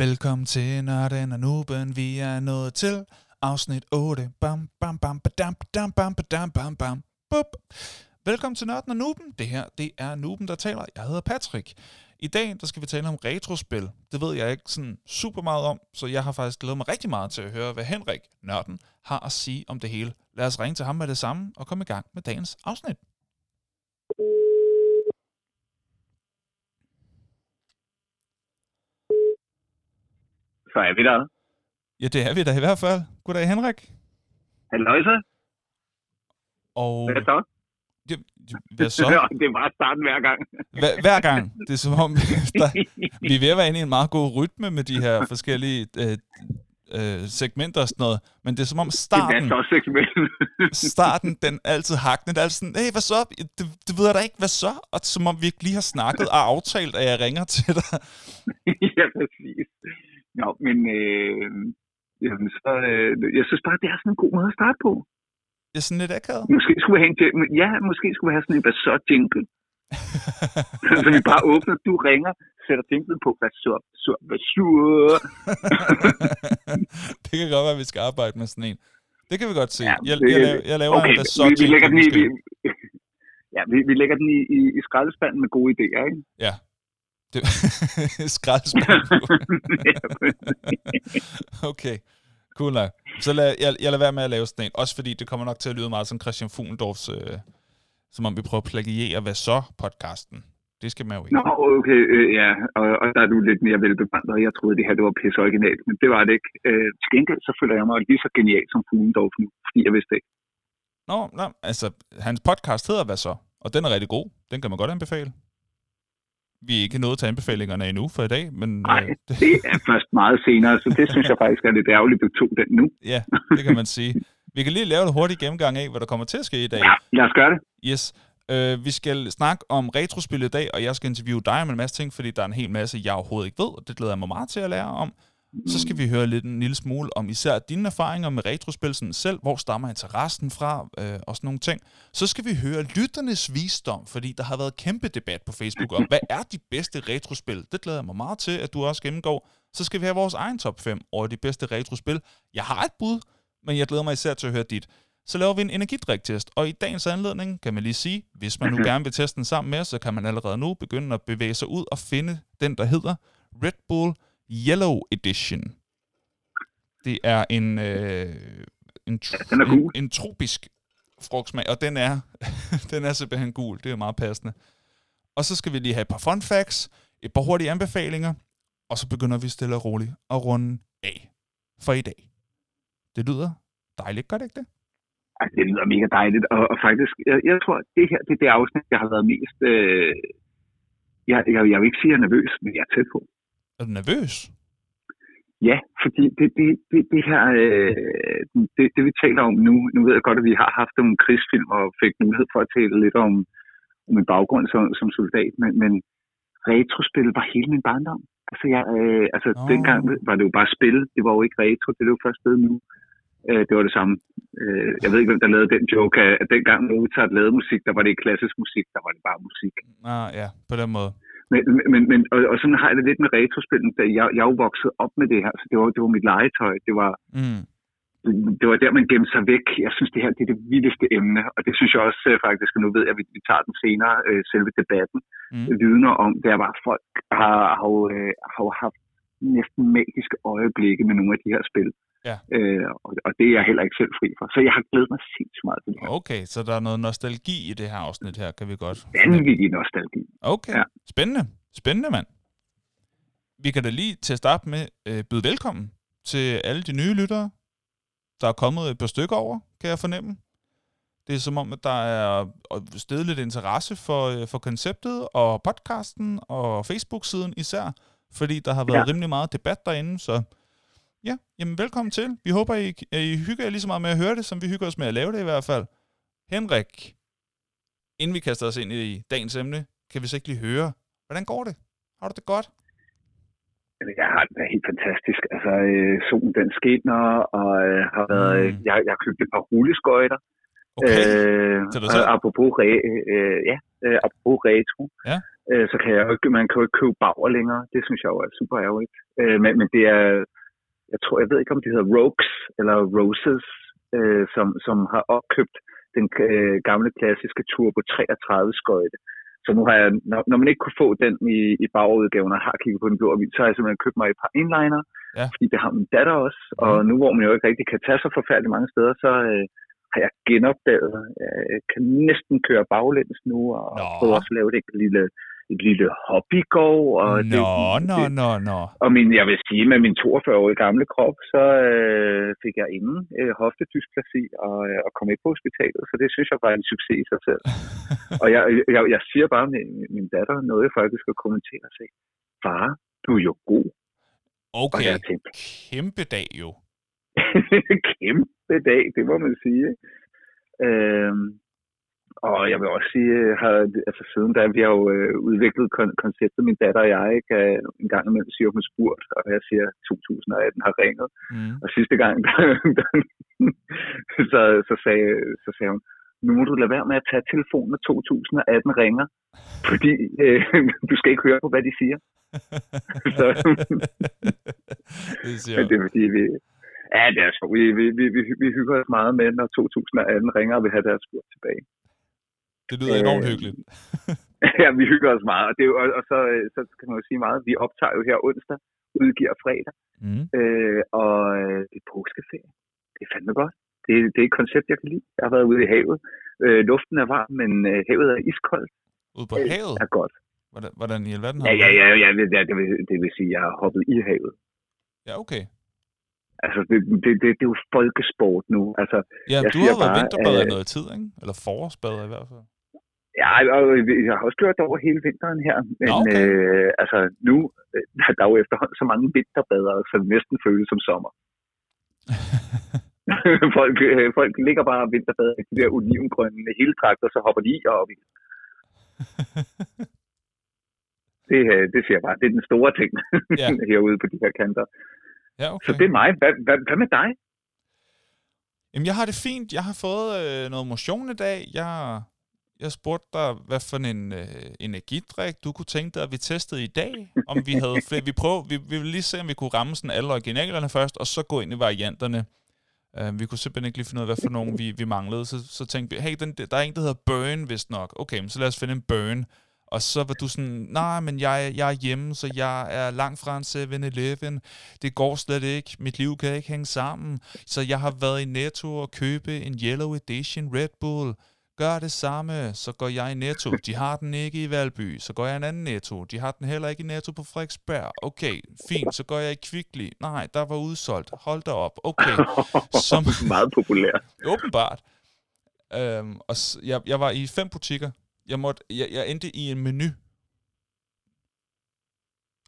Velkommen til Nørden og Nuben. Vi er nået til afsnit 8. Bam, bam, bam, badam, badam, bam, badam, bam, bam, bup. Velkommen til Nørden og Nuben. Det her, det er Nuben, der taler. Jeg hedder Patrick. I dag, der skal vi tale om retrospil. Det ved jeg ikke sådan super meget om, så jeg har faktisk glædet mig rigtig meget til at høre, hvad Henrik, nørden, har at sige om det hele. Lad os ringe til ham med det samme og komme i gang med dagens afsnit. Så er vi der. Ja, det er vi da i hvert fald. Goddag, Henrik. Halløj så. Og Hvad så? ja, hvad så? det er bare starten hver gang. Hver, hver gang. Det er som om, der, vi er ved at være inde i en meget god rytme med de her forskellige øh, øh, segmenter og sådan noget. Men det er som om Det starten, segment. starten den er altid hakkende. Det er altid sådan, hey, hvad så? Det, det ved jeg da ikke, hvad så? Og som om vi ikke lige har snakket og aftalt, at jeg ringer til dig. ja, præcis. Nå, men øh, jamen, så, øh, jeg synes bare, det er sådan en god måde at starte på. Det er sådan lidt akavet. Måske skulle vi have en, ja, måske skulle vi have sådan en så jingle. så vi bare åbner, du ringer, sætter jinglen på, hvad så, så, hvad så. det kan godt være, at vi skal arbejde med sådan en. Det kan vi godt se. Ja, jeg, det- jeg, laver, jeg laver okay, en, der så vi, vi lægger den i, vi, ja, vi, vi lægger den i, i, i skraldespanden med gode idéer, ikke? Ja. Det, skraldespand. okay, cool nok. Så lad, jeg, jeg lader være med at lave sådan en. Også fordi det kommer nok til at lyde meget som Christian Fuglendorfs, øh, som om vi prøver at plagiere Hvad så podcasten. Det skal man jo ikke. Nå, okay, øh, ja, og, og der er du lidt mere velbevandret. Jeg troede, det her det var pisse originalt, men det var det ikke. Øh, til gengæld så føler jeg mig lige så genial som Fuglendorf nu, fordi jeg vidste det ikke. Nå, nå, altså, hans podcast hedder Hvad så? Og den er rigtig god. Den kan man godt anbefale. Vi er ikke nået til anbefalingerne endnu for i dag, men... Nej, øh, det, det er først meget senere, så det synes jeg faktisk er lidt ærgerligt, at du tog den nu. ja, det kan man sige. Vi kan lige lave en hurtig gennemgang af, hvad der kommer til at ske i dag. Ja, lad os gøre det. Yes. Øh, vi skal snakke om retrospil i dag, og jeg skal interviewe dig om en masse ting, fordi der er en hel masse, jeg overhovedet ikke ved, og det glæder jeg mig meget til at lære om. Så skal vi høre lidt en lille smule om især dine erfaringer med retrospil sådan selv, hvor stammer interessen fra, øh, og sådan nogle ting. Så skal vi høre lytternes visdom, fordi der har været kæmpe debat på Facebook om, hvad er de bedste retrospil? Det glæder jeg mig meget til, at du også gennemgår. Så skal vi have vores egen top 5 over de bedste retrospil. Jeg har et bud, men jeg glæder mig især til at høre dit. Så laver vi en energidriktest, og i dagens anledning kan man lige sige, hvis man nu gerne vil teste den sammen med os, så kan man allerede nu begynde at bevæge sig ud og finde den, der hedder Red Bull Yellow Edition. Det er en, øh, en, den er en, en tropisk frugtsmag, og den er, den er simpelthen gul. Det er meget passende. Og så skal vi lige have et par fun facts, et par hurtige anbefalinger, og så begynder vi stille og roligt at runde af for i dag. Det lyder dejligt, gør det ikke det? Ej, det lyder mega dejligt, og, og faktisk, jeg, jeg tror, det her det er det afsnit, jeg har været mest... Øh, jeg, jeg, jeg vil ikke sige, at jeg er nervøs, men jeg er tæt på. Er du nervøs? Ja, fordi det, det, det, det her, øh, det, det vi taler om nu, nu ved jeg godt, at vi har haft nogle krigsfilm og fik mulighed for at tale lidt om, om min baggrund som, som soldat, men, men retrospil var hele min barndom. Altså, jeg, øh, altså oh. dengang var det jo bare spil, det var jo ikke retro, det er jo først blevet nu. Øh, det var det samme. Øh, jeg ved ikke, hvem der lavede den joke, at, dengang Mozart lavede musik, der var det ikke klassisk musik, der var det bare musik. Ah, ja, på den måde. Men, men, men og, og sådan har jeg det lidt med retrospillen, jeg, jeg er jo vokset op med det her, så det var, det var mit legetøj, det var, Mm. det var der, man gemte sig væk. Jeg synes, det her det er det vildeste emne, og det synes jeg også øh, faktisk, og nu ved jeg, at vi, vi tager den senere, øh, selve debatten, Mm. vidner om, det er bare, folk har, har, jo, øh, har haft næsten magiske øjeblikke med nogle af de her spil. Ja. Øh, og, og det er jeg heller ikke selv fri for. Så jeg har glædet mig sindssygt meget til det her. Okay, så der er noget nostalgi i det her afsnit her, kan vi godt. Vanvittig nostalgi. Okay, Ja. spændende. Spændende, mand. Vi kan da lige til at starte med øh, byde velkommen til alle de nye lyttere. Der er kommet et par stykker over, kan jeg fornemme. Det er som om, at der er stedet lidt interesse for, øh, for konceptet og podcasten og Facebook-siden især, fordi der har været ja. Rimelig meget debat derinde, så ja, jamen velkommen til. Vi håber, I, I hygger jer lige så meget med at høre det, som vi hygger os med at lave det i hvert fald. Henrik, inden vi kaster os ind i dagens emne, kan vi så ikke lige høre, hvordan går det? Har du det godt? Jeg har det helt fantastisk. Altså, øh, solen den skinner, og øh, har været, Mm. mm. jeg, jeg har købt et par rulleskøjter. Okay. Øh, apropos re, øh, ja, øh, apropos retro, Ja. øh, så kan jeg jo ikke, man kan jo ikke købe Bauer længere. Det synes jeg jo er super ærgerligt. Øh, men, men det er, jeg tror, jeg ved ikke, om det hedder Rogues eller Roses, øh, som, som har opkøbt den øh, gamle klassiske Turbo 33 skøjte. Så nu har jeg, når, når man ikke kunne få den i, i bagudgaven og har kigget på den blå avis, så har jeg simpelthen købt mig et par inliner, Ja. fordi det har min datter også. Og nu hvor man jo ikke rigtig kan tage så forfærdeligt mange steder, så øh, har jeg genopdaget, jeg kan næsten køre baglæns nu, og Nå. prøver også at lave det et lille, et lille hobbygård. Og det, Nå, nå, det, nå, nå. og min, jeg vil sige, med min 42-årige gamle krop, så øh, fik jeg ingen øh, hoftedysplasi og, øh, og kom ikke på hospitalet, så det synes jeg var en succes i sig selv. og jeg, jeg, jeg siger bare med min datter noget, jeg faktisk skal kommentere og sige, far, du er jo god. Og Okay, jeg tænkte, kæmpe dag jo. kæmpe dag, det må man sige. Øhm, og jeg vil også sige, øh, har, altså siden da, vi har jo øh, udviklet kon- konceptet, min datter og jeg, kan en gang imellem sige, hun spurgt, og jeg siger, 2018 har ringet. Mm. Og sidste gang, der, der, så, så, sagde, så sagde hun, nu må du lade være med at tage telefonen, når 2018 ringer, fordi øh, du skal ikke høre på, hvad de siger. Så, det siger men det er fordi, vi, ja, det er sjovt. Vi, vi, vi, vi, vi hygger os meget med, når 2018 ringer og vil have deres spurgt tilbage. Det lyder enormt Øh, hyggeligt. ja, vi hygger os meget, og, det er jo, og, og så, øh, så kan man jo sige meget, vi optager jo her onsdag, udgiver fredag, Mm. øh, og øh, det er påskeferie. Det er fandme godt. Det, det er et koncept, jeg kan lide. Jeg har været ude i havet. Øh, luften er varm, men øh, havet er iskoldt. Ude på Det havet? er godt. Hvordan, hvordan i alverden har Ja, ja, det? ja, ja, det, det, vil, det vil sige, at jeg har hoppet i havet. Ja, okay. Altså, det, det, det, det er jo folkesport nu. Altså, Ja, Jeg du har været vinterbader i øh, noget tid, ikke? Eller forårsbader i hvert fald. ja, jeg har også gjort det over hele vinteren her. Men okay. øh, altså, nu øh, der er jo efterhånden så mange vinterbadere, så det næsten føles som sommer. folk, øh, folk ligger bare og vinterbader i de der olivengrønne hele trakter, så hopper de i og op i. Det, øh, det siger jeg bare, det er den store ting Ja. herude på de her kanter. Ja, Så okay. det er mig. Hvad, hvad, hvad med dig? Jamen, jeg har det fint. Jeg har fået øh, noget motion i dag. Jeg, jeg spurgte dig, hvad for en øh, energidrik du kunne tænke dig, at vi testede i dag. Om vi havde flere. Vi, prøver, vi, vi vil lige se, om vi kunne ramme sådan alle originalerne først, og så gå ind i varianterne. Uh, vi kunne simpelthen ikke lige finde ud af, hvad for nogen vi, vi manglede. Så, så tænkte vi, hey, den, der er en, der hedder Burn, vist nok. Okay, men så lad os finde en Burn. Og så var du sådan, nej, men jeg, jeg er hjemme, så jeg er langt fra en 7-Eleven. Det går slet ikke. Mit liv kan ikke hænge sammen. Så jeg har været i Netto og købe en Yellow Edition Red Bull. Gør det samme, så går jeg i Netto. De har den ikke i Valby. Så går jeg i en anden Netto. De har den heller ikke i Netto på Frederiksberg. Okay, fint. Så går jeg i Kvickly. Nej, der var udsolgt. Hold da op. Okay, Som- Meget populær. åbenbart. Øhm, og jeg, jeg var i fem butikker. Jeg, måtte, jeg, jeg endte i en menu.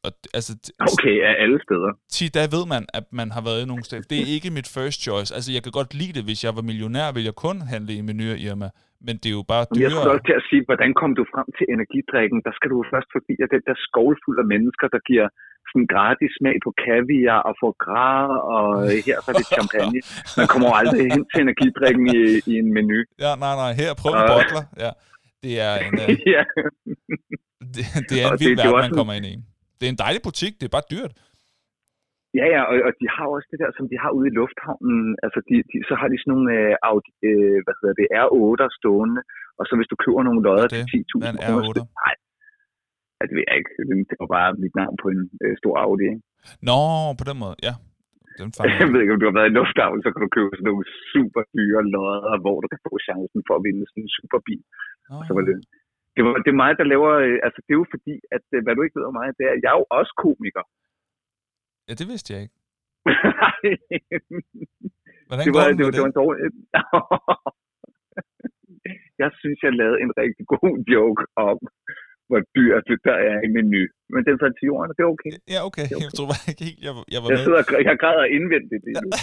Og altså, Okay, af alle steder. Ti, der ved man, at man har været i nogle steder. Det er ikke mit first choice. Altså, jeg kan godt lide det, hvis jeg var millionær, ville jeg kun handle i menuer, Irma. Men det er jo bare Men Jeg skulle dyrere. også til at sige, hvordan kom du frem til energidrikken? Der skal du først forbi at den der skål fuld af mennesker, der giver sådan gratis smag på kaviar og får gras, og her så er det champagne. Man kommer jo aldrig hen til energidrikken i, i en menu. Ja, nej, nej. Her, prøv en bottler. Ja. Det er en, øh, ja. det, det er en vild er verden, man kommer ind i. Det er en dejlig butik, det er bare dyrt. ja, ja, og, og de har også det der, som de har ude i lufthavnen. Altså, de, de, så har de sådan nogle øh, Audi, øh, hvad hedder det, R8'er stående, og så hvis du køber nogle lodder er til det? Hvad er 10.000 en kroner, R8'er? så- nej, det ved jeg ikke. Det var bare mit navn på en øh, stor Audi, ikke? Nå, på den måde, ja. Den fanger Jeg ved ikke, om du har været i lufthavn, så kan du købe sådan nogle super dyre lodder, hvor du kan få chancen for at vinde sådan en superbil. Nå. Så var det, det, var, det er mig, der laver... øh, Altså, det er jo fordi, at øh, hvad du ikke ved om mig, det er, at jeg er jo også komiker. Ja, det vidste jeg ikke. Hvordan det var, det det, var, det var en dårlig... jeg synes, jeg lavede en rigtig god joke om, hvor dyrt det der er i menu. Men den faldt til jorden, og det er okay. Ja, okay. Jeg tror bare ikke helt, jeg, var- jeg var Jeg med. sidder jeg græder indvendigt lige nu.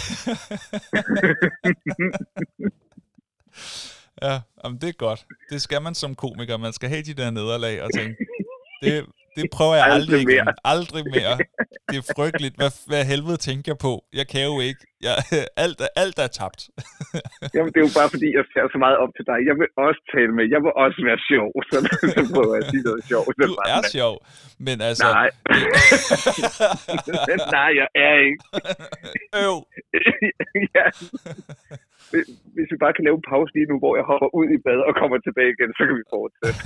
ja, jamen, det er godt. Det skal man som komiker. Man skal have de der nederlag og tænke, det, det prøver jeg aldrig, aldrig mere. Igen. Aldrig mere. Det er frygteligt. Hvad, hvad helvede tænker jeg på? Jeg kan jo ikke. Jeg, alt, alt er tabt. Jamen, det er jo bare fordi, jeg ser så meget op til dig. Jeg vil også tale med. Jeg vil også være sjov. Så, så prøver jeg at sige noget sjovt. Du er sjov, men altså... Nej. Nej, jeg er ikke. Øv. ja. Hvis vi bare kan lave en pause lige nu, hvor jeg hopper ud i bad og kommer tilbage igen, så kan vi fortsætte.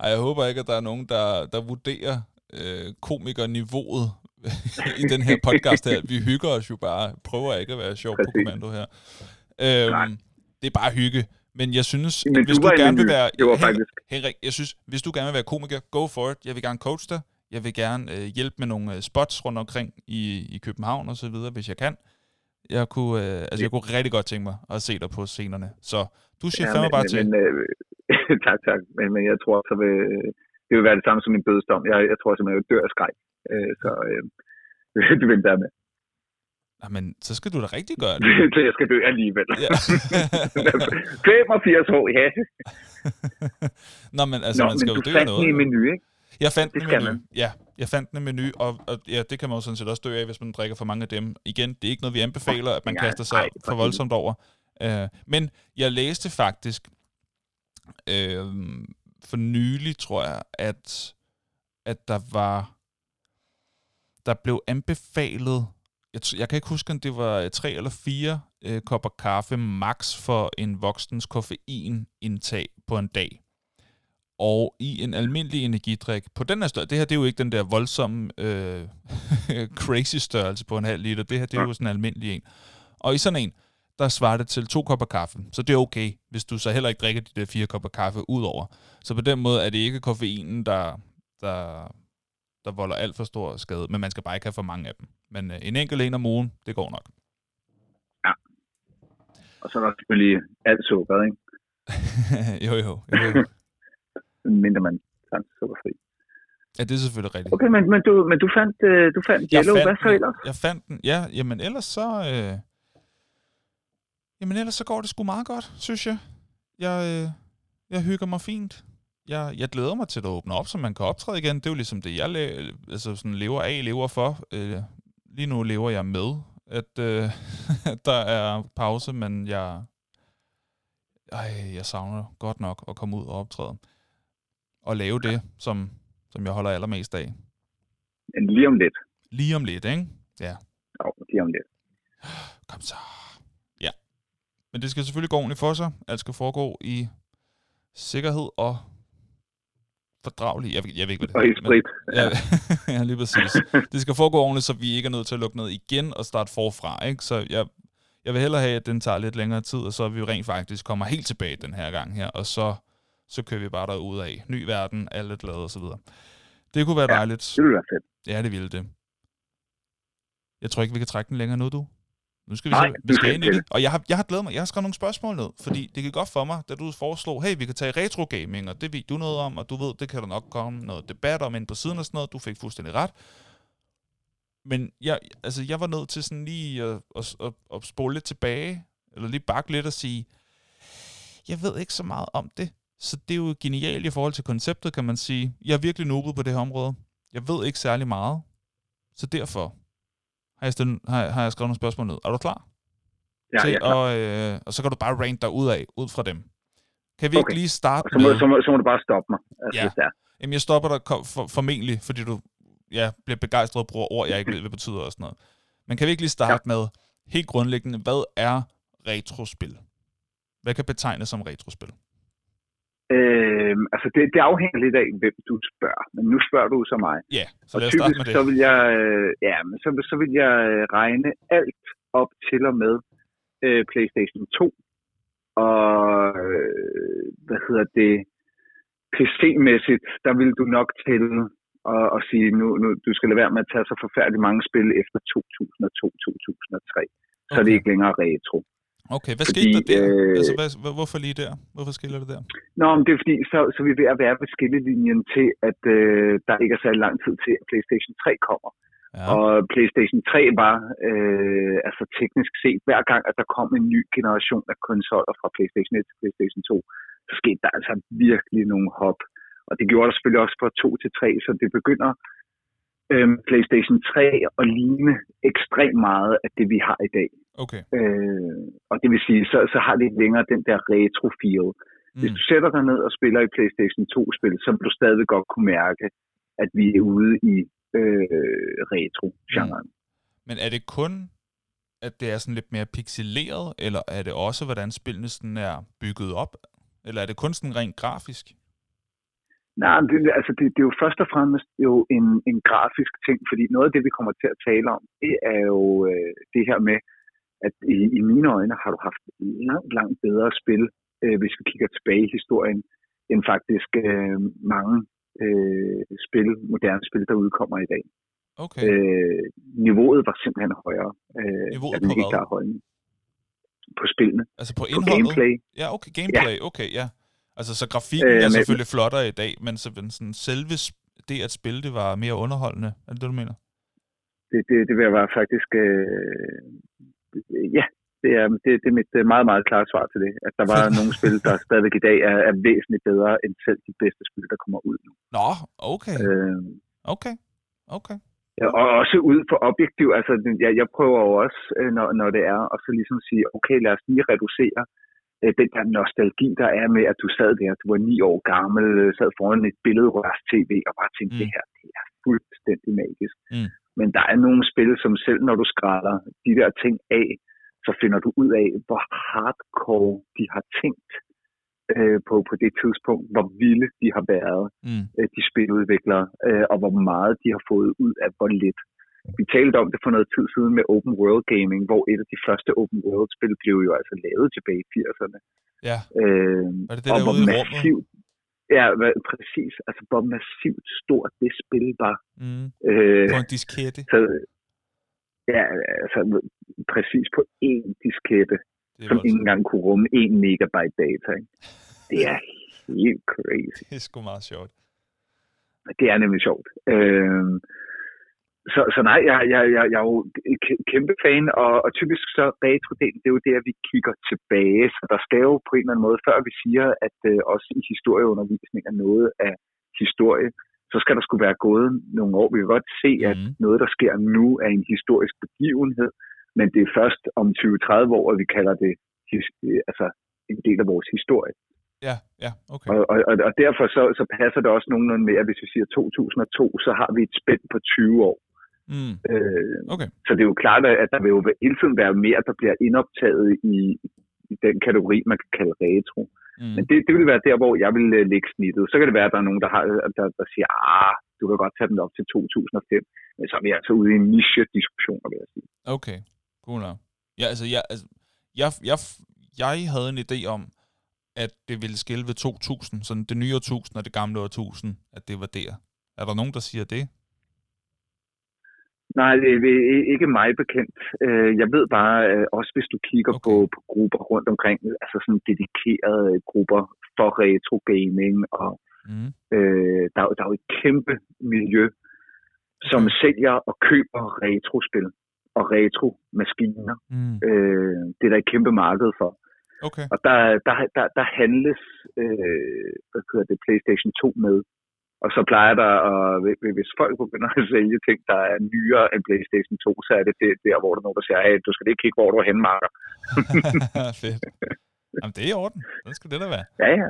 Ej, jeg håber ikke, at der er nogen, der, der vurderer øh, komikerniveauet i den her podcast her. Vi hygger os jo bare. Prøver ikke at være sjov Præcis. på kommando her. Øhm, det er bare hygge. Men jeg synes, Men hvis du, du gerne vil være... Det var faktisk... Henrik, jeg synes, hvis du gerne vil være komiker, go for it. Jeg vil gerne coach dig. Jeg vil gerne øh, hjælpe med nogle øh, spots rundt omkring i, i København og så videre, hvis jeg kan. Jeg kunne, øh, altså, jeg kunne rigtig godt tænke mig at se dig på scenerne. Så du siger ja, fandme bare men, til. Men, øh, tak, tak. Men, men jeg tror, så vil, det vil være det samme som min dødsdom. Jeg, jeg tror simpelthen, jeg dør af skræk. Øh, så øh, du vil være med. Jamen, så skal du da rigtig gøre det. så jeg skal dø alligevel. Ja. 85 år, ja. Nå, men altså, Nå, man skal men jo dø af noget. en menu, ikke? Jeg fandt det en menu. Man. Ja, jeg fandt en menu, og, og ja, det kan man jo sådan set også dø af, hvis man drikker for mange af dem. Igen, det er ikke noget, vi anbefaler, at man ja, kaster sig ej, for voldsomt over. Uh, men jeg læste faktisk uh, for nylig, tror jeg, at, at der var der blev anbefalet, jeg, jeg kan ikke huske, om det var tre eller fire uh, kopper kaffe max for en voksens koffeinindtag på en dag. Og i en almindelig energidrik, på den her størrelse, det her det er jo ikke den der voldsomme øh, crazy størrelse på en halv liter, det her det er jo sådan en almindelig en. Og i sådan en, der svarer det til to kopper kaffe, så det er okay, hvis du så heller ikke drikker de der fire kopper kaffe udover. Så på den måde er det ikke koffeinen, der, der, der volder alt for stor skade, men man skal bare ikke have for mange af dem. Men øh, en enkelt en om ugen, det går nok. Ja. Og så er der selvfølgelig alt sukker, ikke? jo, jo. jo, mindre man er sukkerfri. Ja, det er selvfølgelig rigtigt. Okay, men, men, du, men du fandt, øh, du fandt Jello, hvad så ellers? Jeg fandt den, ja, jamen ellers så... Øh, jamen ellers så går det sgu meget godt, synes jeg. Jeg, øh, jeg hygger mig fint. Jeg, jeg glæder mig til at åbne op, så man kan optræde igen. Det er jo ligesom det, jeg altså sådan lever af, lever for. Øh, lige nu lever jeg med, at øh, der er pause, men jeg, ej, jeg savner godt nok at komme ud og optræde at lave det, som, som jeg holder allermest af. Men lige om lidt. Lige om lidt, ikke? Ja. Jo, lige om lidt. Kom så. Men det skal selvfølgelig gå ordentligt for sig. Alt skal foregå i sikkerhed og fordragelig. Jeg, jeg ved ikke, hvad det er. Og i sprit. Ja, ja, lige præcis. Det skal foregå ordentligt, så vi ikke er nødt til at lukke noget igen og starte forfra. Ikke? Så jeg, jeg vil hellere have, at den tager lidt længere tid, og så vi rent faktisk kommer helt tilbage den her gang her, og så så kører vi bare derud af. Ny verden, alle glade osv. Det kunne være ja, dejligt. det ville være fedt. Ja, det ville det. Jeg tror ikke, vi kan trække den længere nu, du. Nu skal vi, Nej, se, vi skal ind i det. Og jeg har, jeg har glædet mig. Jeg har skrevet nogle spørgsmål ned, fordi det gik godt for mig, da du foreslog, hey, vi kan tage retro gaming, og det ved du noget om, og du ved, det kan der nok komme noget debat om ind på siden og sådan noget. Du fik fuldstændig ret. Men jeg, altså, jeg var nødt til sådan lige at, at, at, at spole lidt tilbage, eller lige bakke lidt og sige, jeg ved ikke så meget om det. Så det er jo genialt i forhold til konceptet, kan man sige. Jeg er virkelig nobel på det her område. Jeg ved ikke særlig meget. Så derfor har jeg, stillet, har, har jeg skrevet nogle spørgsmål ned. Er du klar? Ja, til, ja, klar. Og, øh, og så kan du bare rant dig ud af, ud fra dem. Kan vi okay. ikke lige starte så må, med... Så må, så må du bare stoppe mig, altså, ja. det. Jamen, jeg stopper dig for, formentlig, fordi du ja, bliver begejstret og bruger ord, jeg ikke ved, hvad betyder og sådan noget. Men kan vi ikke lige starte ja. med, helt grundlæggende, hvad er retrospil? Hvad kan betegnes som retrospil? Øh, altså det, det afhænger lidt af, hvem du spørger. Men nu spørger du så mig. Ja, så lad os starte med det. Så vil jeg, øh, ja, men så, så vil jeg øh, regne alt op til og med øh, PlayStation 2. Og øh, hvad hedder det? PC-mæssigt, der vil du nok til og, og sige, nu, nu du skal lade være med at tage så forfærdeligt mange spil efter 2002-2003. Okay. Så er det ikke længere retro. Okay, hvad fordi, skete der der? Øh, altså, hvad, hvorfor lige der? Hvorfor skiller det der? Nå, men det er fordi, så, så vi er ved at være ved skillelinjen til, at øh, der ikke er særlig lang tid til, at PlayStation 3 kommer. Ja. Og PlayStation 3 var, øh, altså teknisk set, hver gang, at der kom en ny generation af konsoller fra PlayStation 1 til PlayStation 2, så skete der altså virkelig nogle hop. Og det gjorde der selvfølgelig også fra 2 til 3, så det begynder øhm, PlayStation 3 at ligne ekstremt meget af det, vi har i dag. Okay. Øh, og det vil sige, så, så har det ikke længere den der retro-feel. Mm. Hvis du sætter dig ned og spiller i PlayStation 2-spil, så vil du stadig godt kunne mærke, at vi er ude i øh, retro-genren. Mm. Men er det kun, at det er sådan lidt mere pixeleret, eller er det også, hvordan spillene sådan er bygget op? Eller er det kun sådan rent grafisk? Nej, det, altså det, det er jo først og fremmest jo en, en grafisk ting, fordi noget af det, vi kommer til at tale om, det er jo øh, det her med, at i, i mine øjne har du haft langt, langt bedre spil, øh, hvis vi kigger tilbage i historien, end faktisk øh, mange øh, spil, moderne spil, der udkommer i dag. Okay. Øh, niveauet var simpelthen højere. Øh, niveauet på? Holdning. På spillene. Altså på indholdet? På gameplay. Ja, okay, gameplay, ja. okay, ja. Altså, så grafikken øh, er selvfølgelig flottere i dag, men så, sådan, selve det at spille det var mere underholdende. Er det det, du mener? Det, det, det vil jeg være faktisk... Øh, ja, det er, det, det er mit meget, meget klare svar til det. At der var nogle spil, der stadigvæk i dag er, er væsentligt bedre end selv de bedste spil, der kommer ud nu. Nå, okay. Øh, okay, okay. Ja, og også ud for objektiv, altså jeg, jeg prøver jo også, øh, når, når det er, og så ligesom sige, okay, lad os lige reducere øh, den der nostalgi, der er med, at du sad der, du var ni år gammel, øh, sad foran et billedrørs tv og bare tænkte, mm. det her, det er fuldstændig magisk. Mm. Men der er nogle spil, som selv når du skræller de der ting af, så finder du ud af, hvor hardcore de har tænkt øh, på, på det tidspunkt, hvor vilde de har været, mm. øh, de spiludviklere, øh, og hvor meget de har fået ud af hvor lidt. Vi talte om det for noget tid siden med Open World Gaming, hvor et af de første Open World spil blev jo altså lavet tilbage i 80'erne. Ja. Øh, var det det og der hvor massivt, Ja, præcis. Altså, hvor massivt stort det spil var. Mm. Øh, på en diskette. Så, ja, altså præcis på én diskette, som ikke engang kunne rumme 1 megabyte data. Ikke? Det er helt crazy. Det er sgu meget sjovt. Det er nemlig sjovt. Øh, så, så nej, jeg, jeg, jeg, jeg er jo kæmpe fan, og, og typisk så retro-delen, det er jo det, at vi kigger tilbage. Så der skal jo på en eller anden måde, før vi siger, at øh, også i historieundervisning er noget af historie, så skal der skulle være gået nogle år. Vi kan godt se, at mm. noget, der sker nu, er en historisk begivenhed, men det er først om 20-30 år, at vi kalder det altså en del af vores historie. Ja, ja, okay. Og, og, og derfor så, så passer det også nogenlunde med, at hvis vi siger 2002, så har vi et spænd på 20 år. Mm. Øh, okay. Så det er jo klart, at der vil jo hele tiden være mere, der bliver indoptaget i, i den kategori, man kan kalde retro. Mm. Men det, det vil være der, hvor jeg vil uh, lægge snittet. Så kan det være, at der er nogen, der, har, der, der siger, ah, du kan godt tage den op til 2005. Men så er vi altså ude i en niche-diskussion, vil jeg sige. Okay, cool nok. Ja, altså, jeg, altså, jeg, jeg, jeg havde en idé om, at det ville skille ved 2000, sådan det nye årtusind og det gamle årtusind, at det var der. Er der nogen, der siger det? Nej, det er ikke mig bekendt. Øh, jeg ved bare, øh, også hvis du kigger okay. på, på grupper rundt omkring, altså sådan dedikerede grupper for retro gaming, og mm. øh, der, der er jo et kæmpe miljø, som sælger og køber retrospil og retro-maskiner. Mm. Øh, det er der et kæmpe marked for. Okay. Og der, der, der, der handles øh, hvad hedder det, PlayStation 2 med. Og så plejer der, at, hvis folk begynder at sælge ting, der er nyere end PlayStation 2, så er det der, hvor der er nogen, der siger, hey, du skal ikke kigge, hvor du er henne, Marker. Fedt. Jamen, det er i orden. Det skal det da være. Ja, ja.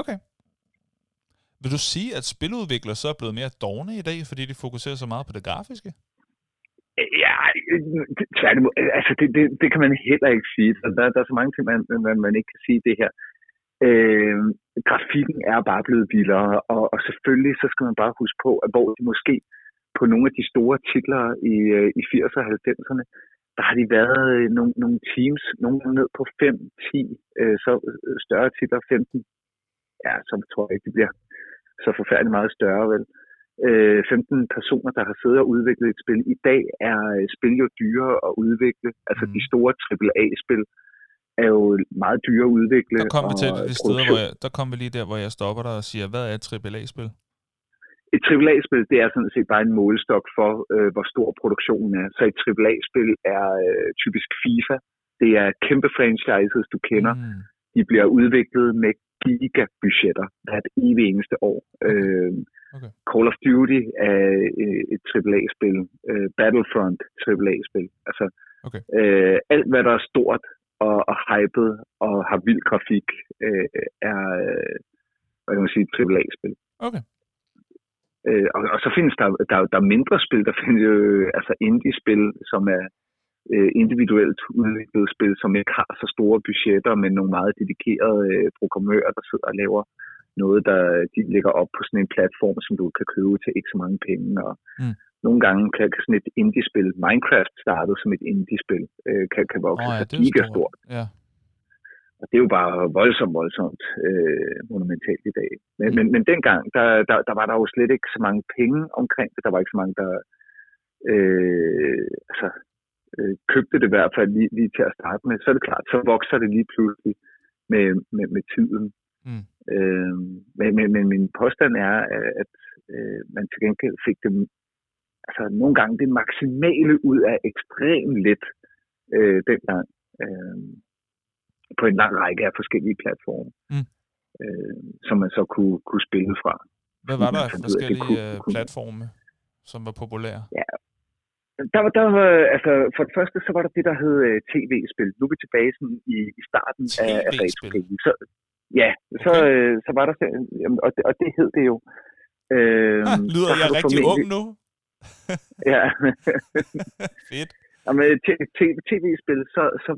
Okay. Vil du sige, at spiludviklere så er blevet mere dogne i dag, fordi de fokuserer så meget på det grafiske? Ja, tværtimod. Altså, det, det, det kan man heller ikke sige. Der, der er så mange ting, man, man, man ikke kan sige det her. Øh, grafikken er bare blevet vildere, og, og selvfølgelig så skal man bare huske på, at hvor de måske på nogle af de store titler i, øh, i 80'erne og 90'erne, der har de været øh, nogle, nogle teams, nogle ned på 5, 10, øh, så større titler, 15. Ja, så tror jeg ikke, det bliver så forfærdeligt meget større, vel. Øh, 15 personer, der har siddet og udviklet et spil. I dag er spil jo dyre at udvikle, altså mm. de store AAA-spil, er jo meget dyre at udvikle. Der kom vi til det sted, hvor jeg, der kom vi lige der, hvor jeg stopper dig og siger, hvad er et AAA-spil? Et AAA-spil, det er sådan set bare en målestok for, øh, hvor stor produktionen er. Så et AAA-spil er øh, typisk FIFA. Det er kæmpe franchises, du kender. Mm. de bliver udviklet med gigabudgetter hvert evig eneste år. Øh, okay. Call of Duty er et AAA-spil. Øh, Battlefront AAA-spil. Altså, okay. øh, alt hvad der er stort og, og hypet og har vild grafik øh, er, øh, hvad kan man sige, AAA-spil. Okay. Øh, og, og så findes der, der, der er mindre spil, der findes jo altså indie-spil, som er øh, individuelt udviklede spil, som ikke har så store budgetter, men nogle meget dedikerede øh, programmører, der sidder og laver noget, der de ligger op på sådan en platform, som du kan købe til ikke så mange penge. Og mm. Nogle gange kan, kan sådan et indie-spil, Minecraft startede som et indie-spil, øh, kan, kan vokse oh, ja, sig gigastort. Ja. Og det er jo bare voldsomt, voldsomt øh, monumentalt i dag. Men, mm. men, men dengang, der, der, der var der jo slet ikke så mange penge omkring det. Der var ikke så mange, der øh, altså, øh, købte det i hvert fald lige, lige til at starte med. Så er det klart, så vokser det lige pludselig med, med, med tiden. Mm. Øh, men, men, men min påstand er, at øh, man til gengæld fik det, altså nogle gange det maksimale ud af ekstremt let øh, dengang. Øh, på en lang række af forskellige platforme, mm. øh, som man så kunne, kunne spille fra. Hvad var der af forskellige kunne, øh, kunne, platforme, som var populære? Ja, der var, der var, altså, for det første, så var der det, der hed uh, tv-spil. Nu er vi tilbage sådan, i, i starten af, af retrospillet. Så, ja, så, okay. øh, så var der, og det, og det hed det jo. Øh, lyder jeg rigtig ung nu? ja. Fedt. med tv-spil, så, så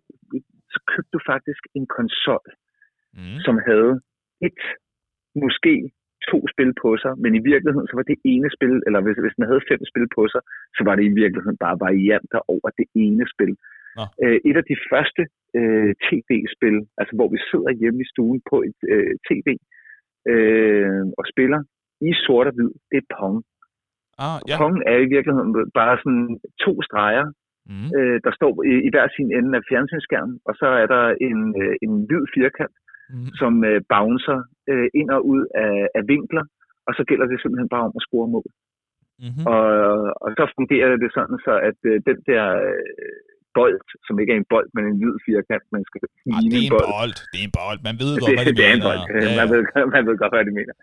så købte du faktisk en konsol, mm. som havde et, måske to spil på sig, men i virkeligheden så var det ene spil, eller hvis, hvis den havde fem spil på sig, så var det i virkeligheden bare varianter over det ene spil. Nå. Øh, et af de første øh, tv-spil, altså hvor vi sidder hjemme i stuen på et øh, tv øh, og spiller i sort og hvid, det er Pong. Ah, ja. Pong er i virkeligheden bare sådan to streger, mm. øh, der står i, i hver sin ende af fjernsynsskærmen, og så er der en, øh, en hvid firkant, mm. som øh, bouncer øh, ind og ud af, af vinkler, og så gælder det simpelthen bare om at score mål. Mm-hmm. Og, og så fungerer det sådan, så at øh, den der øh, bold, som ikke er en bold, men en hvid firkant, man skal ah, det er en bold. bold. Det er en bold. Man ved godt, det, hvad de det mener. Er en bold. Ja, ja. Man, ved, man ved godt, hvad de mener.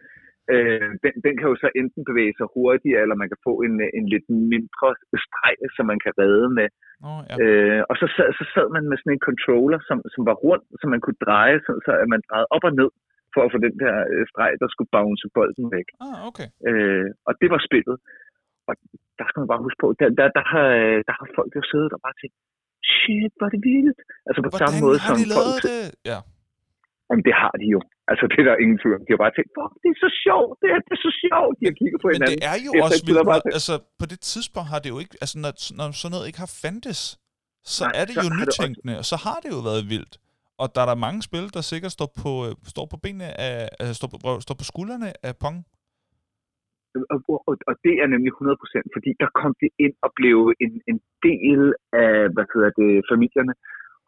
Øh, den, den kan jo så enten bevæge sig hurtigere, eller man kan få en, en lidt mindre streg, som man kan redde med. Oh, ja. øh, og så sad, så sad man med sådan en controller, som, som var rundt, som man kunne dreje, så, så at man drejede op og ned for at få den der øh, streg, der skulle bounce bolden væk. Ah, okay. øh, og det var spillet. Og der skal man bare huske på, der, der, der, har, der har folk jo siddet og bare tænkt, shit, var det vildt. Altså på Hvordan samme måde har som de lavet folk, det? Ja. Jamen, det har de jo. Altså, det er der ingen tvivl De har bare tænkt, fuck, det er så sjovt, det er, det er så sjovt, de har kigget på hinanden. Men det er jo også vildt, bare altså, på det tidspunkt har det jo ikke, altså, når, når sådan noget ikke har fandtes, så Nej, er det jo nytænkende, og så har det jo været vildt. Og der er der mange spil, der sikkert står på, øh, står på benene af, altså, står på, står på skuldrene af Pong. Og, og, og det er nemlig 100%, fordi der kom det ind og blev en, en del af, hvad hedder det, familierne.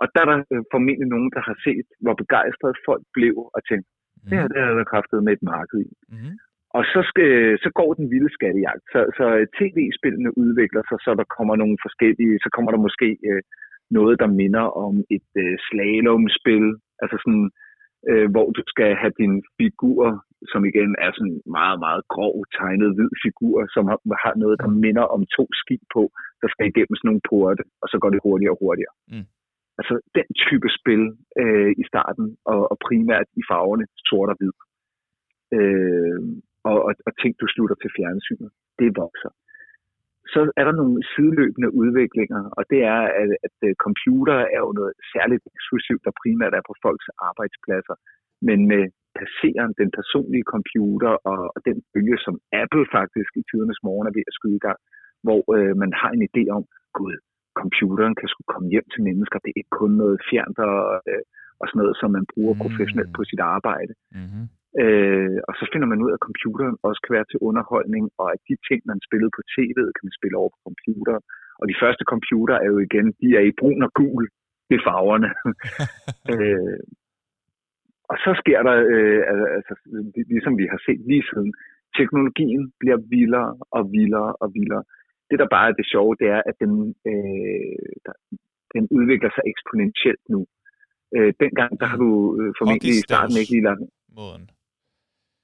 Og der er der øh, formentlig nogen, der har set, hvor begejstrede folk blev og tænkt, mm. det her det er der kraftet med et marked i. Mm. Og så, skal, så går den vilde skattejagt. Så, så tv-spillene udvikler sig, så der kommer nogle forskellige, så kommer der måske øh, noget, der minder om et øh, slalomspil, altså sådan, øh, hvor du skal have din figur, som igen er sådan meget, meget grov tegnet hvid figur, som har, har noget, der minder om to ski på, der skal igennem sådan nogle porte, og så går det hurtigere og hurtigere. Mm. Altså den type spil øh, i starten, og, og primært i farverne sort og hvid. Øh, og, og, og ting, du slutter til fjernsynet, det vokser. Så er der nogle sideløbende udviklinger, og det er, at, at øh, computer er jo noget særligt eksklusivt, der primært er på folks arbejdspladser. Men med passeren, den personlige computer og, og den bølge, som Apple faktisk i tidernes morgen er ved at skyde i gang, hvor øh, man har en idé om, gud, computeren kan skulle komme hjem til mennesker. Det er ikke kun noget fjernt og, øh, og sådan noget, som man bruger mm. professionelt på sit arbejde. Mm-hmm. Øh, og så finder man ud af, at computeren også kan være til underholdning, og at de ting, man spillede på tv'et, kan man spille over på computeren. Og de første computer er jo igen, de er i brun og gul. Det er farverne. øh, og så sker der, øh, altså, ligesom vi har set lige siden, teknologien bliver vildere og vildere og vildere det, der bare er det sjove, det er, at den, øh, der, den udvikler sig eksponentielt nu. Øh, dengang, der har du øh, formentlig i starten ikke lige lagt... Måden.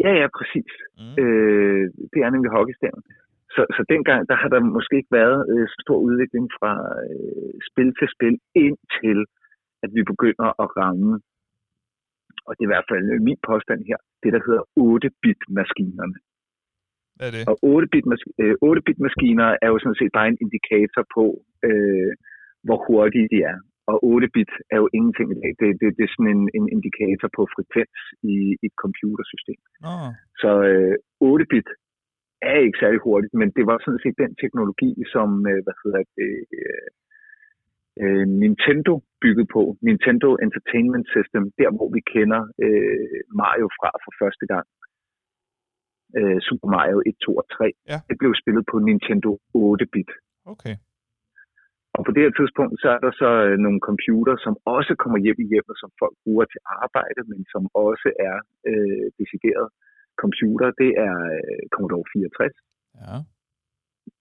Ja, ja, præcis. Mm. Øh, det er nemlig hockeystaven. Så, så dengang, der har der måske ikke været øh, stor udvikling fra øh, spil til spil, indtil at vi begynder at ramme, og det er i hvert fald min påstand her, det der hedder 8-bit-maskinerne. Hvad er det? Og 8-bit-maskiner øh, er jo sådan set bare en indikator på, øh, hvor hurtige de er. Og 8-bit er jo ingenting i dag. Det, det, det er sådan en, en indikator på frekvens i, i et computersystem. Oh. Så øh, 8-bit er ikke særlig hurtigt, men det var sådan set den teknologi, som øh, hvad hedder det, øh, øh, Nintendo byggede på. Nintendo Entertainment System, der hvor vi kender øh, Mario fra for første gang. Øh, Super Mario 1, 2 og 3. Ja. Det blev spillet på Nintendo 8-bit. Okay. Og på det her tidspunkt, så er der så øh, nogle computer, som også kommer hjem i hjemmet, som folk bruger til arbejde, men som også er øh, decideret computer. Det er øh, Commodore 64. Ja.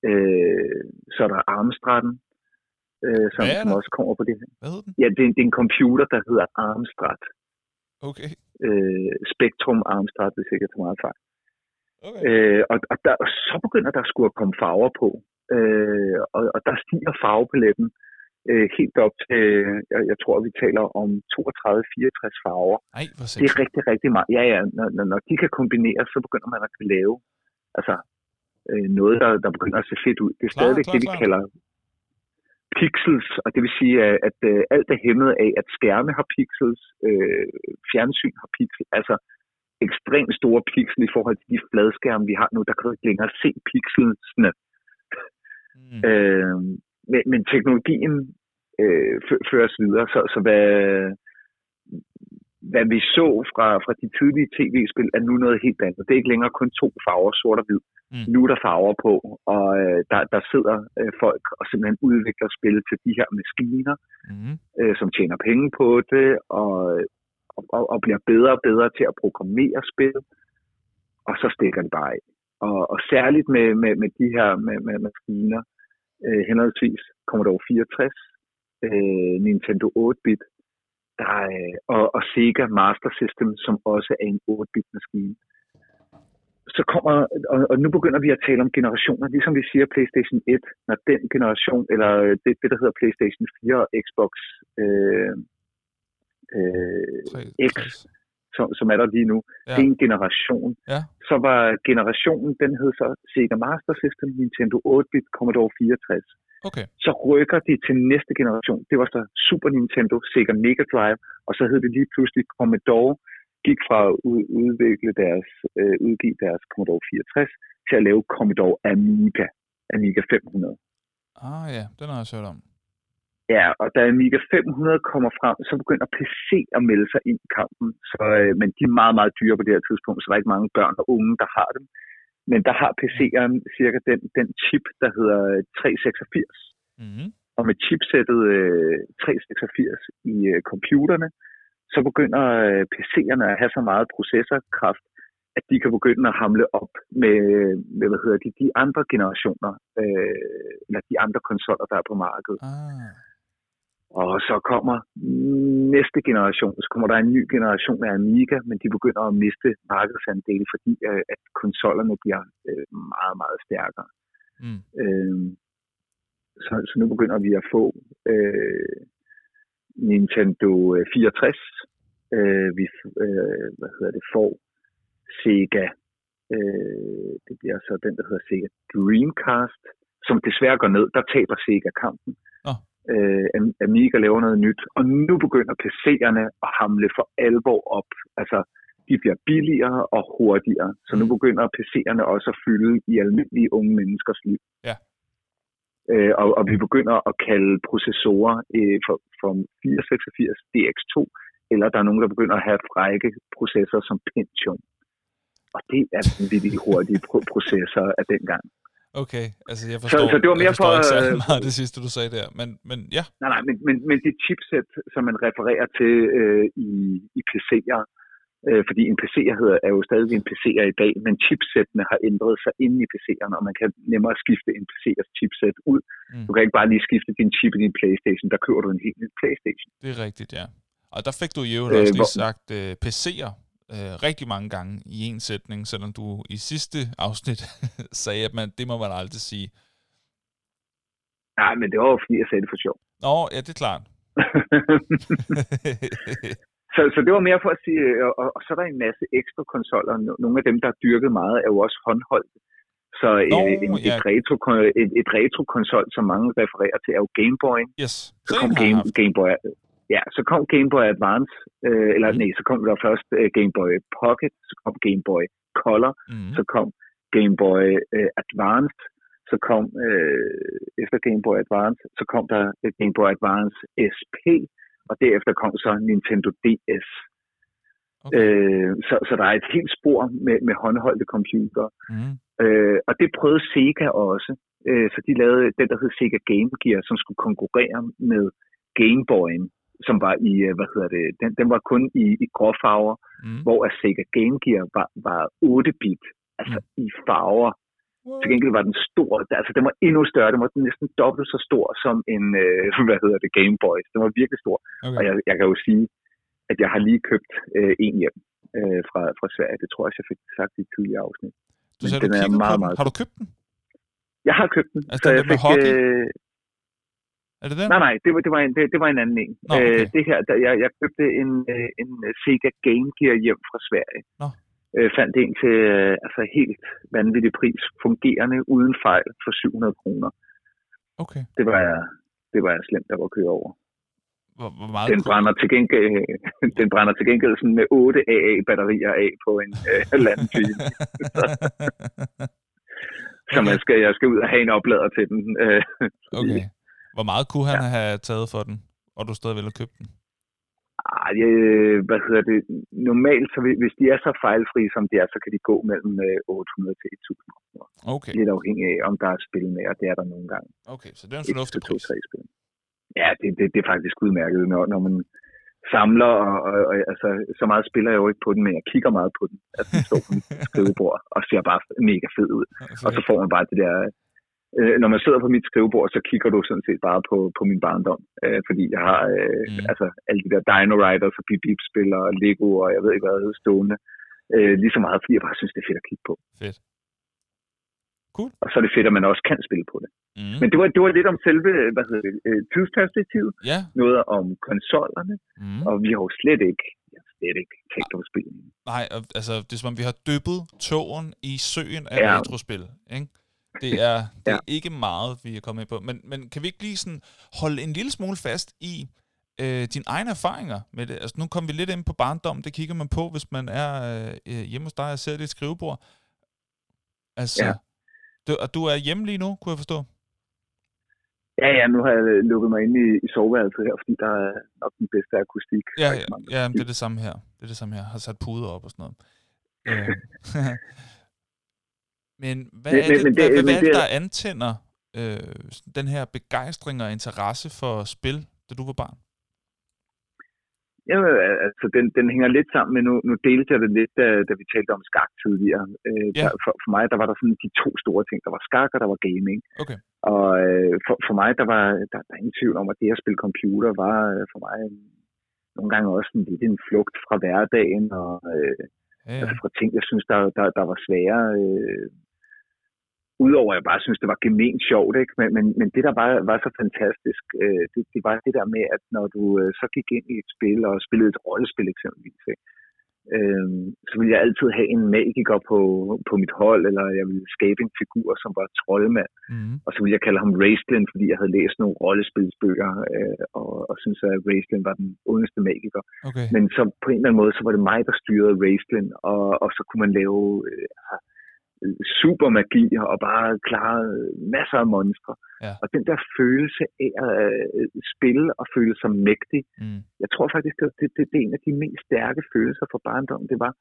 Øh, så er der Armstraden, øh, som, som også kommer på det her. Hvad hed den? Ja, det, er- det er en computer, der hedder Armstrad. Okay. Øh, Spectrum Armstrad, hvis jeg ikke tager meget fejl. Okay. Øh, og, og, der, så begynder der skulle komme farver på. Øh, og, og der stiger farvepaletten øh, helt op til, jeg, jeg tror, vi taler om 32-64 farver. Ej, hvor Det er rigtig, rigtig meget. Ja, ja, når, når, når de kan kombineres, så begynder man at kunne lave altså, øh, noget, der, der begynder at se fedt ud. Det er Klar, stadigvæk klar, det, vi klar. kalder pixels, og det vil sige, at, at øh, alt er hæmmet af, at skærme har pixels, øh, fjernsyn har pixels, altså ekstremt store pixel i forhold til de fladskærme, vi har nu. Der kan du ikke længere se pixelsene. Mm. Øh, men, men teknologien øh, fø- føres videre, så, så hvad, hvad vi så fra, fra de tidlige tv-spil, er nu noget helt andet. Det er ikke længere kun to farver, sort og hvid. Mm. Nu er der farver på, og øh, der, der sidder øh, folk og simpelthen udvikler spil til de her maskiner, Mm. øh, som tjener penge på det, og, og, og bliver bedre og bedre til at programmere spil, og så stikker det bare af. Og, og særligt med, med, med de her med, med maskiner, øh, henholdsvis Commodore 64, øh, Nintendo 8-bit, der er, og, og Sega Master System, som også er en 8-bit maskine. Så kommer, og, og nu begynder vi at tale om generationer, ligesom vi siger PlayStation 1, når den generation, eller øh, det, det der hedder PlayStation 4 og Xbox øh, øh, X, 63. som, som er der lige nu, Ja. det er en generation. Ja. Så var generationen, den hed så Sega Master System, Nintendo 8-bit, Commodore 64 Okay. så rykker de til næste generation. Det var så Super Nintendo, Sega Mega Drive, og så hed det lige pludselig Commodore, gik fra at ud, udvikle deres, øh, udgive deres Commodore 64 til at lave Commodore Amiga, Amiga 500. Ah ja, den har jeg hørt om. Ja, og da Amiga 500 kommer frem, så begynder PC at melde sig ind i kampen. Så, øh, men de er meget, meget dyre på det her tidspunkt, så der er ikke mange børn og unge, der har dem. Men der har PC'eren cirka den, den chip, der hedder 386. Mm. Og med chipsættet øh, 386 i øh, computerne, så begynder øh, PC'erne at have så meget processorkraft, at de kan begynde at hamle op med, med hvad hedder de, de andre generationer, øh, eller de andre konsoller, der er på markedet. Ah. Og så kommer næste generation, så kommer der en ny generation af Amiga, men de begynder at miste markedsandele, fordi øh, at konsollerne bliver øh, meget, meget stærkere. Mm. Øh, så, så nu begynder vi at få øh, Nintendo øh, 64. Øh, vi f- øh, hvad hedder det, får Sega. Øh, det bliver så den, der hedder Sega Dreamcast, som desværre går ned. Der taber Sega kampen. Øh, Am- Amiga laver noget nyt, og nu begynder PC'erne at hamle for alvor op. Altså, de bliver billigere og hurtigere, så nu Mm. begynder PC'erne også at fylde i almindelige unge menneskers liv. Ja. Øh, og, og vi begynder at kalde processorer øh, for, for 486 DX2, eller der er nogen, der begynder at have frække processorer som Pentium. Og det er vanvittigt hurtige pro- processorer af dengang. Okay, altså jeg forstår, så det var jeg mere forstår for, ikke særlig øh, meget det sidste, du sagde der, men, men ja. Nej, nej, men, men, men det chipset, som man refererer til øh, i, i PC'er, øh, fordi en PC hedder, er jo stadig en PC'er i dag, men chipsettene har ændret sig inde i PC'erne, og man kan nemmere skifte en PC'ers chipset ud. Mm. Du kan ikke bare lige skifte din chip i din Playstation, der køber du en helt ny Playstation. Det er rigtigt, ja. Og der fik du jo øh, også lige sagt øh, PC'er øh, rigtig mange gange i en sætning, selvom du i sidste afsnit sagde, at man, det må man aldrig sige. Nej, men det var jo fordi, jeg sagde det for sjov. Nå, ja, det er klart. så, så det var mere for at sige, øh, og, og så er der en masse ekstra konsoller. Nogle af dem, der har dyrket meget, er jo også håndholdt. Så Nå, en, en, ja. et, retro, et, et retro-konsol, som mange refererer til, er jo Game Boy. Yes. Så kom Game, Game Boy, ja, så kom Game Boy Advance, øh, eller mm. nej, så kom der først uh, Game Boy Pocket, så kom Game Boy Color, mm. så kom Game Boy uh, Advance, så kom øh, efter Game Boy Advance, så kom der et Game Boy Advance SP, og derefter kom så Nintendo DS. Okay. Øh, så, så der er et helt spor med, med håndholdte computer. Mm. Øh, og det prøvede Sega også. Øh, så de lavede den, der hed Sega Game Gear, som skulle konkurrere med Game Boy'en, som var i, øh, hvad hedder det, den, den var kun i, i gråfarver, mm. hvor Sega Game Gear var, var 8-bit, altså mm. i farver. Til gengæld var den stor, altså den var endnu større, den var næsten dobbelt så stor som en, øh, hvad hedder det, Game Boy. Den var virkelig stor. Okay. Og jeg, jeg kan jo sige, at jeg har lige købt øh, en hjem øh, fra, fra Sverige. Det tror jeg, jeg fik sagt i tidligere afsnit. Du sagde, den du er meget, meget, Har du købt den? Jeg har købt den. Altså, så jeg fik, øh, er det den? Nej, nej, det var, det var, en, det, det var en anden en. Nå, okay. øh, det her, der, jeg, jeg købte en, øh, en Sega Game Gear hjem fra Sverige. Nå. Øh, fandt en til øh, altså helt vanvittig pris, fungerende uden fejl for 700 kroner. Okay. Det var jeg, det var jeg slemt, der var køre over. Hvor, hvor meget den, brænder til gengæld, den brænder til gengæld sådan med 8 AA-batterier af på en øh, halvanden time. så man skal, jeg skal ud og have en oplader til den. Øh, okay. Hvor meget kunne han ja. have taget for den, og du stadig ville have købt den? Ej, hvad hedder det? Normalt, så hvis de er så fejlfri, som de er, så kan de gå mellem 800 øh, til 1000 kroner. Okay. Lidt afhængig af, om der er spil med, og det er der nogle gange. Okay, så det er en fornuftig pris. spil. Ja, det, det, det er faktisk udmærket, når, når man samler, og, og, og altså, så meget spiller jeg jo ikke på den, men jeg kigger meget på den. Altså, den står på mit skrivebord og ser bare mega fed ud. Og så får man bare det der øh, når man sidder på mit skrivebord, så kigger du sådan set bare på, på min barndom, øh, fordi jeg har øh, mm. altså, alle de der Dino Riders og Bip Bip spiller og Lego og jeg ved ikke hvad, stående. Øh, lige så meget, fordi jeg bare synes, det er fedt at kigge på. Fedt. Cool. Og så er det fedt, at man også kan spille på det. Mm. Men det var, det var lidt om selve, hvad hedder det, øh, tidsperspektivet. Ja. Noget om konsollerne. Mm. Og vi har jo slet ikke, slet ikke spillet. Nej, altså det er som om, vi har dyppet tågen i søen af ja. retrospil. Ikke? Det er, det er ja. ikke meget, vi er kommet ind på. Men, men kan vi ikke lige sådan holde en lille smule fast i øh, dine egne erfaringer med det? Altså nu kommer vi lidt ind på barndom. Det kigger man på, hvis man er øh, hjemme hos dig og ser dit skrivebord. Altså, ja. du, og du er hjemme lige nu, kunne jeg forstå? Ja, ja, nu har jeg lukket mig ind i, i soveværelset her, fordi der er nok den bedste akustik. Ja, ja, ja det er det samme her. Det er det samme her. Jeg har sat puder op og sådan noget. Men hvad men, er det, men det, hvad, hvad er det, der antænder øh, den her begejstring og interesse for spil, da du var barn? Ja, altså den, den hænger lidt sammen med, nu, nu delte jeg det lidt, da, da vi talte om skak tidligere. Øh, der, for, for mig, der var der sådan de to store ting. Der var skak, og der var gaming. Okay. Og øh, for, for mig, der var der, der er ingen tvivl om, at det at spille computer var øh, for mig en, nogle gange også en, lidt en flugt fra hverdagen, og øh, ja. Altså fra ting, jeg synes, der, der, der var svære. Øh, Udover at jeg bare synes, det var gement sjovt, ikke? Men, men, men det, der var, var så fantastisk, øh, det, det var det der med, at når du øh, så gik ind i et spil og spillede et rollespil eksempelvis, ikke? Øh, så ville jeg altid have en magiker på, på mit hold, eller jeg ville skabe en figur, som var troldmand. Mm. Og så ville jeg kalde ham Raistlin, fordi jeg havde læst nogle rollespilsbøger, øh, og, og synes at Raistlin var den ondeste magiker. Okay. Men så på en eller anden måde, så var det mig, der styrede Raistlin, og, og så kunne man lave... Øh, super magi og bare klare masser af monstre. Ja. Og den der følelse af at øh, spille og føle sig mægtig, mm. jeg tror faktisk, det, det, det, det er en af de mest stærke følelser for barndommen. Det var,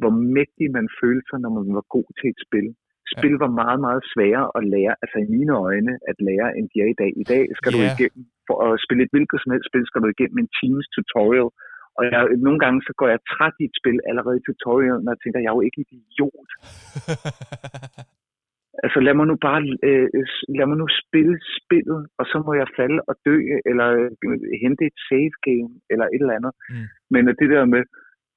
hvor mægtig man følte sig, når man var god til et spil. Spil ja. var meget, meget sværere at lære, altså i mine øjne, at lære, end de er i dag. I dag skal yeah. du igennem, for at spille et hvilket som helst spil, skal du igennem en times tutorial, og jeg, nogle gange så går jeg træt i et spil allerede i tutorial, når jeg tænker, jeg er jo ikke idiot. Altså lad mig nu bare øh, lad mig nu spille spillet, og så må jeg falde og dø, eller øh, hente et save game, eller et eller andet. Mm. Men det der med,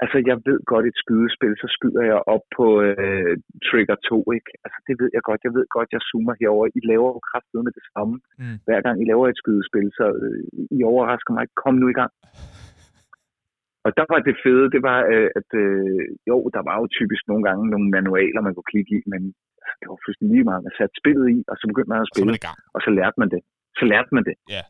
altså jeg ved godt et skydespil, så skyder jeg op på øh, trigger 2, ikke? Altså det ved jeg godt, jeg ved godt, jeg zoomer herover. I laver jo kraftet med det samme, mm. hver gang I laver et skydespil, så øh, I overrasker mig. Kom nu i gang. Og der var det fede, det var, øh, at øh, jo, der var jo typisk nogle gange nogle manualer, man kunne klikke i, men det var fuldstændig lige meget. Man satte spillet i, og så begyndte man at spille, og så, og så lærte man det. Så lærte man det. Ja.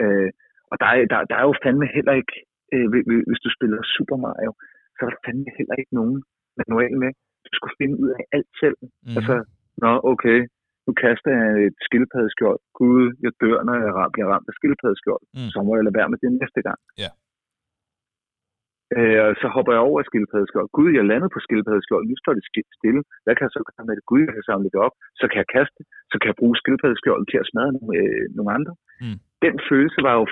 Øh, og der er, der, der er jo fandme heller ikke, øh, hvis du spiller Super Mario, så er der fandme heller ikke nogen manual med. Du skulle finde ud af alt selv. Mm. Altså, nå, okay, nu kaster jeg et skildpaddeskjold. Gud, jeg dør, når jeg bliver ramt af skildpaddeskjold. Mm. Så må jeg lade være med det næste gang. Ja. Øh, så hopper jeg over skildpaddeskjold. Gud, jeg landede på skildpaddeskjold. Nu står det stille. Hvad kan jeg så gøre med det? Gud, jeg kan samle det op. Så kan jeg kaste Så kan jeg bruge skildpaddeskjold til at smadre nogle, øh, nogle andre. Mm. Den følelse var jo,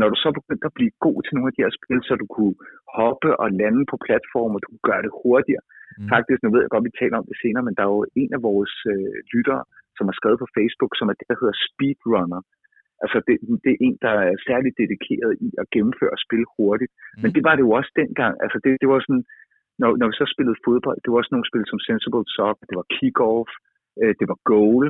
når du så begyndte at blive god til nogle af de her spil, så du kunne hoppe og lande på platformer, du kunne gøre det hurtigere. Mm. Faktisk, nu ved jeg godt, vi taler om det senere, men der er jo en af vores øh, lyttere, som har skrevet på Facebook, som er det, der hedder Speedrunner. Altså det, det er en, der er særligt dedikeret i at gennemføre spil hurtigt. Mm. Men det var det jo også dengang. Altså det, det var sådan, når, når vi så spillede fodbold, det var også nogle spil som Sensible Soccer, det var Kick-Off, øh, det var Goal,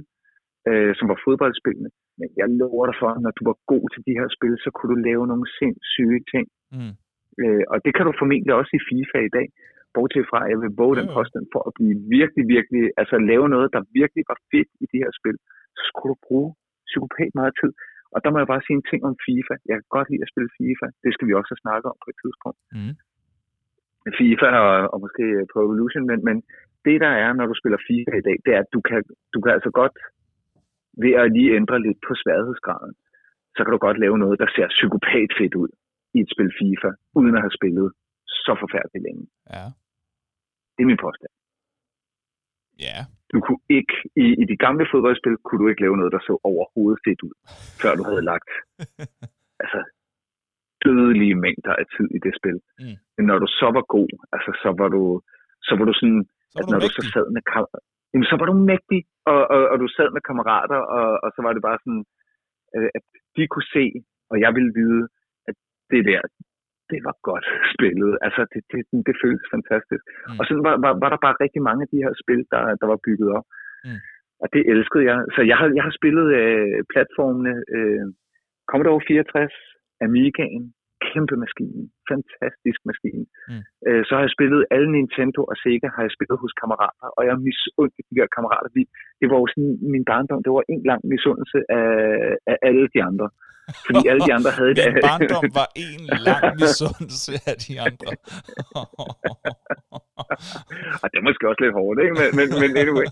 øh, som var fodboldspillene. Men jeg lover dig for, når du var god til de her spil, så kunne du lave nogle sindssyge ting. Mm. Øh, og det kan du formentlig også i FIFA i dag. Bortset fra, at jeg vil våge den påstand for at blive virkelig, virkelig, altså lave noget, der virkelig var fedt i de her spil, så skulle du bruge psykopat meget tid. Og der må jeg bare sige en ting om FIFA. Jeg kan godt lide at spille FIFA. Det skal vi også have snakket om på et tidspunkt. Mm. FIFA og, og måske på Evolution, men, men det der er, når du spiller FIFA i dag, det er, at du kan, du kan altså godt ved at lige ændre lidt på sværhedsgraden, så kan du godt lave noget, der ser psykopat fedt ud i et spil FIFA, uden at have spillet så forfærdeligt længe. Ja. Det er min påstand. Ja. Du kunne ikke, i, i de gamle fodboldspil, kunne du ikke lave noget, der så overhovedet fedt ud, før du havde lagt altså, dødelige mængder af tid i det spil. Mm. Men når du så var god, altså, så var du, så var du sådan, så var at når du, du så sad med jamen, så var du mægtig, og, og, og du sad med kammerater, og, og så var det bare sådan, øh, at de kunne se, og jeg ville vide, at det der, det var godt spillet. Altså, det, det, det føltes fantastisk. Mm. Og så var, var, var der bare rigtig mange af de her spil, der, der var bygget op. Mm. Og det elskede jeg. Så jeg har, jeg har spillet øh, platformene øh, Commodore 64, Amigaen, kæmpe maskine. Fantastisk maskine. Mm. Øh, så har jeg spillet alle Nintendo og Sega, har jeg spillet hos kammerater, og jeg misundte de der kammerater. Det var jo sådan min barndom, det var en lang misundelse af, af alle de andre. Fordi alle de andre havde det. Min barndom var en lang misundelse af de andre. og det er måske også lidt hårdt, ikke? Men, men, men anyway.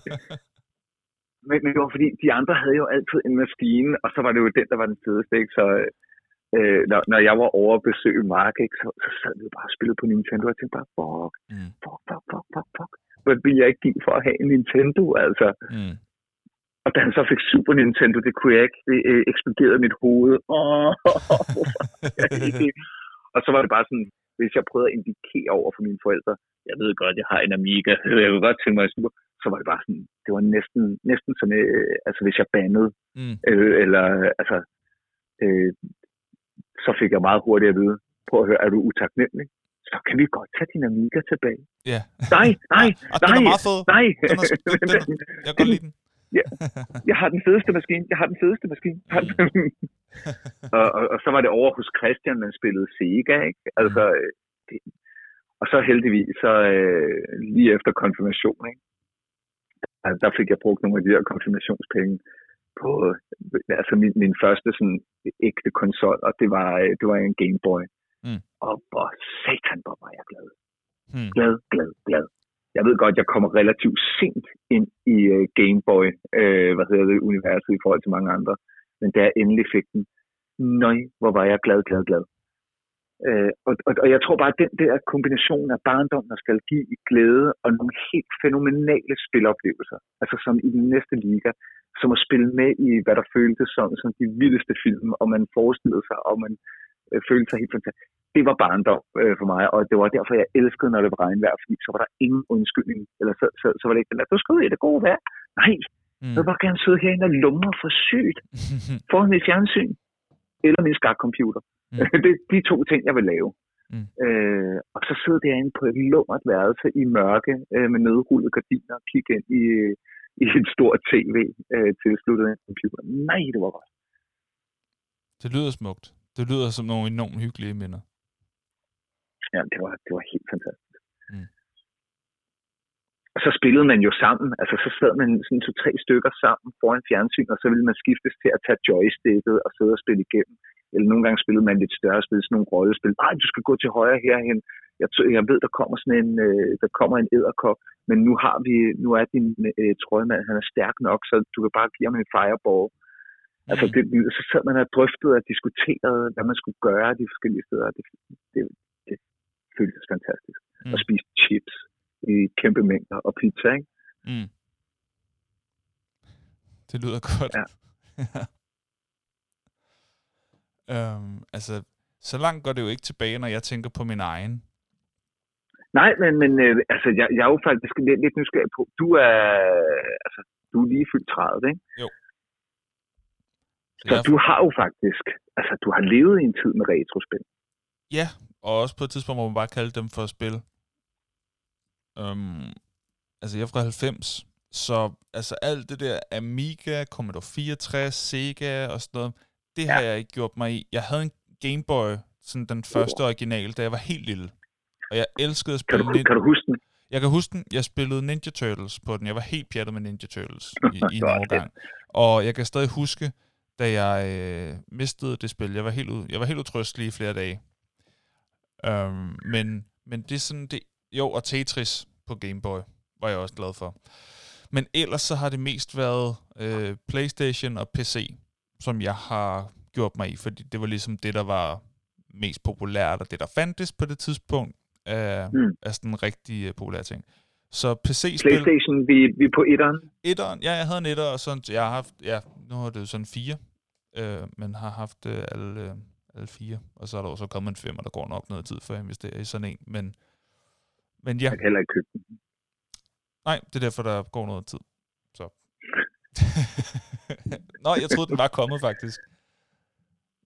Men, men det var fordi, de andre havde jo altid en maskine, og så var det jo den, der var den fedeste, ikke? Så, øh, når, når jeg var over at besøge Mark, ikke, så, så sad vi bare og spillede på Nintendo, og jeg tænkte bare, fuck, mm. fuck, fuck, fuck, fuck, fuck. Hvad ville jeg ikke give for at have en Nintendo, altså? Mm. Og da han så fik Super Nintendo, det kunne jeg ikke, det øh, eksploderede mit hoved. Oh, og så var det bare sådan, hvis jeg prøvede at indikere over for mine forældre, jeg ved godt, jeg har en Amiga, jeg vil godt tænke mig Super, så var det bare sådan, det var næsten, næsten som, øh, altså hvis jeg bandede, mm. øh, eller altså, øh, så fik jeg meget hurtigt at vide, på at høre, er du utaknemmelig? Så kan vi godt tage din Amiga tilbage. Ja. Nej, nej, ja, nej, den er meget fed. nej. Den er, den, jeg kan godt lide den. Ja, jeg har den fedeste maskine. Jeg har den fedeste maskine. og, og, og, så var det over hos Christian, man spillede Sega, ikke? Altså, øh, det, og så heldigvis, så øh, lige efter konfirmation, ikke? Altså, der fik jeg brugt nogle af de her konfirmationspenge på altså min, min første sådan ægte konsol, og det var, øh, det var en Game Boy. Mm. Og hvor satan, hvor var jeg glad. Mm. Glad, glad, glad. Jeg ved godt, jeg kommer relativt sent ind i uh, Game Boy, uh, hvad hedder det, universet i forhold til mange andre. Men da jeg endelig fik den, nøj, hvor var jeg glad, glad, glad. Uh, og, og, og jeg tror bare, at den der kombination af barndom, der skal give i glæde, og nogle helt fænomenale spiloplevelser, altså som i den næste liga, som at spille med i, hvad der føltes som, som de vildeste film, og man forestillede sig, og man øh, følte sig helt fantastisk. Det var barndom øh, for mig, og det var derfor, jeg elskede, når det var regnvejr, fordi så var der ingen undskyldning, eller så, så, så var det ikke den der, du skal ud i det gode vejr. Nej, Mm. Jeg vil bare gerne sidde herinde og lumre for sygt foran mit fjernsyn eller min skakcomputer. Mm. det er de to ting, jeg vil lave. Mm. Øh, og så sidde derinde på et lummert værelse i mørke øh, med nedrullede gardiner og kigge ind i, i et stort tv øh, tilsluttet af en computer. Nej, det var godt. Det lyder smukt. Det lyder som nogle enormt hyggelige minder. Ja, det var, det var helt fantastisk. Mm. Og så spillede man jo sammen. Altså, så sad man sådan to-tre stykker sammen foran fjernsyn, og så ville man skiftes til at tage joysticket og sidde og spille igennem. Eller nogle gange spillede man lidt større spil, sådan nogle rollespil. Nej, du skal gå til højre herhen. Jeg, jeg ved, der kommer sådan en, øh, der kommer en æderkop, men nu har vi, nu er din øh, trøjemand, han er stærk nok, så du kan bare give ham en fireball. Mm. Altså, det, så sad man og drøftede og diskuterede, hvad man skulle gøre de forskellige steder. Det, det føltes fantastisk. Mm. At spise chips i kæmpe mængder og pizza, ikke? Mm. Det lyder godt. Ja. øhm, altså, så langt går det jo ikke tilbage, når jeg tænker på min egen. Nej, men, men øh, altså, jeg, jeg er jo faktisk lidt, lidt nysgerrig på, du er, altså, du er lige fyldt 30, ikke? Jo. Så, så jeg... du har jo faktisk, altså, du har levet i en tid med retrospil. Ja, og også på et tidspunkt, hvor man bare kalde dem for spil. Um, altså, jeg er fra 90, så altså alt det der Amiga, Commodore 64, Sega og sådan noget, det ja. har jeg ikke gjort mig i. Jeg havde en Game Boy, sådan den første original, da jeg var helt lille. Og jeg elskede at spille... Kan du, kan du huske den? Jeg kan huske den. Jeg spillede Ninja Turtles på den. Jeg var helt pjattet med Ninja Turtles i, i en overgang. Og jeg kan stadig huske, da jeg øh, mistede det spil. Jeg var helt, ud, jeg var helt utrystelig i flere dage. Um, men, men det er sådan... Det, jo, og Tetris på Game Boy var jeg også glad for. Men ellers så har det mest været øh, PlayStation og PC, som jeg har gjort mig i, fordi det var ligesom det, der var mest populært, og det, der fandtes på det tidspunkt, er, mm. er sådan en rigtig uh, populær ting. Så PC-spil... PlayStation, vi, vi er på etteren? Etteren, ja, jeg havde en etter, og sådan, jeg har haft, ja, nu har det sådan fire, øh, men har haft øh, alle, øh, alle fire, og så er der også kommet en fem, og der går nok noget tid, for at investere i sådan en, men, men ja. Jeg kan heller ikke købe den. Nej, det er derfor, der går noget tid. Så. Nå, jeg troede, den var kommet, faktisk.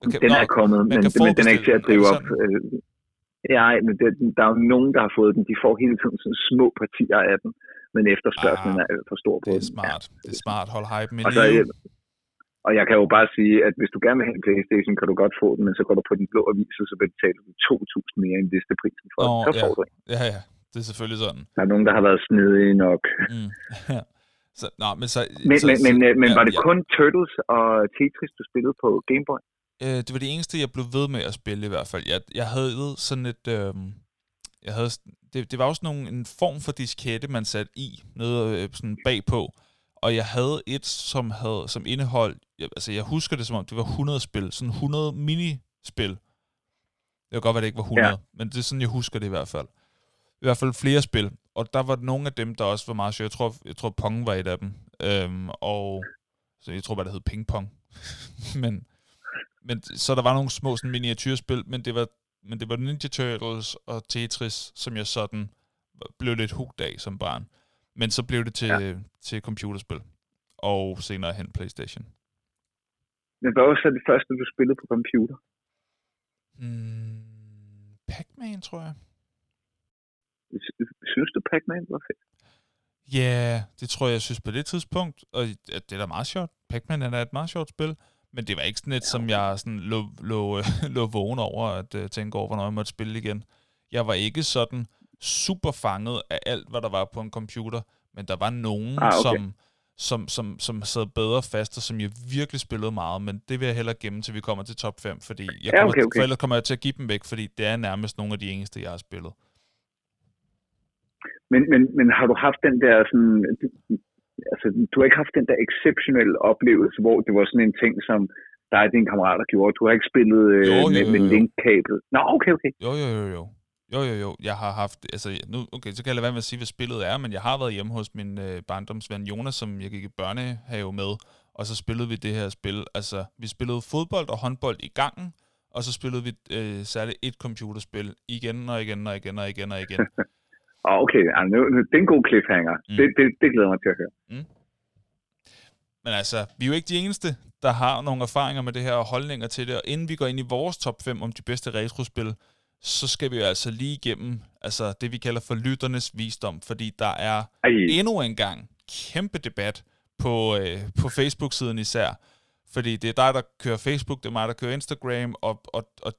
Okay, den nå, er kommet, men, men den er ikke til at drive op. Øh, ja, men det, der er jo nogen, der har fået den. De får hele tiden sådan små partier af den, men efterspørgselen ah, er for stor på. Det er smart. Ja. Det er smart. Hold hype med og, så, og jeg kan jo bare sige, at hvis du gerne vil have en Playstation, kan du godt få den, men så går du på den blå avis, og så betaler du 2.000 mere end listeprisen for Nå, Så ja. får du den. Ja, ja. Det er selvfølgelig sådan. Der er nogen, der har været snedige nok. Mm. så, nå, men så, men, så, men, men, ja, men var det ja. kun Turtles og Tetris, du spillede på Game Boy? Øh, det var det eneste, jeg blev ved med at spille i hvert fald. Jeg, jeg havde sådan et... Øh, jeg havde, det, det var også nogle, en form for diskette, man satte i, noget øh, sådan bagpå. Og jeg havde et, som havde som indehold, jeg, altså jeg husker det som om, det var 100 spil, sådan 100 minispil. Det kan godt være, det ikke var 100, ja. men det er sådan, jeg husker det i hvert fald i hvert fald flere spil, og der var nogle af dem, der også var meget sjovt. Jeg tror, jeg tror Pong var et af dem, øhm, og så jeg tror bare, det hed Ping Pong. men, men, så der var nogle små sådan, miniatyrspil, men det var men det var Ninja Turtles og Tetris, som jeg sådan blev lidt hugt af som barn. Men så blev det til, ja. til computerspil, og senere hen Playstation. Men hvad var så det første, du spillede på computer? Mm, Pac-Man, tror jeg. Synes du, Pac-Man var fedt? Ja, yeah, det tror jeg, jeg synes på det tidspunkt, og det er da meget sjovt. Pac-Man er et meget sjovt spil, men det var ikke sådan et, som jeg sådan lå, lå, lå vågen over at uh, tænke over, hvornår jeg måtte spille igen. Jeg var ikke sådan super fanget af alt, hvad der var på en computer, men der var nogen, ah, okay. som, som, som, som sad bedre fast, og som jeg virkelig spillede meget, men det vil jeg hellere gemme, til vi kommer til top 5, fordi jeg kommer, ja, okay, okay. for ellers kommer jeg til at give dem væk, fordi det er nærmest nogle af de eneste, jeg har spillet. Men, men, men har du haft den der sådan, altså du har ikke haft den der exceptionelle oplevelse, hvor det var sådan en ting, som dig og dine kammerater gjorde. Du har ikke spillet øh, jo, jo, med, med linkkabel. Nå, okay, okay. Jo, jo, jo, jo. Jo, jo, jo. Jeg har haft, altså nu, okay, så kan jeg lade være med at sige, hvad spillet er, men jeg har været hjemme hos min øh, barndomsven Jonas, som jeg gik i børnehave med, og så spillede vi det her spil. Altså, vi spillede fodbold og håndbold i gangen, og så spillede vi øh, særligt et computerspil igen og igen og igen og igen og igen. Oh, okay, altså, nu, nu, det er en god cliffhanger. Mm. Det, det, det glæder mig til at høre. Mm. Men altså, vi er jo ikke de eneste, der har nogle erfaringer med det her og holdninger til det. Og inden vi går ind i vores top 5 om de bedste retrospil, så skal vi jo altså lige igennem altså det, vi kalder for lytternes visdom. Fordi der er Ej. endnu en gang kæmpe debat på, øh, på Facebook-siden især fordi det er dig, der kører Facebook, det er mig, der kører Instagram, og, og, og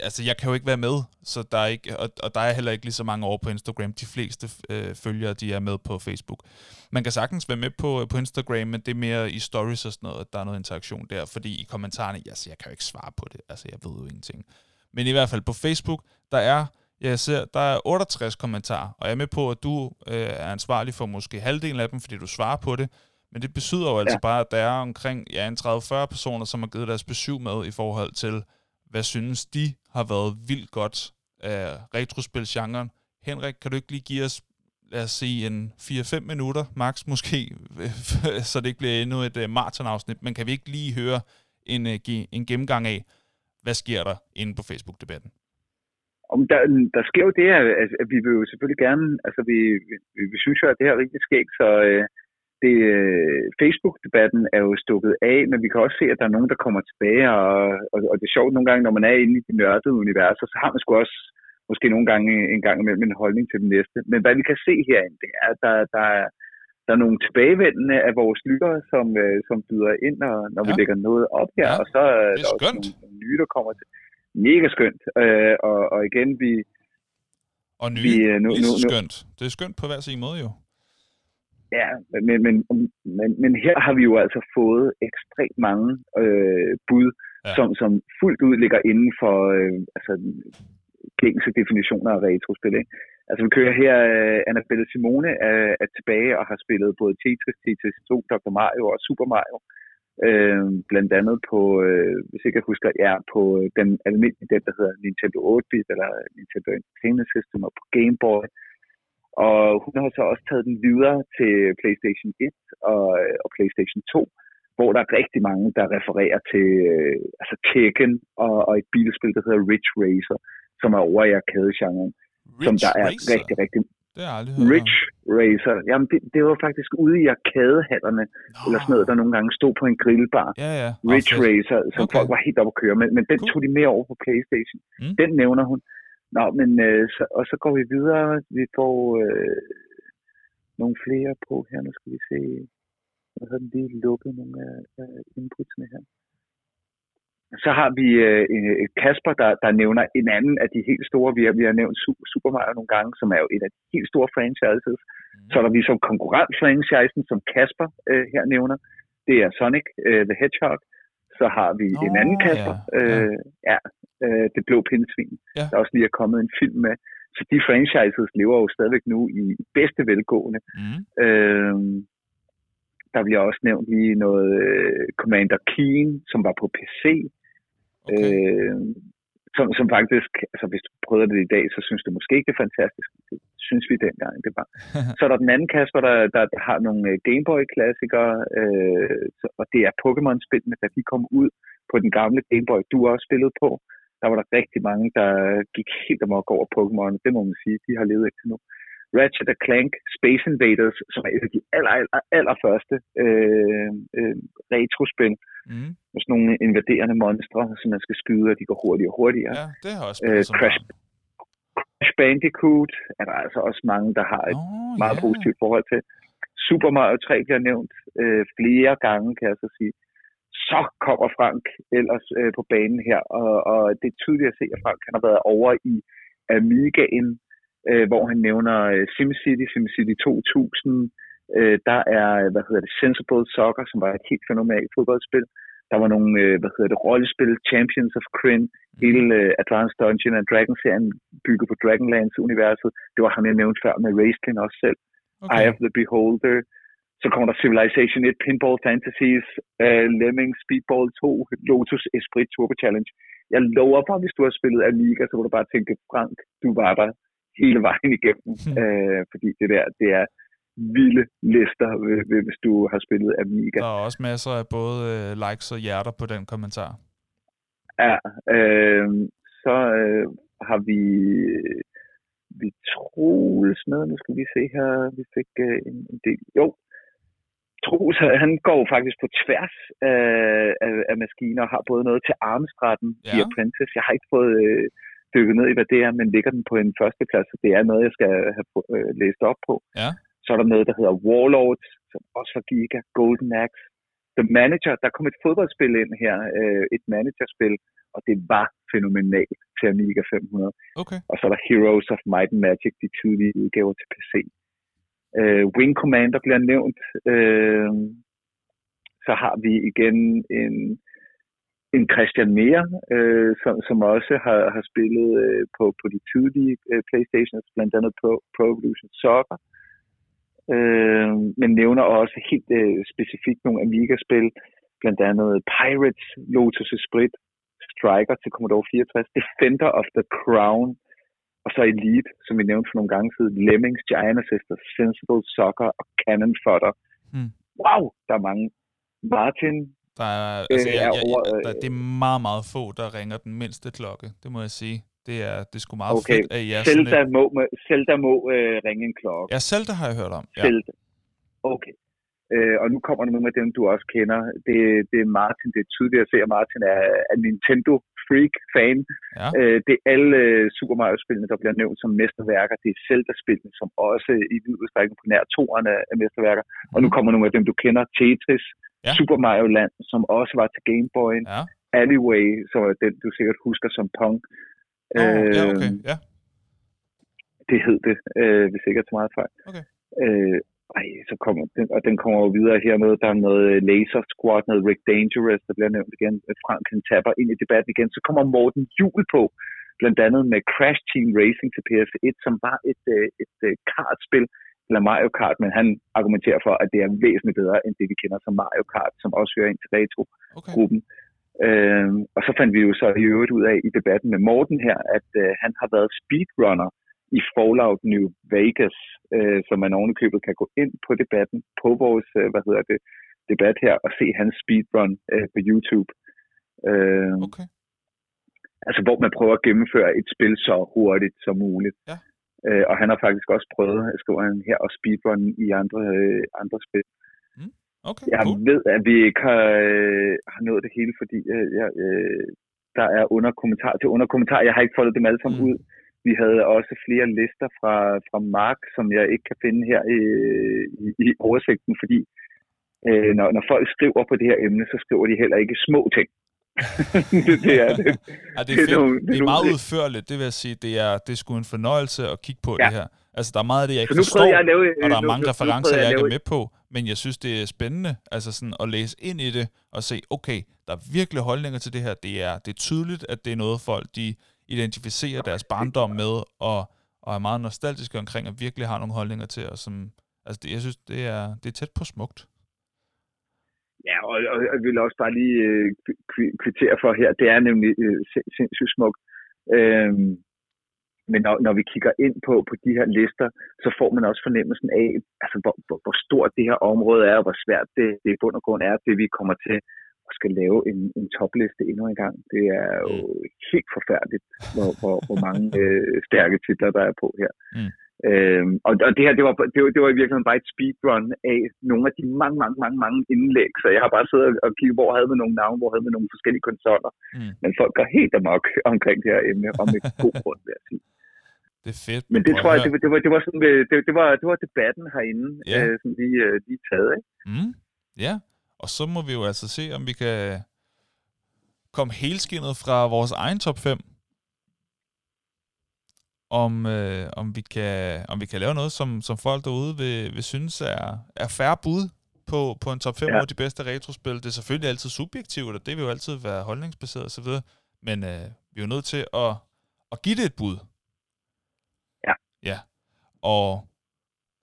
altså, jeg kan jo ikke være med, så der er ikke, og, og der er heller ikke lige så mange år på Instagram. De fleste øh, følgere, de er med på Facebook. Man kan sagtens være med på, på Instagram, men det er mere i stories og sådan noget, at der er noget interaktion der, fordi i kommentarerne, altså, jeg kan jo ikke svare på det, altså, jeg ved jo ingenting. Men i hvert fald på Facebook, der er jeg ser, der er 68 kommentarer, og jeg er med på, at du øh, er ansvarlig for måske halvdelen af dem, fordi du svarer på det. Men det betyder jo altså ja. bare, at der er omkring ja, en 30-40 personer, som har givet deres besøg med i forhold til, hvad synes de har været vildt godt af retrospilsgenren. Henrik, kan du ikke lige give os, lad os sige, en 4-5 minutter, max måske, så det ikke bliver endnu et uh, maratonafsnit, men kan vi ikke lige høre en, uh, en gennemgang af, hvad sker der inde på Facebook-debatten? Om der, der sker jo det, at, at vi vil jo selvfølgelig gerne, altså vi, vi, vi synes jo, at det her er rigtig skægt, så, øh, det, øh, Facebook-debatten er jo stukket af, men vi kan også se, at der er nogen, der kommer tilbage, og, og, og det er sjovt nogle gange, når man er inde i de nørdede universer, så har man sgu også måske nogle gange en gang imellem en holdning til den næste. Men hvad vi kan se herinde, det er, at der, der, der er nogle tilbagevendende af vores lyttere, som, øh, som byder ind, når, når ja. vi lægger noget op her, ja, og så er der også nogle, nye, der kommer til. Mega skønt. Øh, og, og igen, vi... Og nye, vi, øh, nu, lige så skønt. Det er skønt på hver sin måde jo. Ja, men, men, men, men her har vi jo altså fået ekstremt mange øh, bud, ja. som, som fuldt ud ligger inden for øh, altså, gængse definitioner af retrospil. Ikke? Altså vi kører her, øh, uh, Annabelle Simone er, er tilbage og har spillet både Tetris, Tetris 2, Dr. Mario og Super Mario. Øh, blandt andet på, øh, hvis ikke jeg husker, ja, på øh, den almindelige, den der hedder Nintendo 8-bit, eller Nintendo Entertainment System, og på Game Boy. Og hun har så også taget den videre til PlayStation 1 og, øh, og PlayStation 2, hvor der er rigtig mange, der refererer til øh, altså Tekken og, og et bilspil, der hedder Rich Racer, som er over i arcade-genren. Som der er Racer. rigtig, rigtig... Det er aldrig Rich Racer. Jamen, det, det var faktisk ude i arkadehallerne, oh. eller sådan noget, der nogle gange stod på en grillbar. Ja, ja. Rich oh, Racer, som okay. folk var helt oppe at køre. Men, men den cool. tog de med over på Playstation. Mm. Den nævner hun. Nå, men øh, så, og så går vi videre. Vi får øh, nogle flere på her. Nu skal vi se. Jeg har lige lukket nogle af, af inputsene her. Så har vi øh, Kasper, der, der nævner en anden af de helt store. Vi har, vi har nævnt Super Mario nogle gange, som er jo et af de helt store franchises. Mm. Så er der vi som konkurrent-franchisen, som Kasper øh, her nævner. Det er Sonic øh, the Hedgehog. Så har vi oh, en anden Kasper. Ja. Øh, ja øh, Det Blå Pindsvin, ja. der også lige er kommet en film med. Så de franchises lever jo stadigvæk nu i bedste velgående. Mm. Øh, der bliver også nævnt lige noget uh, Commander Keen, som var på PC. Okay. Øh, som, som faktisk, altså hvis du prøver det i dag, så synes du måske ikke det er fantastisk. Det synes vi dengang, det var. så er der den anden Kasper, der, der, har nogle øh, Gameboy-klassikere, øh, og det er Pokémon-spillene, der de kom ud på den gamle Gameboy, du også spillet på der var der rigtig mange, der gik helt amok over Pokémon. Det må man sige, de har levet indtil nu. Ratchet Clank Space Invaders, som er et af de aller, aller, allerførste øh, øh, retrospil. Mm. Med sådan nogle invaderende monstre, som man skal skyde, og de går hurtigere og hurtigere. Ja, det har også øh, Crash, Crash Bandicoot er der altså også mange, der har et oh, meget yeah. positivt forhold til. Super Mario 3 bliver nævnt øh, flere gange, kan jeg så sige så kommer Frank ellers øh, på banen her, og, og det er tydeligt at se, at Frank han har været over i Amigaen, øh, hvor han nævner øh, SimCity, SimCity 2000, øh, der er, hvad hedder det, Sensible Soccer, som var et helt fænomenalt fodboldspil. Der var nogle, øh, hvad hedder det, rollespil, Champions of Kryn, hele øh, Advanced Dungeon and Dragons-serien bygget på Dragonlance-universet. Det var ham, jeg nævnte før med Racekin også selv. Okay. Eye of the Beholder, så kommer der Civilization 1, Pinball Fantasies, uh, Lemming, Speedball 2, Lotus Esprit Turbo Challenge. Jeg lover bare, hvis du har spillet Amiga, så må du bare tænke, Frank, du var der hele vejen igennem. Mm. Uh, fordi det der, det er vilde lister, hvis du har spillet Amiga. Der er også masser af både uh, likes og hjerter på den kommentar. Ja, uh, så uh, har vi vi Troels med, nu skal vi se her, vi fik uh, en, en del, jo, Troels, han går faktisk på tværs af, af, af maskiner og har både noget til armstretten ja. i Apprentice. Jeg har ikke fået øh, dykket ned i, hvad det er, men ligger den på en førsteplads, så det er noget, jeg skal have øh, læst op på. Ja. Så er der noget, der hedder Warlords, som også var Giga, Golden Axe, The Manager. Der kom et fodboldspil ind her, øh, et managerspil, og det var fænomenalt til Amiga 500. Okay. Og så er der Heroes of Might and Magic, de tidlige udgaver til PC. Øh, Wing Commander bliver nævnt. Øh, så har vi igen en, en Christian Mere, øh, som, som også har, har spillet øh, på, på de tidlige øh, Playstations, blandt andet på Pro Evolution Soccer. Øh, men nævner også helt øh, specifikt nogle Amiga-spil, blandt andet Pirates, Lotus Split, Striker til Commodore 64, Defender of the Crown, og så Elite, som vi nævnte for nogle gange siden, Lemmings, Giant Sisters, Sensible Soccer og Cannon Fodder. Mm. Wow, der er mange. Martin, der er, altså, jeg, jeg, jeg, der, det er meget, meget få, der ringer den mindste klokke, det må jeg sige. Det er, det er sgu meget okay. fedt, at jeg Zelda et... må, Zelda må øh, ringe en klokke. Ja, Zelda har jeg hørt om. Ja. Zelda. Okay. Øh, og nu kommer der nogle af dem, du også kender. Det, det er Martin, det er tydeligt at se, at Martin er, er Nintendo freak-fan. Ja. Øh, det er alle øh, Super Mario-spillene, der bliver nævnt som mesterværker. Det er Zelda-spillene, som også i vid udstrækning på nær toerne er mesterværker. Mm. Og nu mhm. kommer nogle af dem, du kender. Tetris, ja. Super Mario Land, som også var til Game Boy. Ja. Alleyway, som er den, du sikkert husker som Pong. Oh, øh, ja, okay. Ja. Det hed det, øh, hvis ikke er så meget fejl. Okay. Øh, ej, så kommer den, og den kommer jo videre her med, der er noget Laser Squad, noget Rick Dangerous, der bliver nævnt igen. Frank han tapper ind i debatten igen. Så kommer Morten Jul på, blandt andet med Crash Team Racing til PS1, som var et, et, et, et kartspil, eller Mario Kart, men han argumenterer for, at det er væsentligt bedre, end det vi kender som Mario Kart, som også hører ind til retro-gruppen. Okay. Øhm, og så fandt vi jo så i øvrigt ud af i debatten med Morten her, at øh, han har været speedrunner i Fallout New Vegas, øh, så man ovenikøbet kan gå ind på debatten, på vores, øh, hvad hedder det, debat her, og se hans speedrun øh, på YouTube. Øh, okay. Altså, hvor man prøver at gennemføre et spil så hurtigt som muligt. Ja. Øh, og han har faktisk også prøvet, skriver han her, at speedrun i andre, øh, andre spil. Mm. Okay, jeg cool. ved, at vi ikke har, øh, har nået det hele, fordi øh, jeg, øh, der er under kommentar til under kommentar. Jeg har ikke fået dem alle sammen mm. ud. Vi havde også flere lister fra, fra Mark, som jeg ikke kan finde her i, i, i oversigten, fordi øh, når, når folk skriver på det her emne, så skriver de heller ikke små ting. det, det, er, det, ja, det, er, det, er, nogle, det er meget udførligt, det vil jeg sige. Det er, det er sgu en fornøjelse at kigge på ja. det her. Altså, der er meget af det, jeg ikke forstår, jeg lave, og der er nu, mange nu, referencer, jeg, jeg ikke er med på, men jeg synes, det er spændende altså sådan, at læse ind i det og se, okay, der er virkelig holdninger til det her. Det er, det er tydeligt, at det er noget, folk de identificerer deres barndom med, og, og er meget nostalgiske omkring, og virkelig har nogle holdninger til, og som, altså det, jeg synes, det er, det er tæt på smukt. Ja, og, og jeg vil også bare lige øh, kvittere for her, det er nemlig øh, sindssygt smukt. Øhm, men når, når vi kigger ind på, på de her lister, så får man også fornemmelsen af, altså, hvor, hvor, hvor stort det her område er, og hvor svært det, det i bund og grund er, det vi kommer til at skal lave en, en topliste endnu en gang. Det er jo mm. helt forfærdeligt, hvor, hvor, hvor mange øh, stærke titler, der er på her. Mm. Øhm, og, og det her, det var, det, var, det var i virkeligheden bare et speedrun af nogle af de mange, mange, mange, mange indlæg. Så jeg har bare siddet og kigget, hvor havde vi nogle navne, hvor havde vi nogle forskellige konsoller. Mm. Men folk går helt amok omkring det her emne, og med god grund, vil jeg sige. Det er fedt. Men det tror jeg, det, det, var, det, var sådan, det, det, var, det var debatten herinde, ja. øh, som vi øh, lige taget. Ikke? Mm. Ja, og så må vi jo altså se, om vi kan komme helskindet fra vores egen top 5 om, øh, om, vi kan, om vi kan lave noget, som, som folk derude vil, vil synes er, er færre bud på, på en top 5 ja. over de bedste retrospil. Det er selvfølgelig altid subjektivt, og det vil jo altid være holdningsbaseret osv., men øh, vi er jo nødt til at, at give det et bud. Ja. Ja, og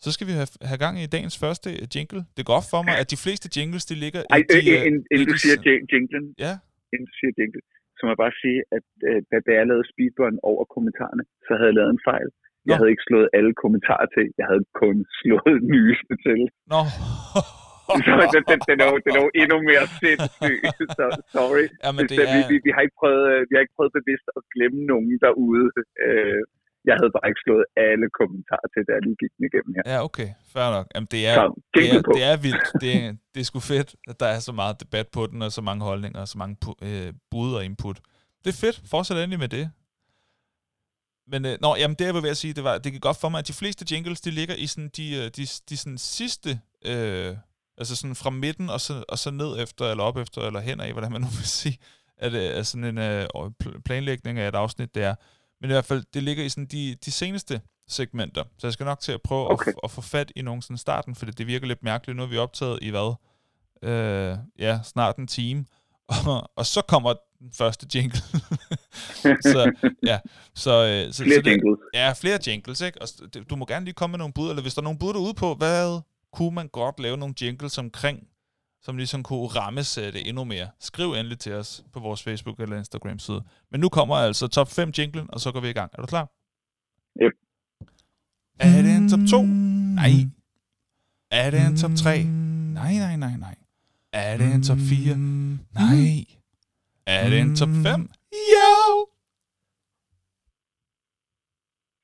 så skal vi have, have gang i dagens første jingle. Det går op for mig, at de fleste jingles, de ligger Ej, i de... Ej, inden du siger jinglen, ja? inden du siger jinglen, så må jeg bare sige, at øh, da jeg lavede speedrun over kommentarerne, så havde jeg lavet en fejl. Jeg havde ikke slået alle kommentarer til. Jeg havde kun slået nyeste til. Nå. så den, den, den, er jo, den er jo endnu mere sindssyg. Så sorry. Ja, men det er... er... vi, vi, vi, har ikke prøvet, vi har ikke prøvet bevidst at glemme nogen derude. Øh, Jeg havde bare ikke slået alle kommentarer til, da jeg lige gik den igennem her. Ja, okay. Fair nok. Jamen, det er, Så, det er, det er vildt. Det er, det er sgu fedt, at der er så meget debat på den, og så mange holdninger, og så mange øh, bud og input. Det er fedt. Fortsæt endelig med det. Men øh, nå, jamen det jeg var ved at sige, det var, det gik godt for mig, at de fleste jingles, de ligger i sådan de, øh, de, de sådan sidste, øh, altså sådan fra midten og så, og så ned efter, eller op efter, eller hen af, hvordan man nu vil sige, at det er sådan en øh, pl- planlægning af et afsnit, det er. Men i hvert fald, det ligger i sådan de, de seneste segmenter. Så jeg skal nok til at prøve Okay. at, at få fat i nogen sådan starten, fordi det virker lidt mærkeligt. Nu er vi optaget i hvad? Øh, ja, snart en time. Og, og så kommer den første jingle. så ja, så, øh, så, Flere så det, jingles. Ja, flere jingles, ikke? Og det- du må gerne lige komme med nogle bud, eller hvis der er nogle bud derude på, hvad kunne man godt lave nogle jingles omkring, som ligesom kunne rammesætte endnu mere. Skriv endelig til os på vores Facebook eller Instagram side. Men nu kommer altså top 5 jinglen, og så går vi i gang. Er du klar? Yep. Er det en top 2? Nej. Er det en top 3? Nej, nej, nej, nej. Er det en top 4? Nej. Er det en top 5? Jo!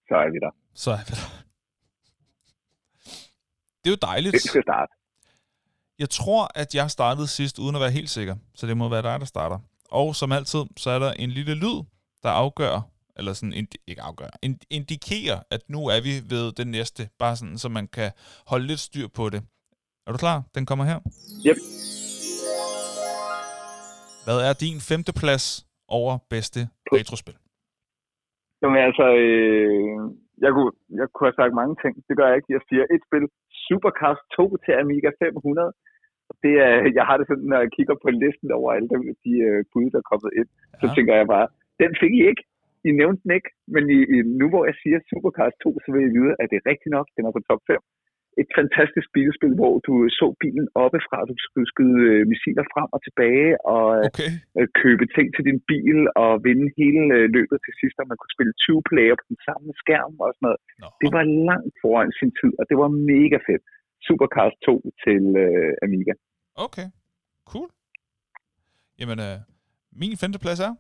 Så er vi der. Så er vi der. Det er jo dejligt. Det skal starte. Jeg tror, at jeg startede sidst, uden at være helt sikker. Så det må være dig, der starter. Og som altid, så er der en lille lyd, der afgør, eller sådan, indi- ikke afgør, ind- indikerer, at nu er vi ved den næste. Bare sådan, så man kan holde lidt styr på det. Er du klar? Den kommer her. Yep. Hvad er din femte plads over bedste retrospil? Jamen altså, øh, jeg, kunne, jeg kunne have sagt mange ting. Det gør jeg ikke. Jeg siger et spil. Supercast 2 til Amiga 500. Det er, jeg har det sådan, når jeg kigger på listen over alle de, de uh, bud, der er kommet ind, ja. så tænker jeg bare, den fik I ikke. I nævnte den ikke, men i, i, nu hvor jeg siger Supercast 2, så vil I vide, at det er rigtigt nok. Den er på top 5. Et fantastisk bilspil, hvor du så bilen oppefra, du skulle skyde øh, missiler frem og tilbage, og øh, Okay. øh, købe ting til din bil og vinde hele løbet til sidst, og man kunne spille 20 player på den samme skærm og sådan noget. Nå. Det var langt foran sin tid, og det var mega fedt. Supercast 2 til øh, Amiga. Okay. Cool. Jamen, øh, min femte plads er...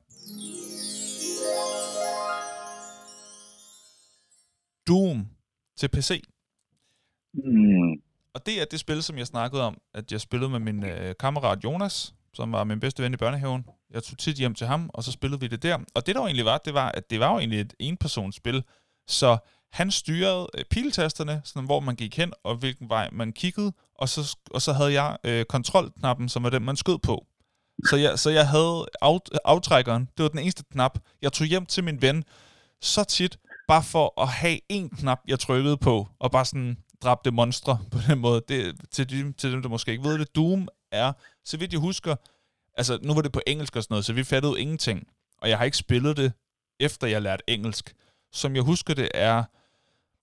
Doom til PC. Mm. Og det er det spil, som jeg snakkede om, at jeg spillede med min øh, kammerat Jonas, som var min bedste ven i børnehaven. Jeg tog tit hjem til ham, og så spillede vi det der. Og det der jo egentlig var, det var, at det var jo egentlig et enpersonsspil. Så han styrede øh, piltasterne, sådan, hvor man gik hen, og hvilken vej man kiggede, og så, og så havde jeg øh, kontrolknappen, som var den, man skød på. Så jeg, så jeg havde af, aftrækkeren, det var den eneste knap. Jeg tog hjem til min ven så tit, bare for at have en knap, jeg trykkede på, og bare sådan dræbte monstre på den måde. Det, til, de, til dem, der måske ikke ved det, Doom er, så vidt jeg husker, altså nu var det på engelsk og sådan noget, så vi fattede ingenting. Og jeg har ikke spillet det, efter jeg lærte engelsk. Som jeg husker det, er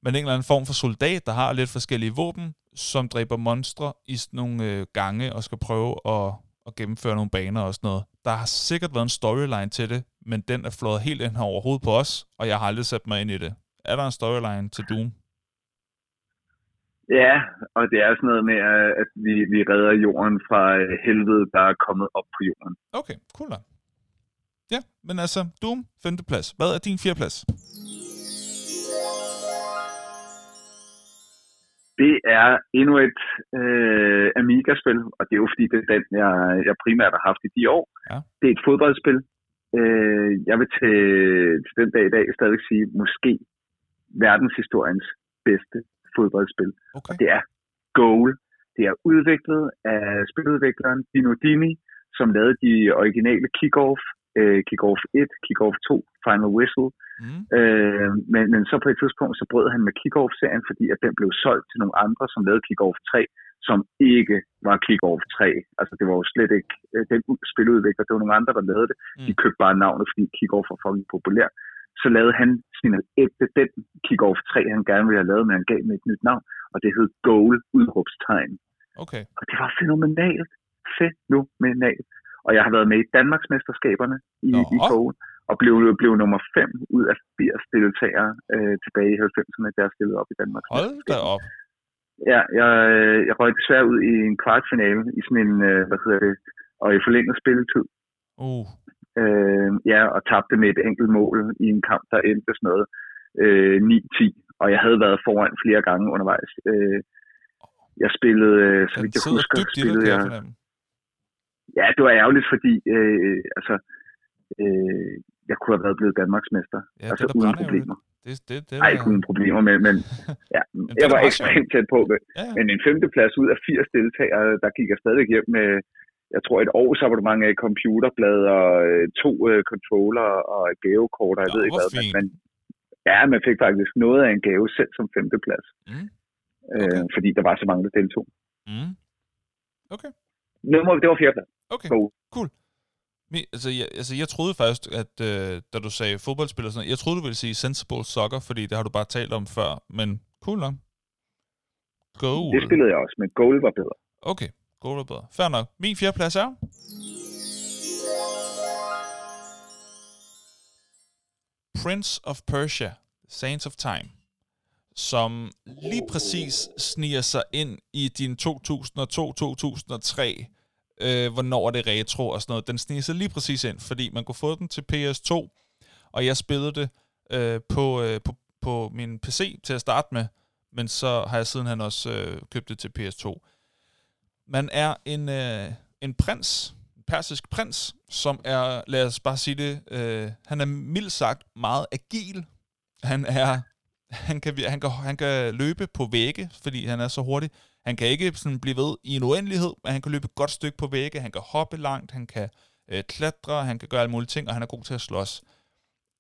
man en eller anden form for soldat, der har lidt forskellige våben, som dræber monstre i sådan nogle øh, gange og skal prøve at, at gennemføre nogle baner og sådan noget. Der har sikkert været en storyline til det, men den er flået helt ind her overhovedet på os, og jeg har aldrig sat mig ind i det. Er der en storyline til Doom? Ja, og det er sådan noget med, øh, at vi, vi redder jorden fra øh, helvede, der er kommet op på jorden. Okay, cool nok. Ja, men altså, Doom, femte plads. Hvad er din fjerde plads? Det er endnu et øh, Amiga-spil, og det er jo fordi, det er den, jeg, jeg primært har haft i de år. Ja. Det er et fodboldspil. Øh, jeg vil til, til den dag i dag stadig sige, måske verdenshistoriens bedste fodboldspil. Okay. Det er Goal. Det er udviklet af spiludvikleren Dino Dini, som lavede de originale Kickoff, øh, Kickoff 1, Kickoff 2, Final Whistle. Mm. Øh, men, men så på et tidspunkt, så brød han med Kickoff-serien, fordi at den blev solgt til nogle andre, som lavede Kickoff 3, som ikke var Kickoff 3. Altså det var jo slet ikke øh, den ud- spiludvikler, det var nogle andre, der lavede det. Mm. De købte bare navnet, fordi Kickoff var fucking populær. Så lavede han sin ægte, den Kickoff 3, han gerne ville have lavet, men han gav med et nyt navn, og det hed Goal, udråbstegn. Okay. Og det var fænomenalt. Fænomenalt. Og jeg har været med i Danmarksmesterskaberne i, Nå. i Goal, og blev, blev nummer 5 ud af 80 deltagere øh, tilbage i 90'erne, der stillede op i Danmark. Hold da op. Ja, jeg, øh, jeg røg desværre ud i en kvartfinale i sådan en, øh, hvad hedder det, og i forlænget spilletid. Uh. Øh, ja, og tabte med et enkelt mål i en kamp, der endte sådan noget øh, 9-10, og jeg havde været foran flere gange undervejs. Øh, jeg spillede, øh, så vidt jeg husker, spillede jeg... Ja, det var ærgerligt, fordi øh, altså, øh, jeg kunne have været blevet Danmarksmester. Ja, altså det uden problemer. Det, det, det Nej, ikke uden problemer, men, men ja, jeg var ekstremt tæt på. Men, ja, ja. men en femteplads ud af 80 deltagere, der gik jeg stadig hjem med, jeg tror et års abonnement af computerblad og øh, to uh, controller og et gavekort, og jeg Nå, ved ikke hvad. Men, men, ja, man fik faktisk noget af en gave selv som femteplads, Mm. okay. øh, fordi der var så mange, der deltog. Mm. Okay. Nummer, det var fjerdeplads. Okay, Go. cool. Altså, jeg, altså, jeg troede først, at øh, da du sagde fodboldspiller, sådan jeg troede, du ville sige sensible soccer, fordi det har du bare talt om før, men cool nok. Goal. Det spillede jeg også, men goal var bedre. Okay, goal er bedre. Fair nok. Min fjerde plads er... Prince of Persia, Saints of Time, som lige præcis sniger sig ind i din 2002-2003 øh, hvornår er det retro og sådan noget. Den sniger sig lige præcis ind, fordi man kunne få den til PS2, og jeg spillede det øh, på, øh, på, på min PC til at starte med, men så har jeg sidenhen også øh, købt det til PS2. Man er en, øh, en prins, en persisk prins, som er, lad os bare sige det, øh, han er mildt sagt meget agil. Han er han kan, han, kan, han kan løbe på vægge, fordi han er så hurtig. Han kan ikke sådan blive ved i en uendelighed, men han kan løbe et godt stykke på vægge, han kan hoppe langt, han kan øh, klatre, han kan gøre alle mulige ting, og han er god til at slås.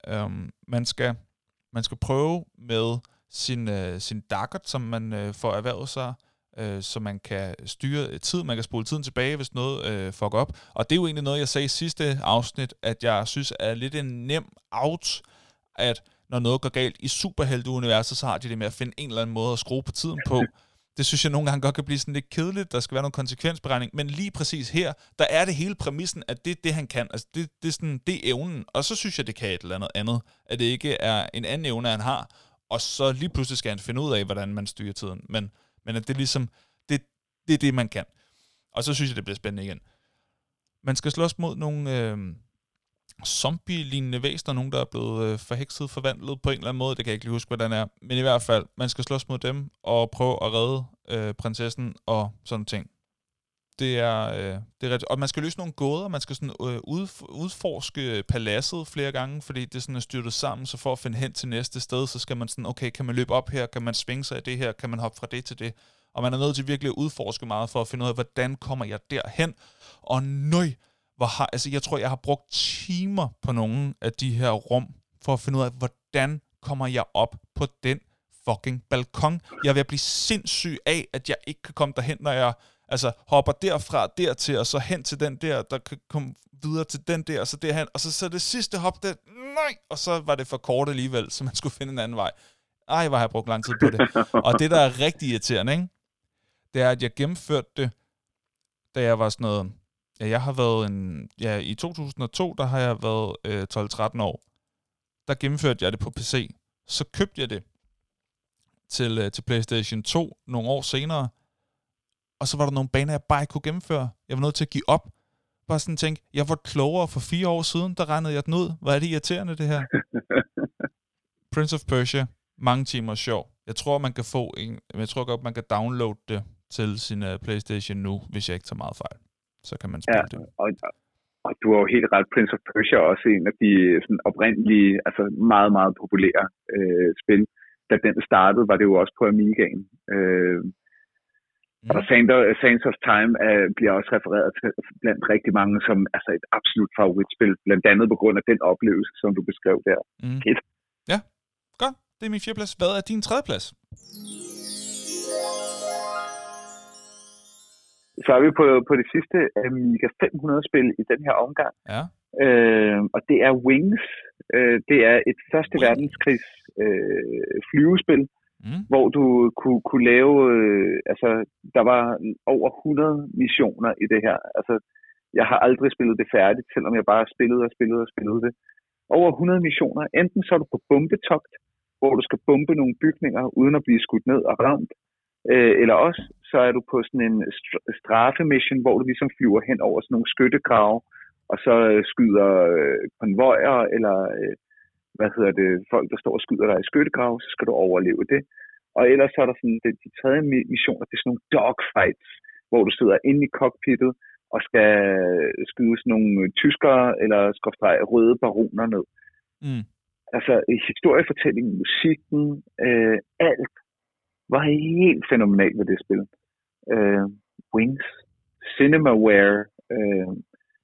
Øhm, man, skal, man skal prøve med sin, øh, sin dagger, som man øh, får erhvervet sig, øh, så man kan styre tid, man kan spole tiden tilbage, hvis noget øh, fucker op. Og det er jo egentlig noget, jeg sagde i sidste afsnit, at jeg synes er lidt en nem out, at når noget går galt i superhelteuniverset, så har de det med at finde en eller anden måde at skrue på tiden på. Det synes jeg nogle gange godt kan blive sådan lidt kedeligt. Der skal være noget konsekvensberegning. Men lige præcis her, der er det hele præmissen, at det er det, han kan. Altså det, det, er sådan, det er evnen. Og så synes jeg, det kan et eller andet andet. At det ikke er en anden evne, han har. Og så lige pludselig skal han finde ud af, hvordan man styrer tiden. Men, men at det ligesom, det, det er det, man kan. Og så synes jeg, det bliver spændende igen. Man skal slås mod nogle... Øh, zombie-lignende væsener, nogen, der er blevet øh, forhekset, forvandlet på en eller anden måde. Det kan jeg ikke lige huske, hvordan det er. Men i hvert fald, man skal slås mod dem og prøve at redde øh, prinsessen og sådan ting. Det er, øh, det er ret, og man skal løse nogle gåder, man skal sådan, øh, udforske paladset flere gange, fordi det sådan er styrtet sammen, så for at finde hen til næste sted, så skal man sådan, okay, kan man løbe op her, kan man svinge sig i det her, kan man hoppe fra det til det, og man er nødt til virkelig at udforske meget for at finde ud af, hvordan kommer jeg derhen, og nøj, hvor har, altså jeg tror, jeg har brugt timer på nogle af de her rum, for at finde ud af, hvordan kommer jeg op på den fucking balkon. Jeg er ved at blive sindssyg af, at jeg ikke kan komme derhen, når jeg altså hopper derfra dertil, og så hen til den der, der kan komme videre til den der, og så derhen, og så, så det sidste hop det, nej, og så var det for kort alligevel, så man skulle finde en anden vej. Ej, hvor har jeg brugt lang tid på det. Og det, der er rigtig irriterende, ikke? det er, at jeg gennemførte det, da jeg var sådan noget, ja, jeg har været en, ja, i 2002, der har jeg været øh, 12-13 år. Der gennemførte jeg det på PC. Så købte jeg det til, øh, til PlayStation 2 nogle år senere, og så var der nogle baner, jeg bare ikke kunne gennemføre. Jeg var nødt til at give op. Bare sådan tænke, jeg var klogere for fire år siden, der regnede jeg den ud. Hvor er det irriterende, det her? Prince of Persia, mange timer sjov. Jeg tror, man kan få en, jeg tror godt, man kan downloade det til sin uh, Playstation nu, hvis jeg ikke tager meget fejl. Så kan man spille ja, det. Og, og du har jo helt ret, Prince of Persia er også en af de sådan, oprindelige, altså meget, meget populære øh, spil. Da den startede, var det jo også på Amigaen. Øh, mm. Og Sands of Time uh, bliver også refereret til blandt rigtig mange som altså et absolut favoritspil, blandt andet på grund af den oplevelse, som du beskrev der. Mm. Ja, godt. Det er min fjerdeplads. Hvad er din tredjeplads? Så er vi på, på det sidste Amiga 500-spil i den her omgang. Ja. Øh, og det er Wings. Øh, det er et første verdenskrigs øh, flyvespil, mm. hvor du kunne, kunne lave, øh, altså der var over 100 missioner i det her. Altså, jeg har aldrig spillet det færdigt, selvom jeg bare spillede og spillede og spillede det. Over 100 missioner. Enten så er du på bombetogt, hvor du skal bombe nogle bygninger uden at blive skudt ned og ramt. Øh, eller også så er du på sådan en straffemission, hvor du ligesom flyver hen over sådan nogle skyttegrave, og så øh, skyder øh, konvojer eller øh, hvad hedder det, folk, der står og skyder dig i skyttegrav, så skal du overleve det. Og ellers så er der sådan, det, de tredje missioner, det er sådan nogle dogfights, hvor du sidder inde i cockpittet og skal skyde sådan nogle tyskere eller skråstrege røde baroner ned. Mm. Altså historiefortællingen, musikken, øh, alt var helt fænomenalt ved det spil. Øh, Wings, Cinemaware, øh,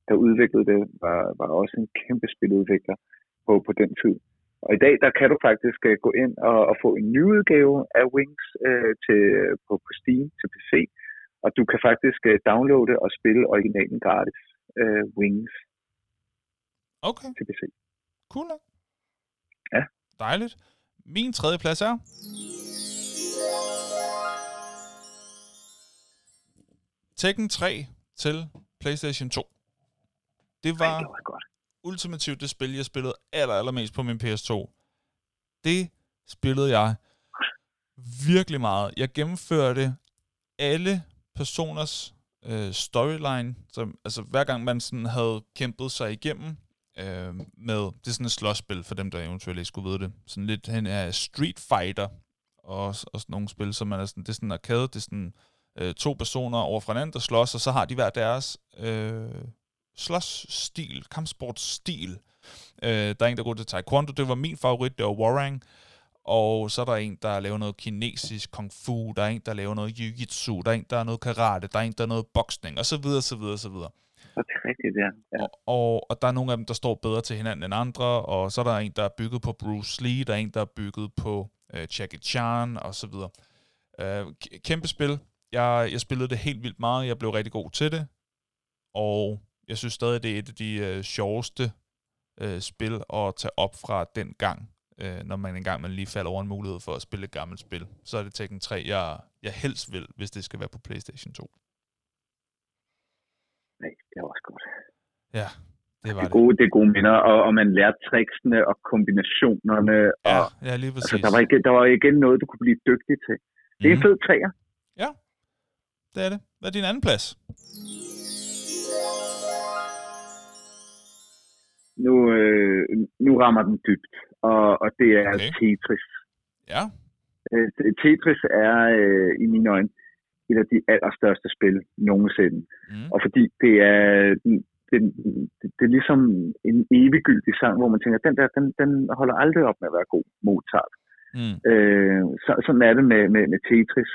der udviklede det, var, var også en kæmpe spiludvikler på, på den tid. Og i dag, der kan du faktisk uh, gå ind og, og få en ny udgave af Wings uh, til, på, på Steam til PC, og du kan faktisk uh, downloade og spille originalen gratis, uh, Wings, Okay, til PC. cool nok. Ja. Dejligt. Min tredje plads er... Tekken 3 til PlayStation 2. Det var Ej, det var godt ultimativt det spil, jeg spillede aller, allermest på min PS2. Det spillede jeg virkelig meget. Jeg gennemførte alle personers øh, storyline, som, altså hver gang man sådan havde kæmpet sig igennem øh, med, det er sådan et slåsspil for dem, der eventuelt ikke skulle vide det, sådan lidt hen af Street Fighter, og, og sådan nogle spil, som man er sådan, det er sådan arcade, det er sådan øh, to personer over for hinanden, der slås, og så har de hver deres øh, slåsstil, kampsportsstil. Øh, der er en, der går til taekwondo, det var min favorit, det var Warang. Og så er der en, der laver noget kinesisk kung fu, der er en, der laver noget jiu-jitsu, der er en, der er noget karate, der er en, der er noget boksning, og så videre, så videre, så videre. Det er rigtigt, ja. ja. Og, og, og der er nogle af dem, der står bedre til hinanden end andre, og så er der en, der er bygget på Bruce Lee, der er en, der er bygget på øh, Jackie Chan, og så videre. Øh, kæmpe spil. Jeg, jeg spillede det helt vildt meget, jeg blev rigtig god til det, og jeg synes stadig, det er et af de øh, sjoveste øh, spil at tage op fra den gang, øh, når man engang man lige falder over en mulighed for at spille et gammelt spil. Så er det Tekken 3, jeg, jeg helst vil, hvis det skal være på PlayStation 2. Nej, det var også godt. Ja, det var Det er gode, det er gode minder, og, og man lærte tricksene og kombinationerne, Ja, og ja, lige præcis. altså, der, var igen, der var igen noget, du kunne blive dygtig til. Det er en Mhm. fed træer. Det er det. Hvad er din anden plads? Nu, øh, nu rammer den dybt, og, og det er Okay. Tetris. Ja. Øh, Tetris er øh, i mine øjne et af de allerstørste spil nogensinde. Mm. Og fordi det er, det, det, det er ligesom en eviggyldig sang, hvor man tænker, den der, den, den holder aldrig op med at være god, Mozart. Mm. Øh, så, sådan er det med, med, med Tetris.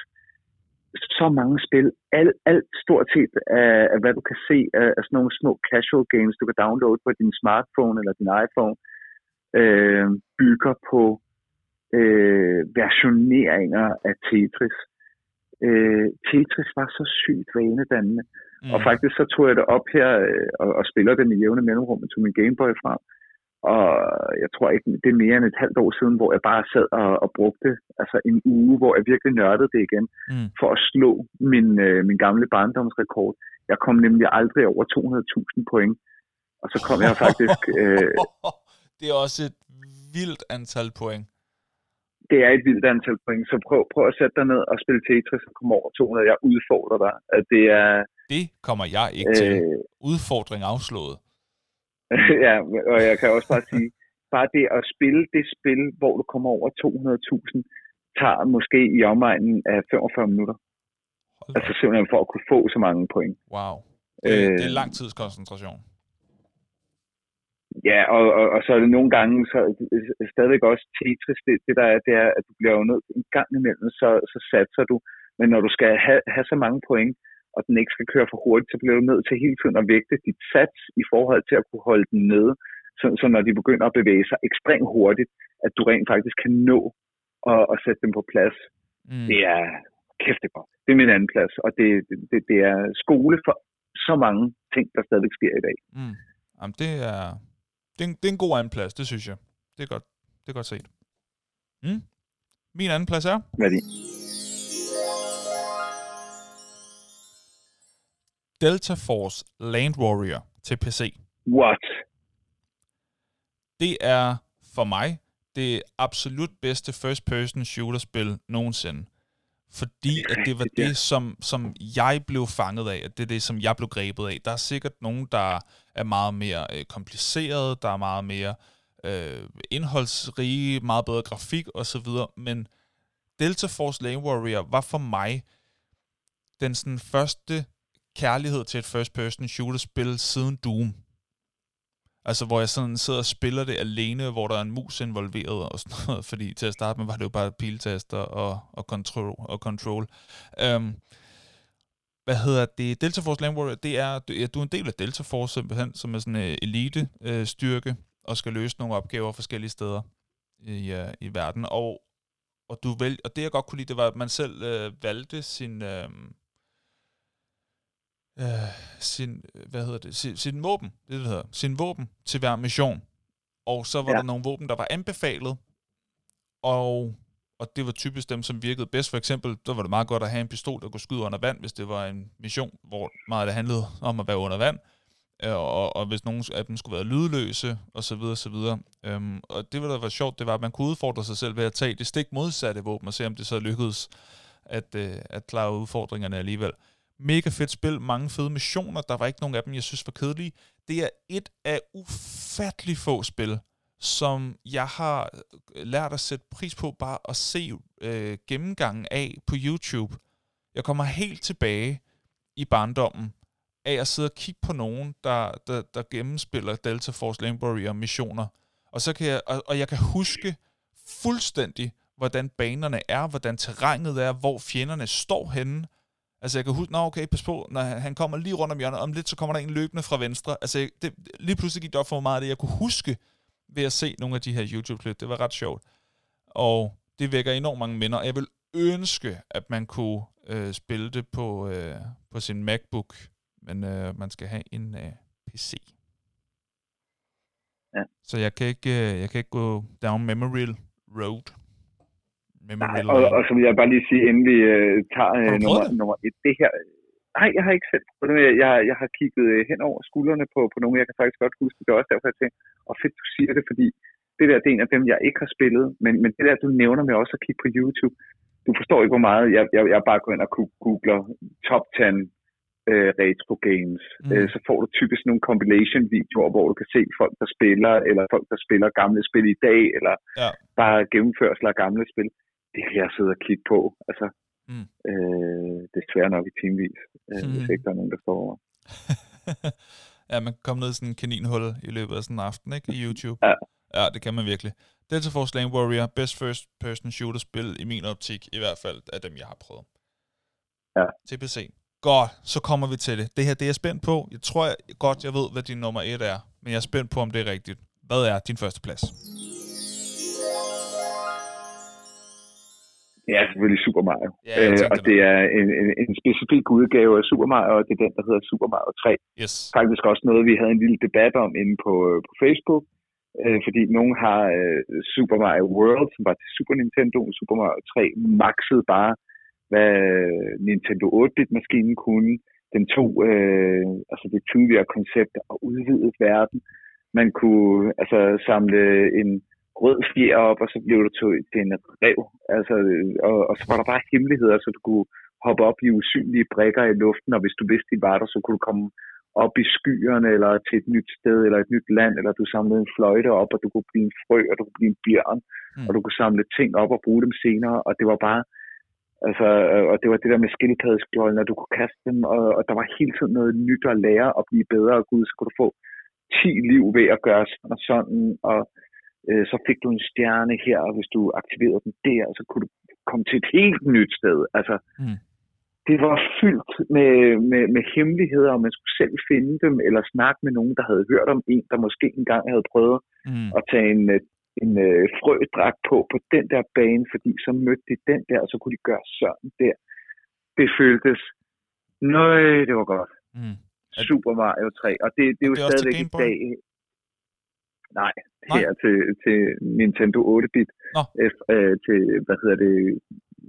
Så mange spil, alt, alt stort set af, af hvad du kan se af, af sådan nogle små casual games, du kan downloade på din smartphone eller din iPhone, øh, bygger på øh, versioneringer af Tetris. Øh, Tetris var så sygt vanedannende, Mm. og faktisk så tog jeg det op her øh, og, og spiller det med jævne mellemrum. Jeg tog min Gameboy frem. Og jeg tror ikke, det er mere end et halvt år siden, hvor jeg bare sad og, og brugte altså en uge, hvor jeg virkelig nørdede det igen, Mm. for at slå min, øh, min gamle barndomsrekord. Jeg kom nemlig aldrig over 200.000 point. Og så kom jeg faktisk... Øh, det er også et vildt antal point. det er et vildt antal point, så prøv, prøv at sætte dig ned og spille Tetris og komme over 200. Jeg udfordrer dig. At det er... Det kommer jeg ikke til. Øh, Udfordring afslået. ja, og jeg kan også bare sige, bare det at spille det spil, hvor du kommer over 200.000, tager måske i omegnen af 45 minutter. Hold Altså simpelthen for at kunne få så mange point. Wow. Det, Øh, det er lang tids koncentration. Ja, og, og, og så er det nogle gange, så stadigvæk også Tetris, det, det der er, det er, at du bliver jo nødt en gang imellem, så, så satser du. Men når du skal have, have så mange point, og den ikke skal køre for hurtigt, så bliver du nødt til hele tiden at vægte dit sats i forhold til at kunne holde den nede. Så, så når de begynder at bevæge sig ekstremt hurtigt, at du rent faktisk kan nå at, at sætte dem på plads. Mm. Det er kæft det godt. Det er min anden plads, og det, det, det er skole for så mange ting, der stadig sker i dag. Mm. Jamen, det er, det, er en, det er en god anden plads, det synes jeg. Det er godt, det er godt set. Mm. Min anden plads er Hvad er det? Delta Force Land Warrior til PC. What? Det er for mig det absolut bedste first-person shooter-spil nogensinde. Fordi at det var det, som, som jeg blev fanget af, at det er det, som jeg blev grebet af. Der er sikkert nogen, der er meget mere øh, kompliceret, der er meget mere øh, indholdsrige, meget bedre grafik osv., men Delta Force Lane Warrior var for mig den sådan første kærlighed til et first-person shooter-spil siden Doom. Altså, hvor jeg sådan sidder og spiller det alene, hvor der er en mus involveret og sådan noget, fordi til at starte med var det jo bare piltaster og, og control. Og control. Um, hvad hedder det? Delta Force Land Warrior, det er, ja, du er en del af Delta Force simpelthen, som er sådan en elite-styrke, øh, øh og skal løse nogle opgaver forskellige steder i, øh, i verden. Og, og, du vælg, og det jeg godt kunne lide, det var, at man selv øh, valgte sin... Øh, øh, sin, hvad hedder det, sin, sin våben, det, det hedder, sin våben til hver mission. Og så var ja. der nogle våben, der var anbefalet, og, og det var typisk dem, som virkede bedst. For eksempel, der var det meget godt at have en pistol, der kunne skyde under vand, hvis det var en mission, hvor meget det handlede om at være under vand. Øh, og, og hvis nogle af dem skulle være lydløse, og så videre, så videre. Øhm, og det, der var sjovt, det var, at man kunne udfordre sig selv ved at tage det stik modsatte våben, og se, om det så lykkedes at, øh, at klare udfordringerne alligevel. Mega fedt spil, mange fede missioner, der var ikke nogen af dem, jeg synes var kedelige. Det er et af ufattelig få spil, som jeg har øh, lært at sætte pris på bare at se øh, gennemgangen af på YouTube. Jeg kommer helt tilbage i barndommen af at sidde og kigge på nogen, der, der, der gennemspiller Delta Force Lamborghini og missioner. Og, så kan jeg, og, og jeg kan huske fuldstændig, hvordan banerne er, hvordan terrænet er, hvor fjenderne står henne, Altså jeg kan huske, nå okay, pas på, når han kommer lige rundt om hjørnet, om lidt så kommer der en løbende fra venstre. Altså det, lige pludselig gik det op for mig meget af det, jeg kunne huske ved at se nogle af de her YouTube-klip. Det var ret sjovt. Og det vækker enormt mange minder, jeg vil ønske, at man kunne øh, spille det på, øh, på sin MacBook, men øh, man skal have en øh, PC. Ja. Så jeg kan ikke, øh, jeg kan ikke gå down memory road. Nej, og, og så vil jeg bare lige sige, inden vi øh, tager øh, nummer, nummer et, det her... Nej, jeg har ikke selv Jeg, jeg, jeg har kigget øh, hen over skuldrene på, på nogle, jeg kan faktisk godt huske. Det er også derfor, jeg tænkte, og fedt, du siger det, fordi det der, det er en af dem, jeg ikke har spillet. Men, men det der, du nævner med også at kigge på YouTube, du forstår ikke, hvor meget jeg, jeg, jeg bare går ind og googler top 10 øh, retro games. Mm. Øh, så får du typisk nogle compilation-videoer, hvor du kan se folk, der spiller, eller folk, der spiller gamle spil i dag, eller ja. bare gennemførsler af gamle spil det kan jeg sidde og kigge på. Altså, mm. øh, desværre nok i timevis, øh, mm. hvis ikke der er nogen, der står over. ja, man kan komme ned i sådan en kaninhul i løbet af sådan en aften, ikke? I YouTube. Ja. Ja, det kan man virkelig. Delta Force Lane Warrior, best first person shooter spil i min optik, i hvert fald af dem, jeg har prøvet. Ja. Til PC. Godt, så kommer vi til det. Det her, det er jeg spændt på. Jeg tror jeg, godt, jeg ved, hvad din nummer et er, men jeg er spændt på, om det er rigtigt. Hvad er din første plads? Ja, selvfølgelig Super Mario. Ja, øh, og det er en, en, en specifik udgave af Super Mario, og det er den, der hedder Super Mario 3. Yes. Faktisk også noget, vi havde en lille debat om inde på, øh, på Facebook, øh, fordi nogen har øh, Super Mario World, som var til Super Nintendo, Super Mario 3 maxede bare, hvad Nintendo 8-bit-maskinen kunne. Den tog øh, altså det tidligere koncept og udvidet verden. Man kunne altså samle en rød fjer op, og så blev du til, til en rev. Altså, og, og så var der bare hemmeligheder, så du kunne hoppe op i usynlige brækker i luften, og hvis du vidste, de var der, så kunne du komme op i skyerne, eller til et nyt sted, eller et nyt land, eller du samlede en fløjte op, og du kunne blive en frø, og du kunne blive en bjørn, mm. og du kunne samle ting op og bruge dem senere, og det var bare, altså, og det var det der med skildpaddeskjolden, og du kunne kaste dem, og, og der var hele tiden noget nyt at lære og blive bedre, og gud, så kunne du få 10 liv ved at gøre sådan og sådan, og øh, så fik du en stjerne her, og hvis du aktiverede den der, så kunne du komme til et helt nyt sted. Altså, mm. det var fyldt med, med, med hemmeligheder, og man skulle selv finde dem, eller snakke med nogen, der havde hørt om en, der måske engang havde prøvet mm. at tage en, øh, en øh, frødragt på på den der bane, fordi så mødte de den der, og så kunne de gøre sådan der. Det føltes, nøj, det var godt. Mm. Super Mario 3, og det, det er jo det er stadigvæk i dag, Nej, her til, til Nintendo 8-bit, øh, til, hvad hedder det,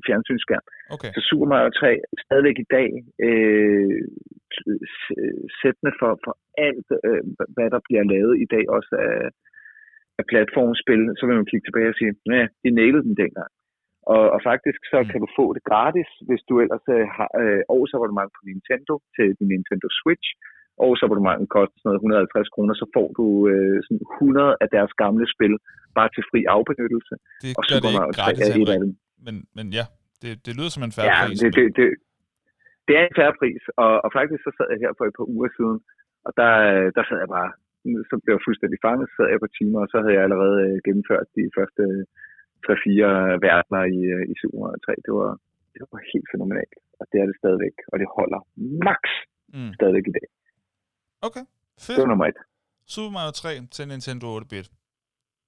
fjernsynsskærm. Okay. Så Super Mario 3 stadigvæk i dag øh, sættende for, for alt, øh, hvad der bliver lavet i dag, også af, af platformspil, så vil man kigge tilbage og sige, ja, de nailede den dengang. Og, og faktisk så mm. kan du få det gratis, hvis du ellers øh, har øh, årsabonnement på Nintendo til din Nintendo Switch, årsabonnementet koster sådan noget 150 kroner, så får du øh, sådan 100 af deres gamle spil bare til fri afbenyttelse. Det og gør det ikke Mario 3 gratis, er et af dem. Men, men ja, det, det lyder som en færre Ja, pris. det, det, det, det er en færre pris, og, og faktisk så sad jeg her for et par uger siden, og der, der sad jeg bare, så blev jeg fuldstændig fanget, så sad jeg på timer, og så havde jeg allerede øh, gennemført de første 3-4 verdener i, øh, i Super Mario 3. Det var, det var helt fænomenalt, og det er det stadigvæk, og det holder max Mm. stadigvæk i dag. Okay, Det fedt. var nummer et. Super Mario 3 til Nintendo 8-bit.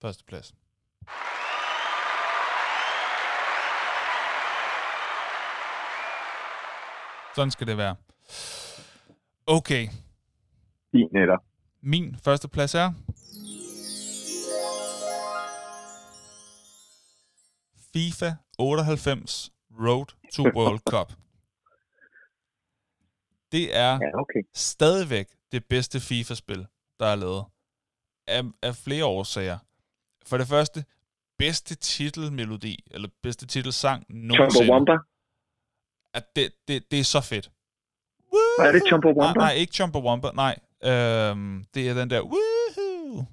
Første plads. Sådan skal det være. Okay, Din netter. min første plads er... FIFA 98 Road to World Cup. Det er Ja, okay. stadigvæk det bedste FIFA-spil, der er lavet. Af, af flere årsager. For det første, bedste titelmelodi, eller bedste titelsang nogensinde. Chumbawamba. At det, det, det er så fedt. Hvad er det, Chumbawamba? Nej, nej, ikke Chumbawamba, nej. Øhm, det er den der, woohoo!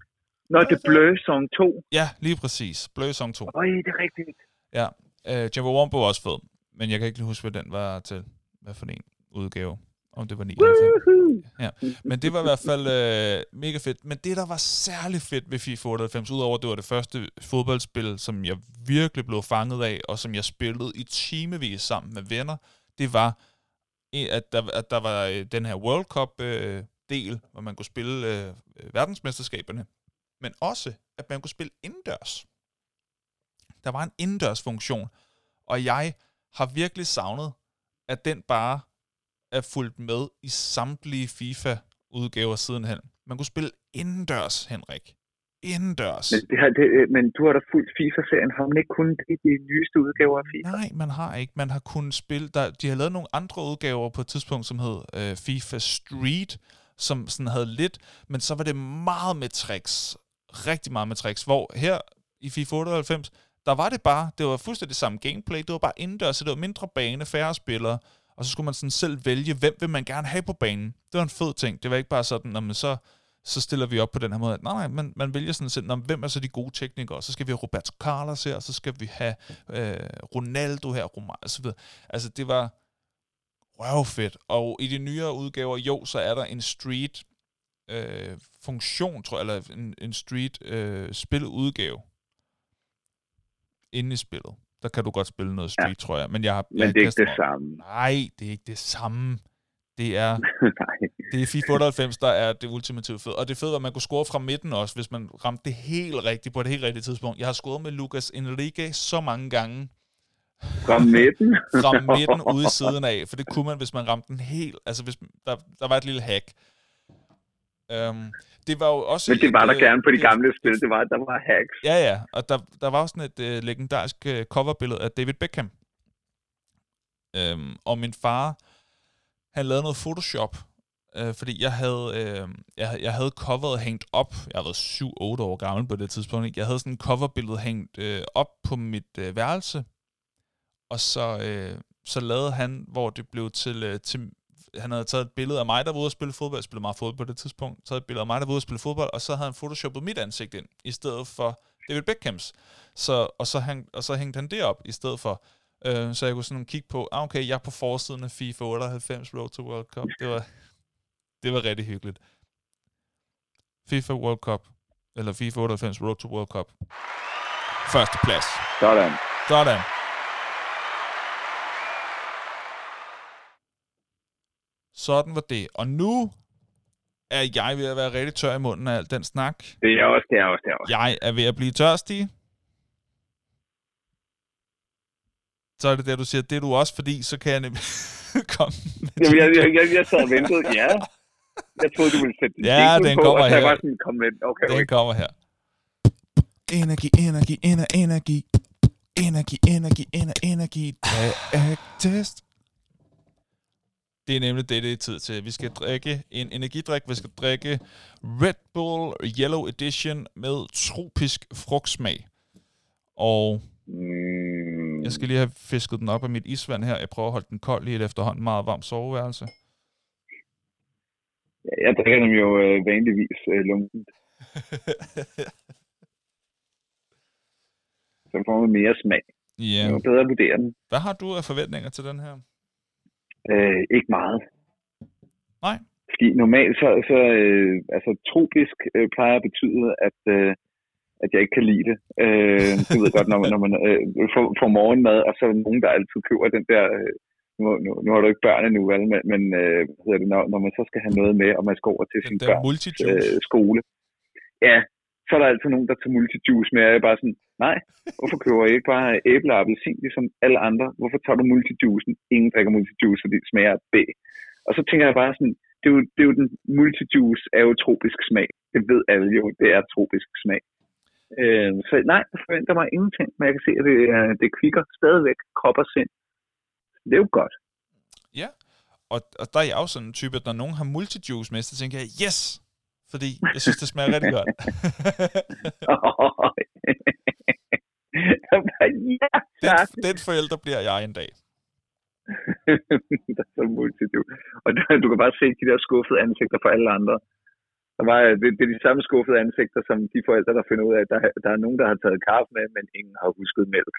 Nå, det er Blø Song 2. Ja, lige præcis. Blø Song 2. Øj, det er rigtigt. Ja, øh, Chumbawamba var også fed, men jeg kan ikke lige huske, hvad den var til. Hvad for en udgave. Om det var 99. Woohoo! Ja, men det var i hvert fald øh, mega fedt. Men det, der var særlig fedt ved FIFA 98, udover at det var det første fodboldspil, som jeg virkelig blev fanget af, og som jeg spillede i timevis sammen med venner, det var, at der, at der var øh, den her World Cup-del, hvor man kunne spille øh, verdensmesterskaberne, men også, at man kunne spille indendørs. Der var en indendørs funktion, og jeg har virkelig savnet, at den bare er fulgt med i samtlige FIFA-udgaver sidenhen. Man kunne spille indendørs, Henrik. Indendørs. Men, det her, det, øh, men du har da fuldt FIFA-serien. Har man ikke kun det i de nyeste udgaver af FIFA? Nej, man har ikke. Man har kunnet spille... Der, de har lavet nogle andre udgaver på et tidspunkt, som hed øh, FIFA Street, som sådan havde lidt, men så var det meget med tricks. Rigtig meget med tricks. Hvor her i FIFA 98, der var det bare, det var fuldstændig samme gameplay, det var bare indendørs, så det var mindre bane, færre spillere, og så skulle man sådan selv vælge, hvem vil man gerne have på banen. Det var en fed ting. Det var ikke bare sådan, at man så så stiller vi op på den her måde. Nej, nej, man, man vælger sådan selv, hvem er så de gode teknikere? Så skal vi have Roberto Carlos her, så skal vi have øh, Ronaldo her, Romario, og så videre. Altså, det var røvfedt. Og i de nyere udgaver, jo, så er der en street øh, funktion, tror jeg, eller en, en street øh, spiludgave inde i spillet. Der kan du godt spille noget street, ja. tror jeg. Men jeg har Men jeg det er ikke det samme. Nej, det er ikke det samme. Det er det er FIFA 98, der er det ultimative fed. Og det fede var, at man kunne score fra midten også, hvis man ramte det helt rigtigt på et helt rigtigt tidspunkt. Jeg har scoret med Lucas Enrique så mange gange Fra midten. fra midten ude i siden af, for det kunne man, hvis man ramte den helt... Altså, hvis der, der var et lille hack. Um, det var jo også... Men det var et, der øh, gerne på de et- gamle spil. Det var, der var hacks. Ja, ja. Og der, der var også sådan et øh, legendarisk øh, coverbillede af David Beckham. Øhm, og min far, han lavede noget Photoshop, øh, fordi jeg havde, øh, jeg, jeg havde coveret hængt op. Jeg været 7-8 år gammel på det tidspunkt. Ikke? Jeg havde sådan et coverbillede hængt øh, op på mit øh, værelse, og så, øh, så lavede han, hvor det blev til, øh, til han havde taget et billede af mig, der var ude at spille fodbold. Jeg spillede meget fodbold på det tidspunkt. Taget et billede af mig, der var ude at spille fodbold, og så havde han photoshoppet mit ansigt ind, i stedet for David Beckhams. Så, og, så hang, og så hængte han det op, i stedet for. Øh, så jeg kunne sådan kigge på, ah, okay, jeg er på forsiden af FIFA 98 Road to World Cup. Det var, det var rigtig hyggeligt. FIFA World Cup, eller FIFA 98 Road to World Cup. Første plads. Sådan. Sådan. Sådan var det. Og nu er jeg ved at være rigtig tør i munden af al den snak. Det er også, det er også, det er også. Jeg er ved at blive tørstig. Så er det der, du siger, det er du også, fordi så kan jeg nemlig komme med Jamen, jeg, jeg, jeg, jeg sad og ventede. Ja. Jeg troede, du ville sætte din Ja, den på, kommer og så her. var sådan, kom med. Okay, Den okay. kommer her. Energi, energi, ener, energi. Energi, energi, ener, energi. Test. Det er nemlig det, det er tid til. Vi skal drikke en energidrik. Vi skal drikke Red Bull Yellow Edition med tropisk frugtsmag. Og Mm, jeg skal lige have fisket den op af mit isvand her. Jeg prøver at holde den kold i et efterhånden meget varmt soveværelse. Jeg drikker dem jo øh, vanligvis øh, lunken. Så får man mere smag. ja. Det er bedre at vurdere den. Hvad har du af forventninger til den her? Øh, ikke meget. Nej. Fordi normalt så, så øh, altså tropisk øh, plejer at betyde, at, øh, at jeg ikke kan lide det. Øh, du ved godt, når man, når man øh, får, får morgenmad, og så er der nogen, der altid køber den der... Øh, nu, nu, nu har du ikke børn endnu, vel? Men, men øh, hvad hedder det, når, når man så skal have noget med, og man skal over til sin børns øh, skole. Ja, så er der altid nogen, der tager multijuice med, og jeg er bare sådan, nej, hvorfor køber I ikke bare æble og appelsin, ligesom alle andre? Hvorfor tager du multijuicen? Ingen drikker multijuice, fordi det smager B. Og så tænker jeg bare sådan, det er jo, det er jo den multijuice er jo tropisk smag. Det ved alle jo, det er tropisk smag. Øh, så nej, jeg forventer mig ingenting, men jeg kan se, at det, er- det kvikker stadigvæk krop og sind. Det er jo godt. Ja, og, og der er jeg også sådan en type, at når nogen har multijuice med, så tænker jeg, yes! Fordi jeg synes, det smager rigtig godt. Ja, den, den forælder bliver jeg en dag. der er så multitud. Og du, du kan bare se de der skuffede ansigter for alle andre. Der var, det, det er de samme skuffede ansigter, som de forældre, der finder ud af, at der, der er nogen, der har taget kaffe med, men ingen har husket mælk.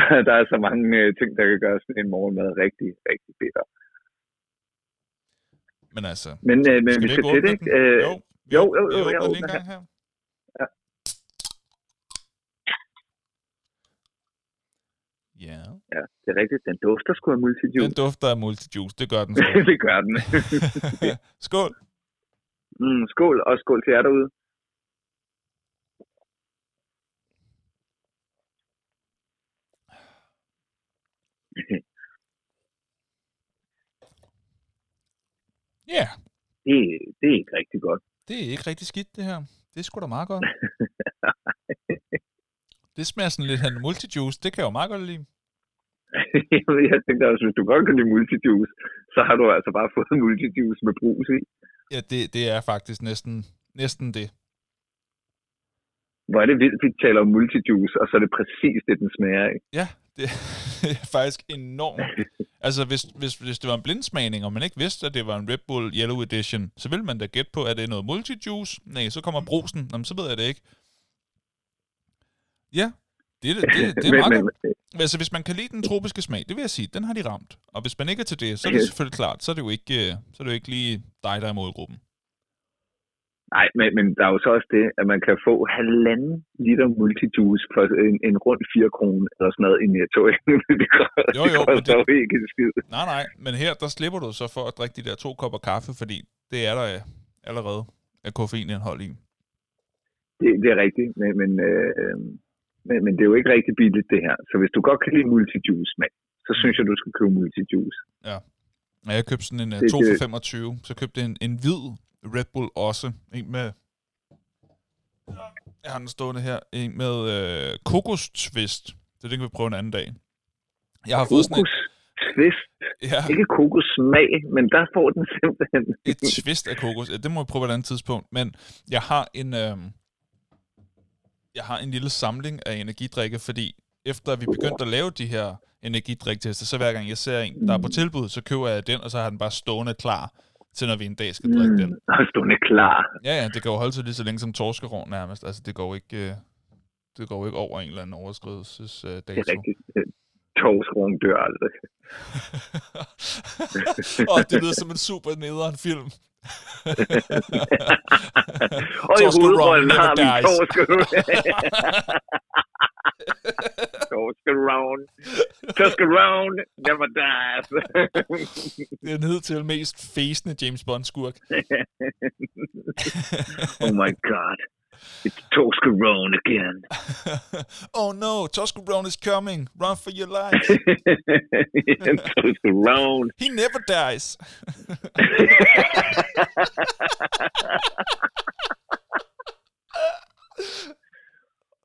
der er så mange øh, ting, der kan gøre sådan en morgenmad rigtig, rigtig bitter. Men altså, Men, øh, men skal vi skal til det, den? ikke? Øh, jo, jo, jo, vi jo, jeg åbner lige en gang her. Ja. Ja. ja, det er rigtigt. Den dufter sgu af Den multijuice. dufter af multijuice, det gør den sgu. det gør den. Skål. mm, skål, og skål til jer derude. Ja, Det, det er ikke rigtig godt. det er ikke rigtig skidt, det her. Det er sgu da meget godt. Det smager sådan lidt af multijuice, det kan jeg jo meget godt lide. jeg tænkte også, hvis du godt kan lide multijuice, så har du altså bare fået multijuice med brus i. Ja, det, det er faktisk næsten, næsten det. Hvor er det vildt, vi taler om multijuice, og så er det præcis det, den smager af. Ja, det er faktisk enormt. Altså, hvis, hvis, hvis det var en blindsmagning, og man ikke vidste, at det var en Red Bull Yellow Edition, så ville man da gætte på, at det er noget multijuice. Nej, så kommer brusen. Jamen, så ved jeg det ikke. Ja, det, er- det, det, det er meget godt. Altså, hvis man kan lide den tropiske smag, det vil jeg sige, den har de ramt. Og hvis man ikke er til det, så er det selvfølgelig klart, så er det jo ikke, øh, så er det jo ikke lige dig, der er målgruppen. Nej, men, men der er jo så også det, at man kan få halvanden liter multijuice for en, en rund 4 kroner eller sådan noget i Netto. det koster, Jo, jo, men koster det- jo ikke en skid. Nej, nej, men her, der slipper du så for at drikke de der to kopper kaffe, fordi det er der øh, allerede af koffeinindhold i. Det, det er rigtigt, men, men, øh, men, men det er jo ikke rigtig billigt det her. Så hvis du godt kan lide multijuice smag, så synes jeg, du skal købe multijuice. Og jeg købte sådan en uh, Det- 2 det- for 25, så købte jeg en, en hvid Red Bull også. En med... Jeg har den stående her. En med øh, kokos twist. Det den kan vi prøve en anden dag. Jeg har fået sådan Kokos twist. ja, Ikke kokos smag, men der får den simpelthen. et twist af kokos. Ja, Det må vi prøve på et andet tidspunkt. Men jeg har en... Øh, jeg har en lille samling af energidrikke, fordi efter vi begyndte at lave de her energidriktester, så hver gang jeg ser en, der er på tilbud, så køber jeg den, og så har den bare stående klar til, når vi en dag skal drikke den. Mm, og stående klar. Ja, ja, det kan jo holde sig lige så længe som torskerov nærmest. Altså, det går ikke, øh, det går ikke over en eller anden overskridelsesdato. Det er rigtigt. Torsrung dør aldrig. Åh, det lyder som en super nederen film. Og i hovedrollen har vi never Torsker Round never dies. det er den hidtil mest fæsende James Bond-skurk. oh my god. It's Torsker Round again. oh no, Toscarone is coming. Run for your life. Torsker Round. He never dies.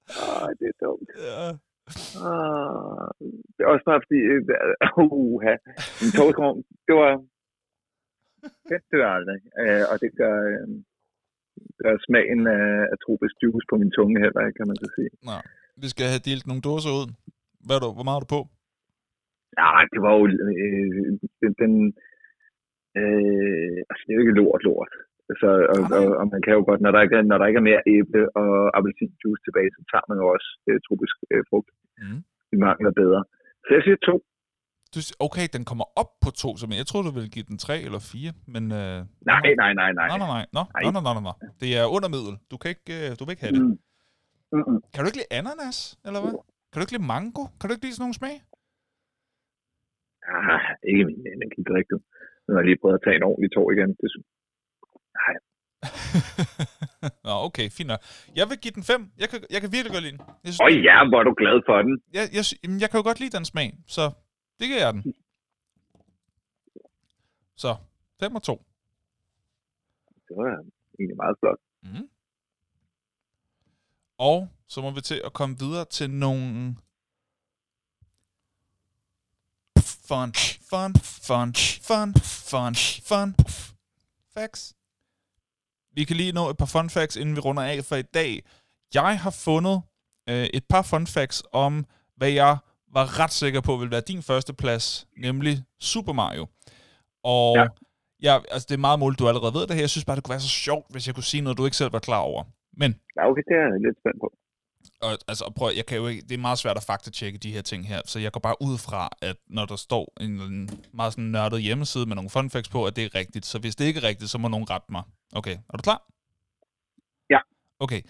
Ah, det er dumt. ja. Ah, det er også bare fordi, uh, uh, en torskerovn, det var, det dør aldrig, uh, og det gør, uh, gør smagen af, af tropisk juice på min tunge heller ikke, kan man så sige. Nå, vi skal have delt nogle dåser ud. Hvad er du, hvor meget er du på? Ja, det var jo, øh, den, den, Øh, altså, det er jo ikke lort, lort. Så, og, og, og, man kan jo godt, når der ikke er, når der ikke er mere æble og appelsinjuice tilbage, så tager man jo også øh, tropisk øh, frugt. Mm. Det mangler bedre. Så jeg siger to. Du, okay, den kommer op på to, så jeg troede, du ville give den tre eller fire, men... Øh, Nej, nej, nej, nej. Nej, nej, nej. Nå, Nej. nå, nå, nå, nå, nå. Det er under middel. Du kan ikke, øh, du vil ikke have det. Mm. Mm-mm. Kan du ikke lide ananas, eller hvad? Kan du ikke lide mango? Kan du ikke lide sådan nogle smag? Ah, ikke min energidrik, du. Nu har jeg lige prøvet at tage en ordentlig tår igen. Det, sy- Nå, okay, fint nok. Jeg vil give den 5. Jeg kan, jeg kan virkelig godt lide den. Jeg, synes, Åh ja, hvor er du glad for den. jeg, jeg, jamen, jeg kan jo godt lide den smag, så det giver jeg den. Så, 5 og 2. Det var egentlig meget flot. Mm. Og så må vi til at komme videre til nogle fun, fun, fun, fun, fun, fun facts. Vi kan lige nå et par fun facts, inden vi runder af for i dag. Jeg har fundet øh, et par fun facts om, hvad jeg var ret sikker på vil være din første plads, nemlig Super Mario. Og ja. Ja. Jeg, altså det er meget muligt, du allerede ved det her. Jeg synes bare, det kunne være så sjovt, hvis jeg kunne sige noget, du ikke selv var klar over. Men Ja, okay, det er jeg lidt spændt på. Og, altså, prøv, jeg kan jo ikke, det er meget svært at faktatjekke de her ting her, så jeg går bare ud fra, at når der står en, anden meget sådan nørdet hjemmeside med nogle fun facts på, at det er rigtigt. Så hvis det ikke er rigtigt, så må nogen rette mig. Okay, er du klar? Ja. Okay.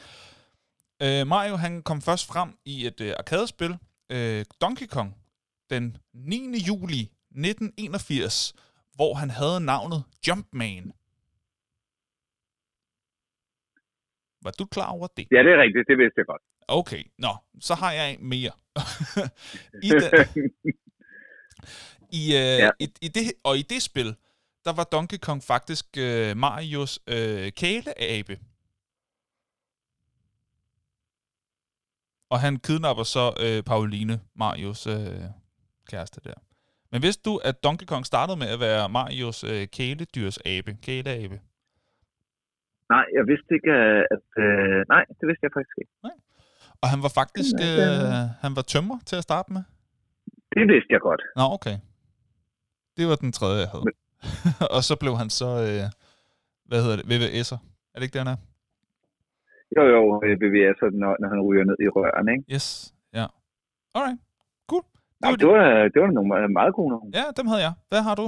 Øh, Mario, han kom først frem i et øh, arkadespil, øh, Donkey Kong, den 9. juli 1981, hvor han havde navnet Jumpman. Var du klar over det? Ja, det er rigtigt. Det vidste jeg godt. Okay, nå, så har jeg en mere. I, da, i, øh, ja. I, i det, og i det spil, der var Donkey Kong faktisk øh, Marios øh, kæleabe. Og han kidnapper så øh, Pauline, Marios øh, kæreste der. Men vidste du, at Donkey Kong startede med at være Marios øh, kæledyrsabe, kæleabe? nej, jeg vidste ikke, at... Øh, nej, det vidste jeg faktisk ikke. Og han var faktisk øh, han var tømmer til at starte med. Det vidste jeg godt. Nå, okay. Det var den tredje, jeg havde. og så blev han så, øh, hvad hedder det, VVS'er. Er det ikke det, han er? Jo, jo, øh, VVS, når, når han ryger ned i røren, ikke? Yes, ja. Alright, cool. Det Nej, var det var, det var nogle meget- meget gode nogle. Ja, dem havde jeg. Hvad har du?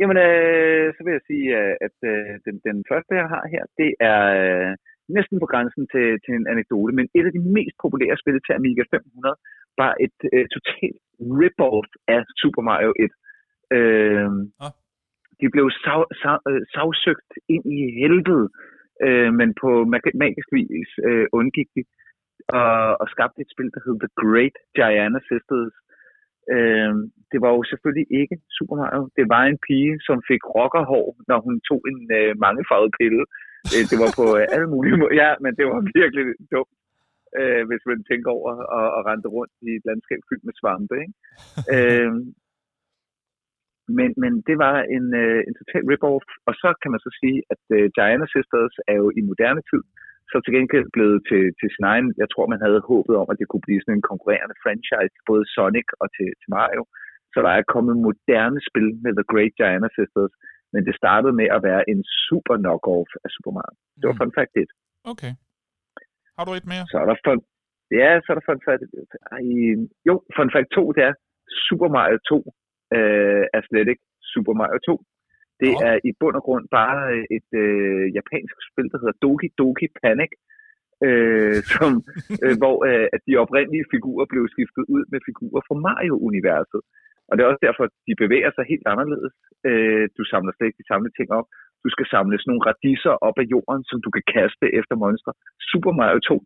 Jamen, øh, så vil jeg sige, øh, at øh, den, den første, jeg har her, det er øh, næsten på grænsen til, til en anekdote, men et af de mest populære spil til Amiga 500 var et øh, totalt rip-off af Super Mario 1. Øh, Ah. De blev sav, sav, øh, savsøgt ind i helvede, øh, men på mag- magisk vis øh, undgik de og, og skabte et spil, der hed The Great Giana Sisters, Øh, det var jo selvfølgelig ikke Super Mario. Det var en pige, som fik rockerhår, når hun tog en øh, mangefarvet pille. Øh, det var på øh, alle mulige måder. Ja, men det var virkelig dumt, øh, hvis man tænker over at, at rende rundt i et landskab fyldt med svampe. Ikke? øh, men, men det var en, øh, en total rip-off. Og så kan man så sige, at øh, Giana Sisters er jo i moderne tid så til gengæld blevet til, til sin egen, jeg tror, man havde håbet om, at det kunne blive sådan en konkurrerende franchise både Sonic og til, til Mario. Så der er kommet moderne spil med The Great Giana Sisters, men det startede med at være en super knock-off af Super Mario. Det var Mm. fun fact 1. Okay. Har du et mere? Så er der fun, ja, så er der fun fact, ej, jo, fun fact 2, det er Super Mario 2 øh, er slet ikke Super Mario 2. Det Nå. er i bund og grund bare et øh, japansk spil, der hedder Doki Doki Panic, øh, som, øh, hvor øh, at de oprindelige figurer blev skiftet ud med figurer fra Mario-universet. Og det er også derfor, at de bevæger sig helt anderledes. Øh, du samler slet ikke de samme ting op. Du skal samle sådan nogle radiser op af jorden, som du kan kaste efter monstre. Super Mario 2.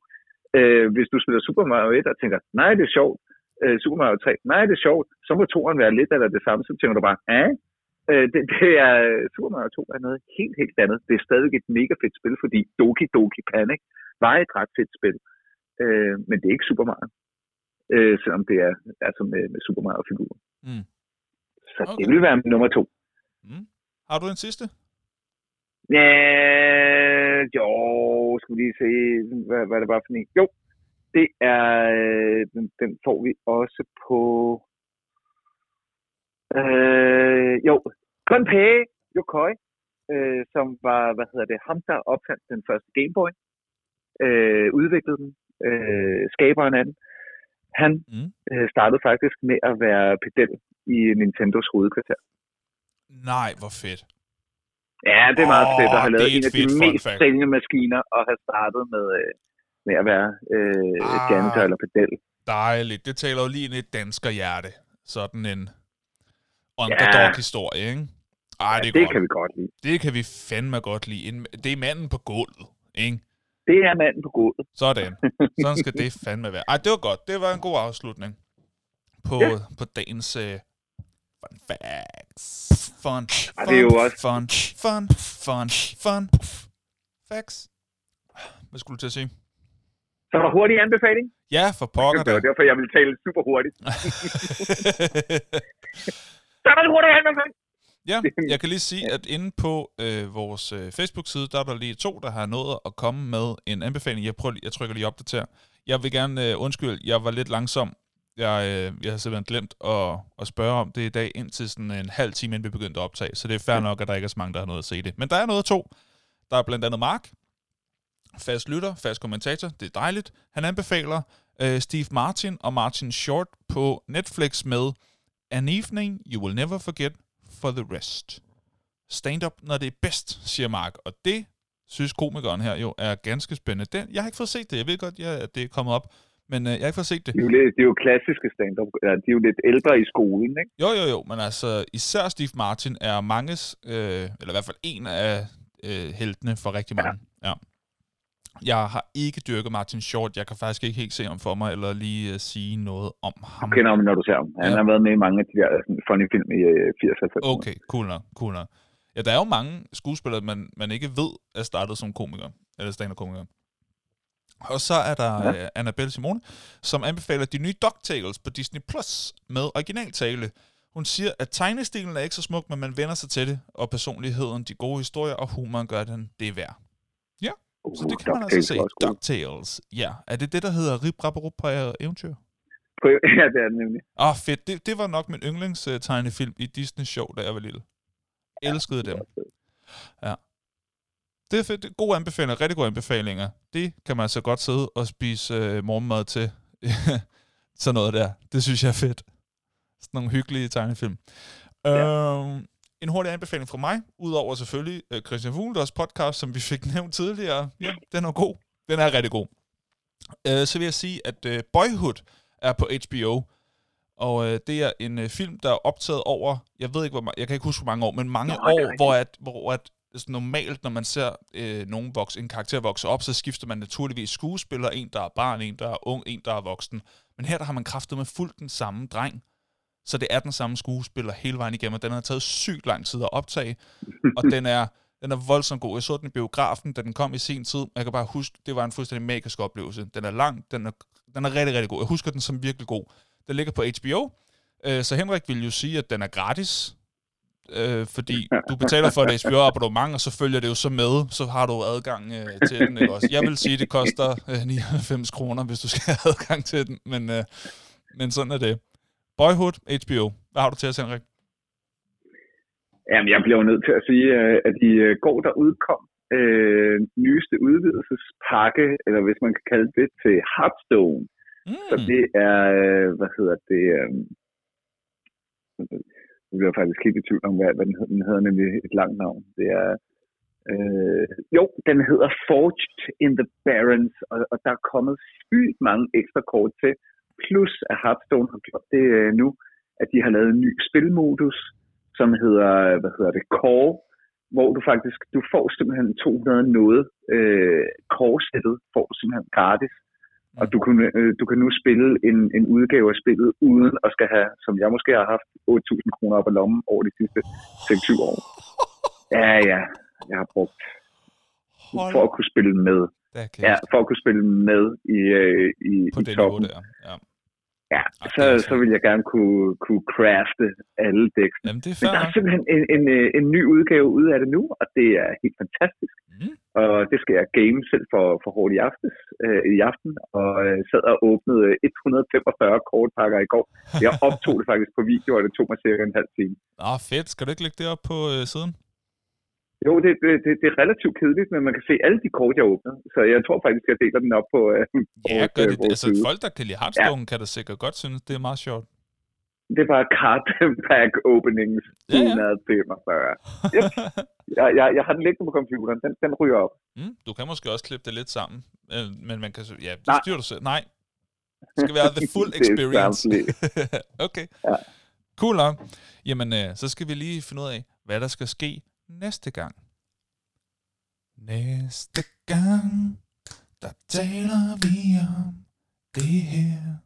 Øh, hvis du spiller Super Mario 1 og tænker, nej, det er sjovt. Øh, Super Mario 3, nej, det er sjovt. Så må toeren være lidt eller det samme. Så tænker du bare, ah, Øh, det, det er, Super Mario 2 er noget helt, helt andet. Det er stadig et mega fedt spil, fordi Doki Doki Panic var et ret fedt spil. Øh, men det er ikke Super Mario. Øh, selvom det er altså med, med Super Mario-figurer. Mm. Så Okay. det vil være nummer to. Mm. Har du en sidste? Ja, jo, skal vi lige se, hvad, hvad det var for en. Jo, det er, øh, den, den får vi også på, øh, jo, Gunpei Yokoi, øh, som var, hvad hedder det, ham, der opfandt den første Game Boy, øh, udviklede den, øh, skaberen af den. Han Mm. øh, startede faktisk med at være pedel i Nintendos hovedkvarter. Nej, hvor fedt. Ja, det er meget Åh, fedt at have lavet en af de mest sælgende maskiner og have startet med, øh, med at være øh, Ah. janitor eller pedel. Dejligt. Det taler jo lige ind i et dansker hjerte. Sådan en underdog-historie, ikke? Ej, det er det godt. kan vi godt lide. Det kan vi fandme godt lide. Det er manden på gulvet, ikke? Det er manden på gulvet. Sådan. Sådan skal det fandme være. Ej, det var godt. Det var en god afslutning på, Ja. på dagens uh, fun facts. Fun, fun, det er jo også- fun, fun, fun, fun, facts. Hvad skulle du til at sige? Så der hurtig anbefaling. Ja, for pokker Det var derfor, jeg ville tale super hurtigt. Så der en hurtig anbefaling. Ja, jeg kan lige sige, at inde på øh, vores øh, Facebook-side, der er der lige to, der har nået at komme med en anbefaling. Jeg, prøver, lige- jeg trykker lige opdater. Jeg vil gerne øh, undskylde, jeg var lidt langsom. Jeg, øh, jeg har simpelthen glemt at, at spørge om det i dag, indtil sådan en halv time, inden vi begyndte at optage. Så det er fair nok, at der ikke er så mange, der har nået at se det. Men der er noget to. Der er blandt andet Mark, fast lytter, fast kommentator. Det er dejligt. Han anbefaler øh, Steve Martin og Martin Short på Netflix med An Evening You Will Never Forget for the Rest. Stand-up, når det er bedst, siger Mark. Og det synes komikeren her jo er ganske spændende. Den, jeg har ikke fået set det. Jeg ved godt, ja, at det er kommet op. Men øh, jeg har ikke fået set det. Det er jo, lidt, det er jo klassiske stand-up. Ja, de er jo lidt ældre i skolen, ikke? Jo, jo, jo. Men altså, især Steve Martin er manges, øh, eller i hvert fald en af øh, heltene for rigtig mange. Ja. ja. Jeg har ikke dyrket Martin Short. Jeg kan faktisk ikke helt se ham for mig, eller lige uh, sige noget om ham. Du kender ham, når du ser ham. Han Ja. har været med i mange af de der sådan, funny film i øh, 80'erne. Okay, cool nok, cool nok. Ja, der er jo mange skuespillere, man, man ikke ved er startet som komiker, eller stand-up-komiker. Og så er der ja. Annabelle Simone, som anbefaler de nye DuckTales på Disney Plus med originaltale. Hun siger, at tegnestilen er ikke så smuk, men man vender sig til det, og personligheden, de gode historier og humoren gør den det værd. Uh, Så det kan man altså se. DuckTales, ja. Er det det, der hedder Rip Rap Rup på eventyr? Ja, det er det nemlig. Åh, oh, fedt. Det, det var nok min yndlingstegnefilm i Disney Show, da jeg var lille. Elskede dem. Det er fedt. Gode anbefalinger, rigtig gode anbefalinger. Det kan man altså godt sidde og spise øh, morgenmad til. Sådan noget der. Det synes jeg er fedt. Sådan nogle hyggelige tegnefilm. Ja. Øhm, en hurtig anbefaling fra mig, udover selvfølgelig øh, Christian Fuglendors podcast, som vi fik nævnt tidligere. Ja, den er god. Den er rigtig god. Øh, så vil jeg sige, at øh, Boyhood er på HBO. Og øh, det er en øh, film, der er optaget over, jeg ved ikke, hvor ma- jeg kan ikke huske, hvor mange år, men mange Nå, år, hvor, at, hvor at, altså normalt, når man ser øh, nogen vokse, en karakter vokse op, så skifter man naturligvis skuespiller, en der er barn, en der er ung, en der er voksen. Men her der har man kraftet med fuldt den samme dreng. Så det er den samme skuespiller hele vejen igennem, og den har taget sygt lang tid at optage, og den er, den er voldsomt god. Jeg så den i biografen, da den kom i sin tid. Jeg kan bare huske, det var en fuldstændig magisk oplevelse. Den er lang, den er, den er rigtig, rigtig god. Jeg husker den som virkelig god. Den ligger på HBO, øh, så Henrik vil jo sige, at den er gratis, øh, fordi du betaler for et HBO-abonnement, og så følger det jo så med, så har du adgang øh, til den. Ikke også? Jeg vil sige, at det koster øh, 99 kroner, hvis du skal have adgang til den, men, øh, men sådan er det. Boyhood, HBO. Hvad har du til os, Henrik? Jamen, jeg bliver jo nødt til at sige, øh, at i øh, går der udkom øh, nyeste udvidelsespakke, eller hvis man kan kalde det, til Hearthstone. Mm. Så det er, øh, hvad hedder det, øh, jeg bliver faktisk helt i tvivl om, hvad, hvad den hedder. Den hedder nemlig et langt navn. Det er, øh, jo, den hedder Forged in the Barrens, og, og der er kommet sygt mange ekstra kort til, plus at Hearthstone har gjort det øh, nu, at de har lavet en ny spilmodus, som hedder, hvad hedder det, Core, hvor du faktisk, du får simpelthen 200 noget, øh, Core-sættet får du simpelthen gratis, og du kan, øh, du kan nu spille en, en udgave af spillet, uden at skal have, som jeg måske har haft, 8.000 kroner op ad lommen over de sidste 6-7 år. Ja, ja, jeg har brugt Hold for at kunne spille med. Da kæft. Ja, for at kunne spille med i, øh, i, på i det niveau toppen. der. Ja. Ja, Ej, så, så vil jeg gerne kunne, kunne crafte alle dæksene. Jamen, det er Men der er simpelthen en, en, øh, en ny udgave ude af det nu, og det er helt fantastisk. Mm. og det skal jeg game selv for, for hårdt i, aftes, øh, i aften, og øh, sad og åbnede 145 kortpakker i går. Jeg optog det faktisk på video, og det tog mig cirka en halv time. Ah, fedt. Skal du ikke lægge det op på øh, siden? Jo, det, det, det, det er relativt kedeligt, men man kan se alle de kort, jeg åbner. Så jeg tror faktisk, jeg deler den op på øh, Ja, vores, gør øh, det. vores Altså, folk, der kan lide Hearthstone, ja. kan da sikkert godt synes, det er meget sjovt. Det var card pack openings Ja, ja. 145. Yep. Jeg, jeg, jeg har den liggende på computeren. Den, den ryger op. Mm, du kan måske også klippe det lidt sammen, øh, men man kan... så- Ja, det Nej. styrer du selv. Nej. Det skal være the full er experience. okay. Ja. Cool nok. Jamen, øh, så skal vi lige finde ud af, hvad der skal ske næste gang. Næste gang, der taler vi om det her,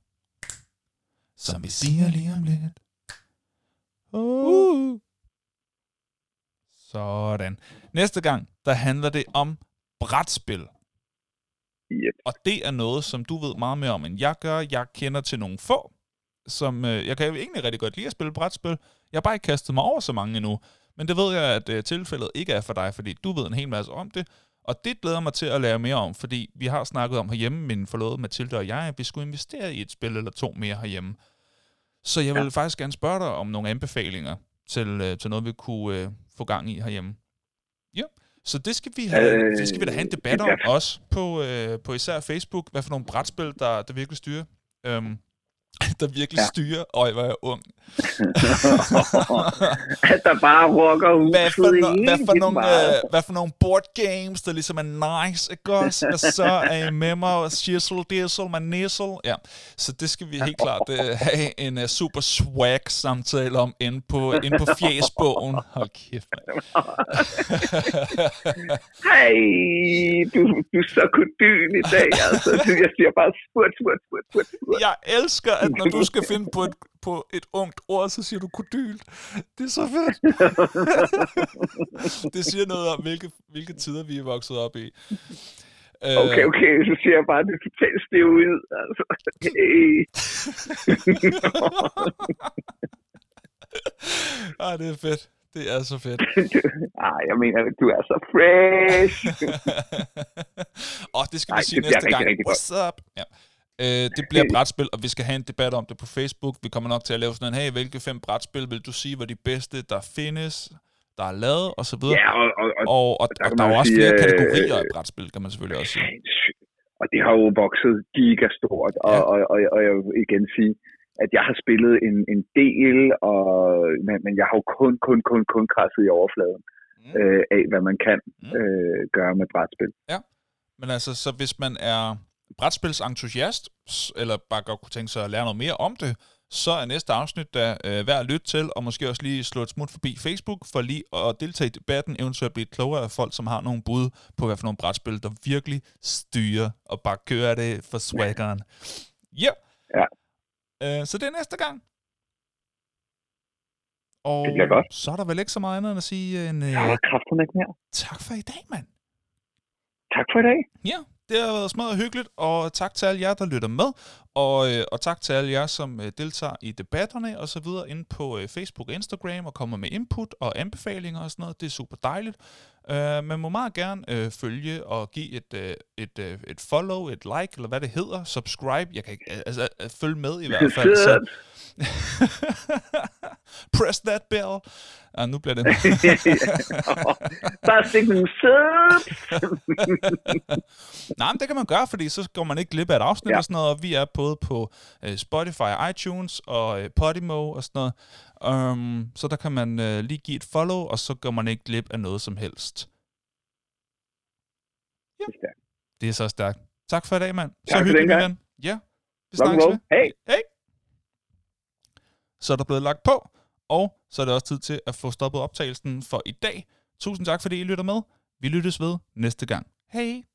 som vi siger lige om lidt. Uh. Sådan. Næste gang, der handler det om brætspil. Yep. Og det er noget, som du ved meget mere om, end jeg gør. Jeg kender til nogle få, som øh, jeg kan jo egentlig rigtig godt lide at spille brætspil. Jeg har bare ikke kastet mig over så mange endnu. Men det ved jeg, at øh, tilfældet ikke er for dig, fordi du ved en hel masse om det. Og det glæder mig til at lære mere om, fordi vi har snakket om herhjemme, min forlovede Mathilde og jeg, at vi skulle investere i et spil eller to mere herhjemme. Så jeg vil ja. faktisk gerne spørge dig om nogle anbefalinger til, øh, til noget, vi kunne øh, få gang i herhjemme. Ja, så det skal vi, have, øh, det skal vi da have en debat om også på, øh, på især Facebook. Hvad for nogle brætspil, der, der virkelig styrer. Øhm, der virkelig ja. Styrer. Øj, hvor er jeg ung. At der bare rocker ud. Hvad for, no, hvad, for nogle, øh, hvad for nogle board games, der ligesom er nice, ikke også? Og så er I med mig, shizzle, dizzle, man nizzle. Ja, så det skal vi helt klart øh, have en uh, super swag samtale om inde på, inde på fjesbogen. Hold kæft. Hej, du, du er så kodyn i dag, altså. Jeg siger bare spurt, spurt, spurt, spurt, spurt. Jeg elsker, at når du skal finde på et, på et ungt ord, så siger du kodyl. Det er så fedt. det siger noget om, hvilke, hvilke tider vi er vokset op i. Øh, Okay, okay, så siger jeg bare, at det er totalt stiv ud. Altså, hey. ah, det er fedt. Det er så fedt. ah, jeg mener, du er så fresh. og det skal Ej, vi sige næste gang. rigtig. What's up? Ja. Øh, det bliver brætspil, og vi skal have en debat om det på Facebook. Vi kommer nok til at lave sådan en, hey, hvilke fem brætspil vil du sige var de bedste, der findes, der er lavet, og så videre. ja, og, og, og, og, og, der og der er jo også sige, flere øh, kategorier af brætspil, kan man selvfølgelig også sige. og det har jo vokset gigastort, og, Ja. ja. og, og, og jeg vil igen sige, at jeg har spillet en, en del, og, men, men jeg har jo kun, kun, kun, kun krasset i overfladen Mm. øh, af, hvad man kan Mm. øh, gøre med brætspil. Men altså, så hvis man er brætspilsentusiast, eller bare godt kunne tænke sig at lære noget mere om det, så er næste afsnit da øh, værd at lytte til, og måske også lige slå et smut forbi Facebook, for lige at deltage i debatten, eventuelt blive klogere af folk, som har nogle bud på, hvad for nogle brætspil, der virkelig styrer, og bare kører det for swaggeren. Yeah. Ja. Øh, så det er næste gang. Og Det godt. så er der vel ikke så meget andet end at sige en øh, Jeg har kraften ikke mere. tak for i dag, mand. Tak for i dag. Ja, det har været smadret hyggeligt, og tak til alle jer, der lytter med, og, øh, og tak til alle jer, som øh, deltager i debatterne og så videre inde på øh, Facebook og Instagram og kommer med input og anbefalinger og sådan noget. Det er super dejligt. Øh, man må meget gerne øh, følge og give et, øh, et, øh, et follow, et like, eller hvad det hedder, subscribe. Jeg kan ikke, altså øh, følge med i hvert fald. Så. Press that bell. Ah, nu bliver det... Bare stik nogle subs. Nej, men det kan man gøre, fordi så går man ikke glip af et afsnit ja. Og sådan noget, og vi er både på øh, Spotify, iTunes og øh, Podimo og sådan noget. Um, så der kan man øh, lige give et follow, og så går man ikke glip af noget som helst. Det er stærkt. Det er så stærkt. Tak for i dag, mand. Så Tak for hyggeligt, ven. Ja, vi snakkes ved. Hey. Hej. Så er der blevet lagt på, og så er det også tid til at få stoppet optagelsen for i dag. Tusind tak, fordi I lytter med. Vi lyttes ved næste gang. Hej.